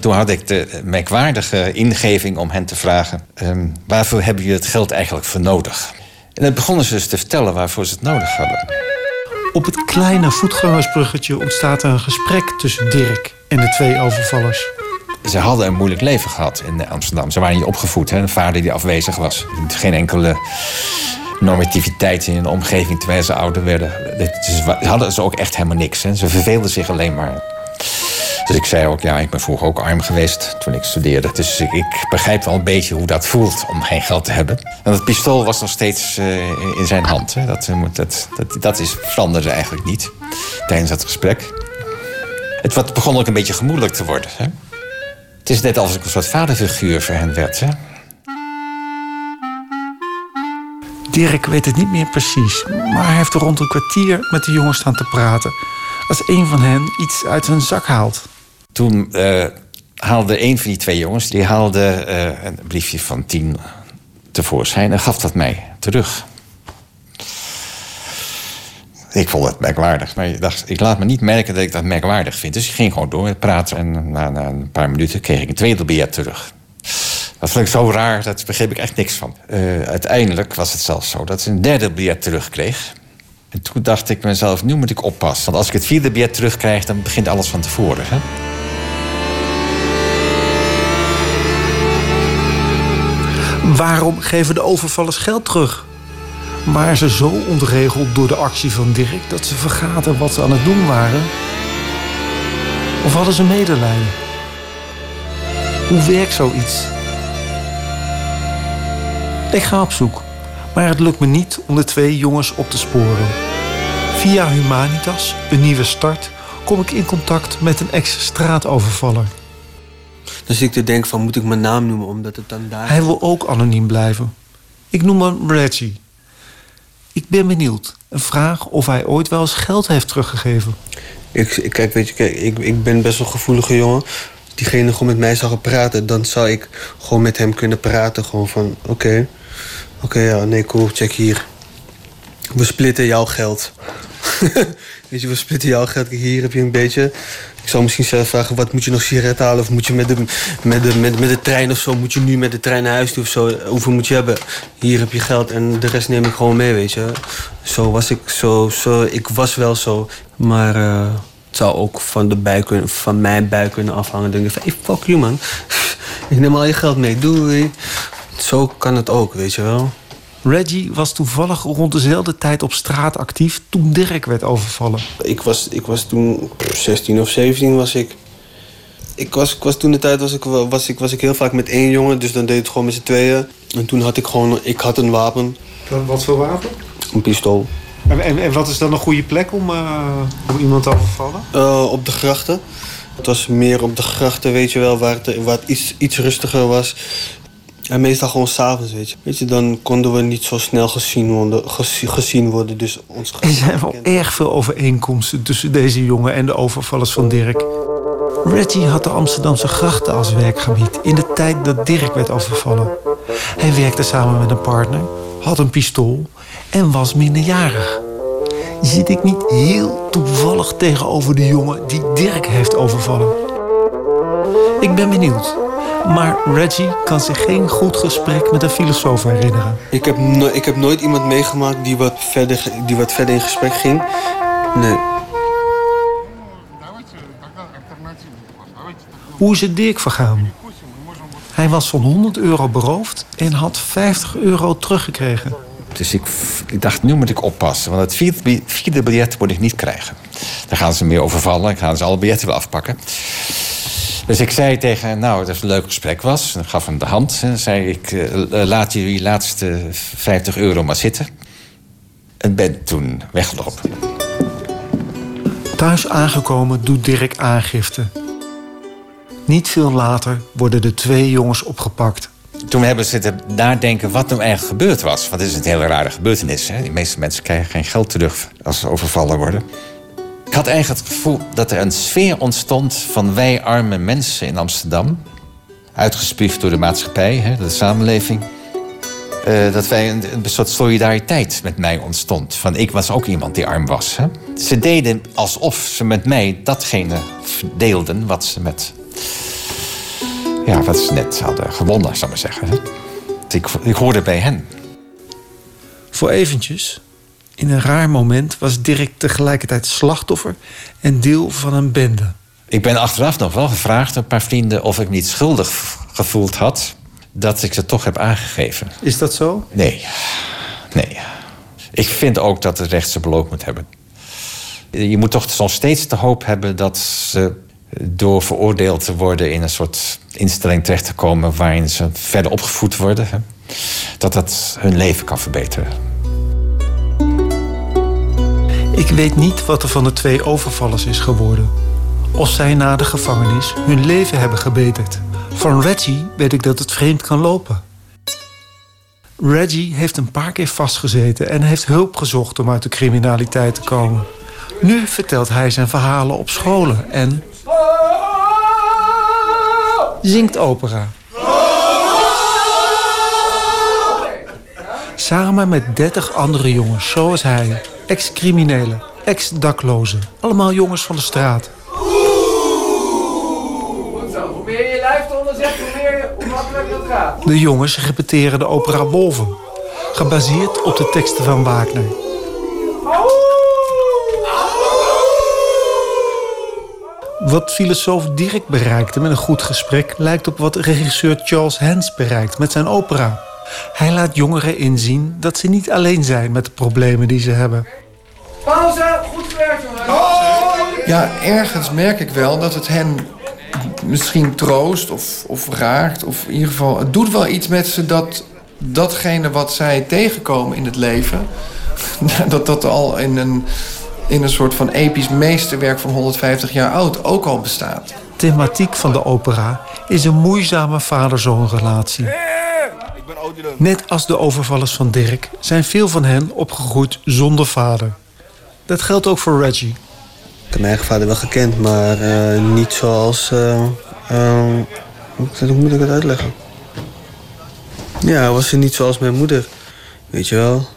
Toen had ik de merkwaardige ingeving om hen te vragen: ehm, waarvoor hebben jullie het geld eigenlijk voor nodig? En dan begonnen ze dus te vertellen waarvoor ze het nodig hadden. Op het kleine voetgangersbruggetje ontstaat een gesprek tussen Dirk en de twee overvallers. Ze hadden een moeilijk leven gehad in Amsterdam. Ze waren niet opgevoed. Hè? Een vader die afwezig was. Geen enkele normativiteit in een omgeving terwijl ze ouder werden. Ze hadden ze ook echt helemaal niks. Hè? Ze verveelden zich alleen maar. Dus ik zei ook, ja, ik ben vroeger ook arm geweest toen ik studeerde. Dus ik, begrijp wel een beetje hoe dat voelt om geen geld te hebben. En dat pistool was nog steeds eh, in zijn hand. Hè? Dat, eh, dat, dat, dat is, veranderde eigenlijk niet tijdens dat gesprek. Het wat- begon ook een beetje gemoedelijk te worden. Hè? Het is net alsof ik een soort vaderfiguur voor hen werd. Hè? Dirk weet het niet meer precies, maar hij heeft rond een kwartier met de jongens staan te praten. Als een van hen iets uit hun zak haalt. Toen eh, haalde een van die twee jongens die haalde, eh, een briefje van tien tevoorschijn en gaf dat mij terug. Ik vond het merkwaardig, maar ik dacht, ik laat me niet merken dat ik dat merkwaardig vind. Dus ik ging gewoon door met praten en na, na een paar minuten kreeg ik een tweede biljet terug. Dat vond ik zo raar, daar begreep ik echt niks van. Eh, uiteindelijk was het zelfs zo dat ze een derde biljet terugkreeg. En toen dacht ik mezelf, nu moet ik oppassen. Want als ik het vierde biljet terugkrijg, dan begint alles van tevoren. Hè? Waarom geven de overvallers geld terug? Waren ze zo ontregeld door de actie van Dirk dat ze vergaten wat ze aan het doen waren? Of hadden ze medelijden? Hoe werkt zoiets? Ik ga op zoek, maar het lukt me niet om de twee jongens op te sporen. Via Humanitas, een nieuwe start, kom ik in contact met een ex-straatovervaller. Dus ik te denken van, moet ik mijn naam noemen, omdat het dan daar... Hij wil ook anoniem blijven. Ik noem hem Reggie. Ik ben benieuwd. Een vraag of hij ooit wel eens geld heeft teruggegeven. Ik, ik- kijk, weet je, kijk, ik, ik ben best wel een gevoelige jongen. Als diegene gewoon met mij zou gaan praten, dan zou ik gewoon met hem kunnen praten. Gewoon van, oké, oké, ja, nee, cool, check hier. We splitten jouw geld. weet je, we splitten jouw geld. Hier heb je een beetje. Ik zou misschien zelf vragen, wat moet je nog sigaretten halen? Of moet je met de, met, de, met, met de trein of zo? Moet je nu met de trein naar huis toe of zo? Hoeveel moet je hebben? Hier heb je geld en de rest neem ik gewoon mee, weet je. Zo was ik, zo, zo, ik was wel zo. Maar eh, het zou ook van, de buik, kunnen- van mijn buik kunnen afhangen. Dan denk ik van, fuck you man. ik neem al je geld mee, doei. Zo kan het ook, weet je wel. Reggie was toevallig rond dezelfde tijd op straat actief toen Dirk werd overvallen. Ik was, ik was toen pff, 16 of 17 was ik. Ik was, ik was toen de tijd was ik, was, ik, was ik heel vaak met één jongen, dus dan deed het gewoon met z'n tweeën. En toen had ik gewoon, ik had een wapen, Wat voor wapen? een pistool. En, en, en wat is dan een goede plek om, eh, om iemand te overvallen? Eh, op de grachten. Het was meer op de grachten, weet je wel, waar het, waar het iets, iets rustiger was. En meestal gewoon s'avonds, weet je. Weet je, dan konden we niet zo snel gezien worden, gezi- gezien worden dus ons Er zijn wel erg veel overeenkomsten tussen deze jongen en de overvallers van Dirk. Reggie had de Amsterdamse grachten als werkgebied in de tijd dat Dirk werd overvallen. Hij werkte samen met een partner, had een pistool en was minderjarig. Zit ik niet heel toevallig tegenover de jongen die Dirk heeft overvallen? Ik ben benieuwd. Maar Reggie kan zich geen goed gesprek met een filosoof herinneren. Ik heb, no- ik heb nooit iemand meegemaakt die wat, verder, die wat verder in gesprek ging. Nee. Hoe is het Dirk vergaan? Hij was van 100 euro beroofd en had 50 euro teruggekregen. Dus ik, ik dacht, nu moet ik oppassen. Want het vierde, vierde biljet moet ik niet krijgen. Dan gaan ze me meer overvallen. Dan gaan ze alle biljetten weer afpakken. Dus ik zei tegen hem, nou, dat het een leuk gesprek was. En ik gaf hem de hand. En zei ik, eh, laat jullie laatste 50 euro maar zitten. En ben toen weggelopen. Thuis aangekomen doet Dirk aangifte. Niet veel later worden de twee jongens opgepakt. Toen hebben ze zitten nadenken wat nou eigenlijk gebeurd was. Want het is een hele rare gebeurtenis. Hè? De meeste mensen krijgen geen geld terug als ze overvallen worden. Had eigenlijk het gevoel dat er een sfeer ontstond van wij arme mensen in Amsterdam. Uitgespiefd door de maatschappij, hè, de samenleving. Eh, dat wij een, een soort solidariteit met mij ontstond. Van ik was ook iemand die arm was. Hè. Ze deden alsof ze met mij datgene deelden wat ze met ja, wat ze net hadden gewonnen, zou ik maar zeggen. Ik, ik hoorde bij hen. Voor eventjes, in een raar moment was Dirk tegelijkertijd slachtoffer en deel van een bende. Ik ben achteraf nog wel gevraagd door een paar vrienden of ik niet schuldig gevoeld had dat ik ze toch heb aangegeven. Is dat zo? Nee, nee. Ik vind ook dat het recht zijn beloop moet hebben. Je moet toch nog steeds de hoop hebben dat ze door veroordeeld te worden in een soort instelling terecht te komen waarin ze verder opgevoed worden, dat dat hun leven kan verbeteren. Ik weet niet wat er van de twee overvallers is geworden. Of zij na de gevangenis hun leven hebben gebeterd. Van Reggie weet ik dat het vreemd kan lopen. Reggie heeft een paar keer vastgezeten en heeft hulp gezocht om uit de criminaliteit te komen. Nu vertelt hij zijn verhalen op scholen en zingt opera. Samen met 30 andere jongens zoals hij. Ex-criminelen, ex-daklozen. Allemaal jongens van de straat. Hoe meer je lijf zet, hoe, meer, hoe makkelijker het gaat. De jongens repeteren de opera boven. Gebaseerd op de teksten van Wagner. Wat filosoof Dirk bereikte met een goed gesprek... lijkt op wat regisseur Charles Hans bereikt met zijn opera. Hij laat jongeren inzien dat ze niet alleen zijn met de problemen die ze hebben. Pauze, goed gewerkt jongens. Ja, ergens merk ik wel dat het hen misschien troost of, of raakt. Of in ieder geval, het doet wel iets met ze dat datgene wat zij tegenkomen in het leven... dat dat al in een, in een soort van episch meesterwerk van 150 jaar oud ook al bestaat. Thematiek van de opera is een moeizame vader-zoon relatie. Net als de overvallers van Dirk zijn veel van hen opgegroeid zonder vader. Dat geldt ook voor Reggie. Ik heb mijn eigen vader wel gekend, maar eh, niet zoals... eh, eh, hoe moet ik het uitleggen? Ja, hij was niet zoals mijn moeder. Weet je wel?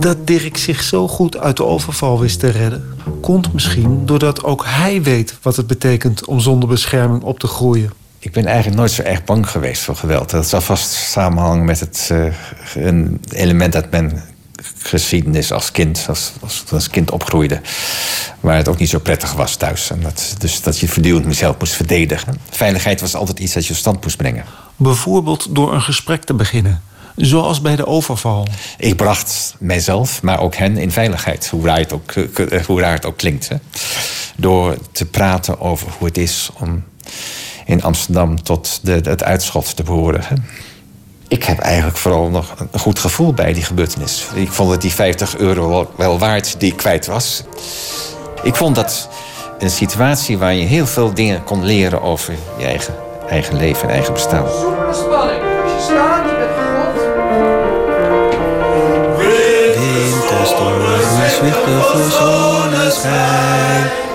Dat Dirk zich zo goed uit de overval wist te redden... komt misschien doordat ook hij weet wat het betekent... om zonder bescherming op te groeien. Ik ben eigenlijk nooit zo erg bang geweest voor geweld. Dat zal vast samenhangen met het eh, een element uit mijn geschiedenis als kind, als, als, als kind opgroeide. Waar het ook niet zo prettig was thuis. En dat, dus dat je voortdurend mezelf moest verdedigen. Veiligheid was altijd iets dat je stand moest brengen. Bijvoorbeeld door een gesprek te beginnen. Zoals bij de overval. Ik bracht mijzelf, maar ook hen in veiligheid. Hoe raar het ook, eh, hoe raar het ook klinkt. Hè. Door te praten over hoe het is om in Amsterdam tot de, het uitschot te behoren. Hè. Ik heb eigenlijk vooral nog een goed gevoel bij die gebeurtenis. Ik vond het die 50 euro wel, wel waard die ik kwijt was. Ik vond dat een situatie waar je heel veel dingen kon leren over je eigen, eigen leven en eigen bestaan. Is wichtig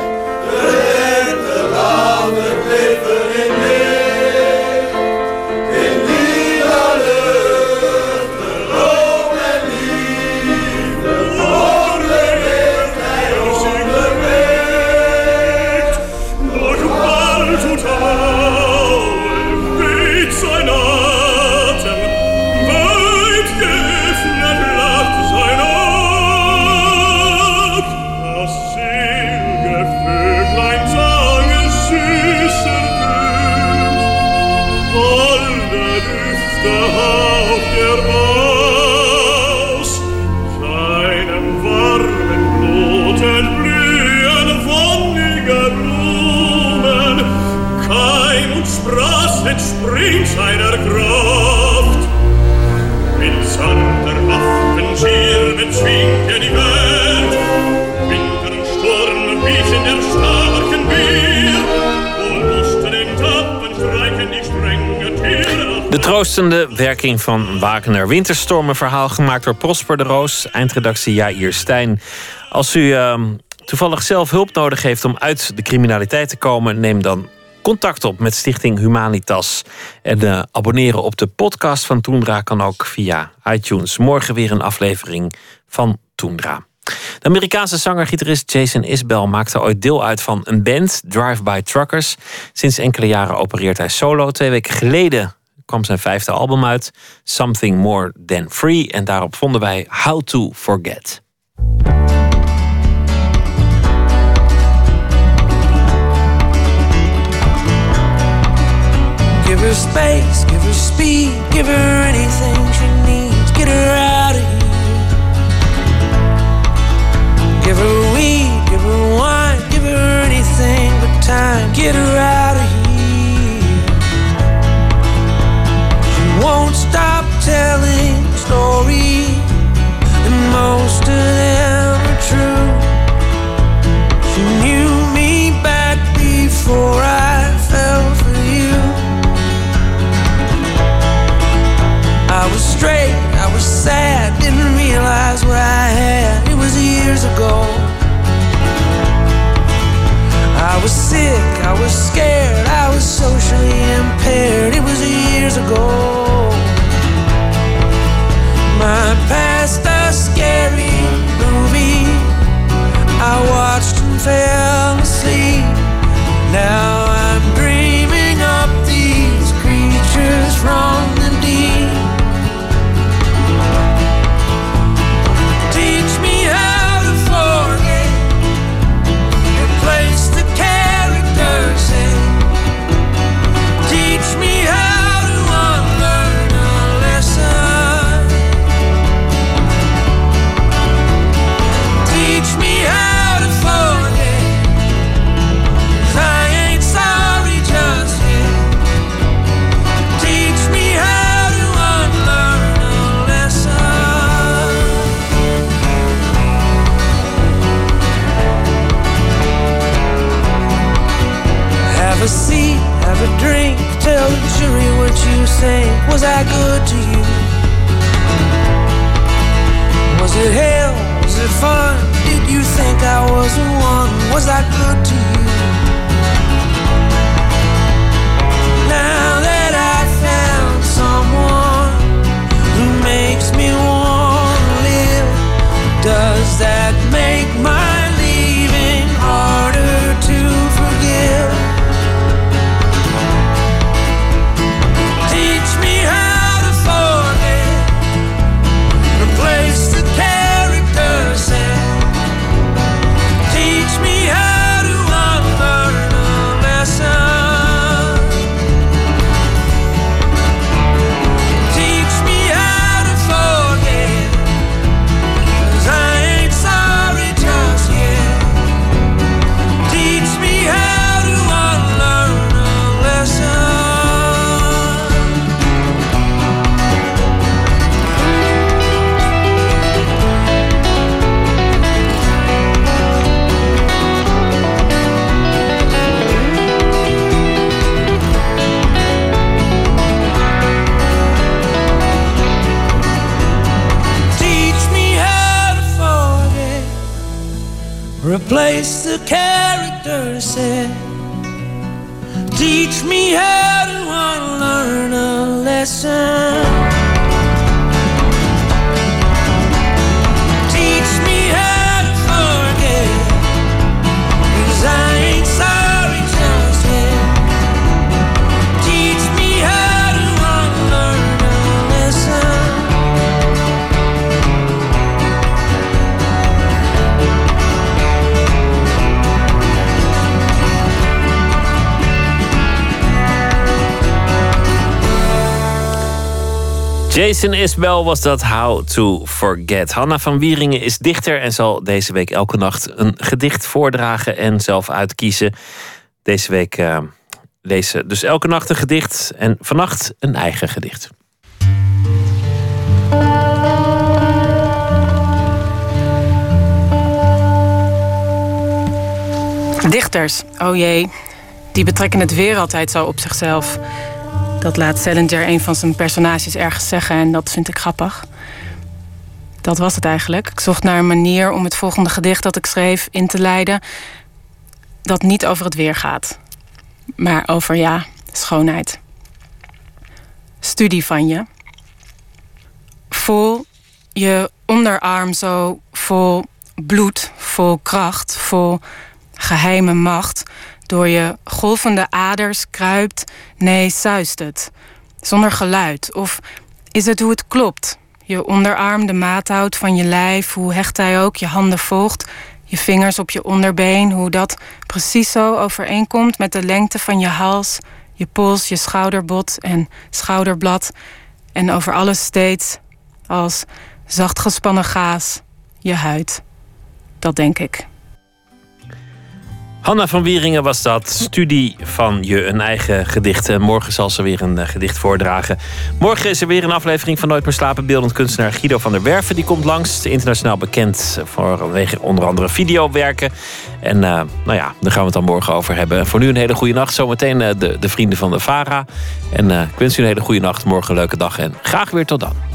Entspringt seiner Kraft. Mit sanfter Waffenschier bezwingt er die Welt, Winter und Sturm wichen der starken Bier, und Lust dem Tappen die strenge Tiere De troostende werking van Wagner. Winterstorm, een verhaal gemaakt door Prosper de Roos. Eindredactie Jair Stijn. Als u ehm, toevallig zelf hulp nodig heeft om uit de criminaliteit te komen... neem dan contact op met Stichting Humanitas. En eh, abonneren op de podcast van Toendra kan ook via iTunes. Morgen weer een aflevering van Toendra. De Amerikaanse zanger-gitarist Jason Isbell maakte ooit deel uit van een band, Drive-By Truckers. Sinds enkele jaren opereert hij solo. Twee weken geleden kwam zijn vijfde album uit, Something More Than Free. En daarop vonden wij How to Forget. Her space, give her speed, give her anything she needs. Get her out of here. Give her weed, give her wine, give her anything but time. Get her out of here. She won't stop telling stories, and most of them are true. She knew me back before I I was straight, I was sad, didn't realize what I had. It was years ago. I was sick, I was scared, I was socially impaired. It was years ago. My past a scary movie. I watched and fell asleep. Now I'm dreaming up these creatures from what. Was I good to you? Was it hell? Was it fun? Did you think I was the one? Was I good to you? Now that I found someone who makes me wanna live, does that make my Jason Isbell was dat How to Forget. Hanna van Wieringen is dichter en zal deze week elke nacht een gedicht voordragen en zelf uitkiezen. Deze week eh, lezen dus elke nacht een gedicht en vannacht een eigen gedicht. Dichters, oh jee, die betrekken het weer altijd zo op zichzelf. Dat laat Salinger een van zijn personages ergens zeggen en dat vind ik grappig. Dat was het eigenlijk. Ik zocht naar een manier om het volgende gedicht dat ik schreef in te leiden. dat niet over het weer gaat, maar over ja, schoonheid. Studie van je. Voel je onderarm zo vol bloed, vol kracht, vol geheime macht. Door je golvende aders kruipt, nee, zuist het. Zonder geluid. Of is het hoe het klopt? Je onderarm de maat houdt van je lijf, hoe hecht hij ook, je handen volgt. Je vingers op je onderbeen, hoe dat precies zo overeenkomt met de lengte van je hals, je pols, je schouderbot en schouderblad. En over alles steeds als zacht gespannen gaas, je huid. Dat denk ik. Hanna van Wieringen was dat. Studie van je een eigen gedicht. En Morgen zal ze weer een eh, gedicht voordragen. Morgen is er weer een aflevering van Nooit meer slapen. Beeldend kunstenaar Guido van der Werven die komt langs. Internationaal bekend vanwege onder andere videowerken. En eh, nou ja, daar gaan we het dan morgen over hebben. En voor nu een hele goede nacht. Zometeen eh, de, de vrienden van de VARA. En ik wens u een hele goede nacht. Morgen een leuke dag. En graag weer tot dan.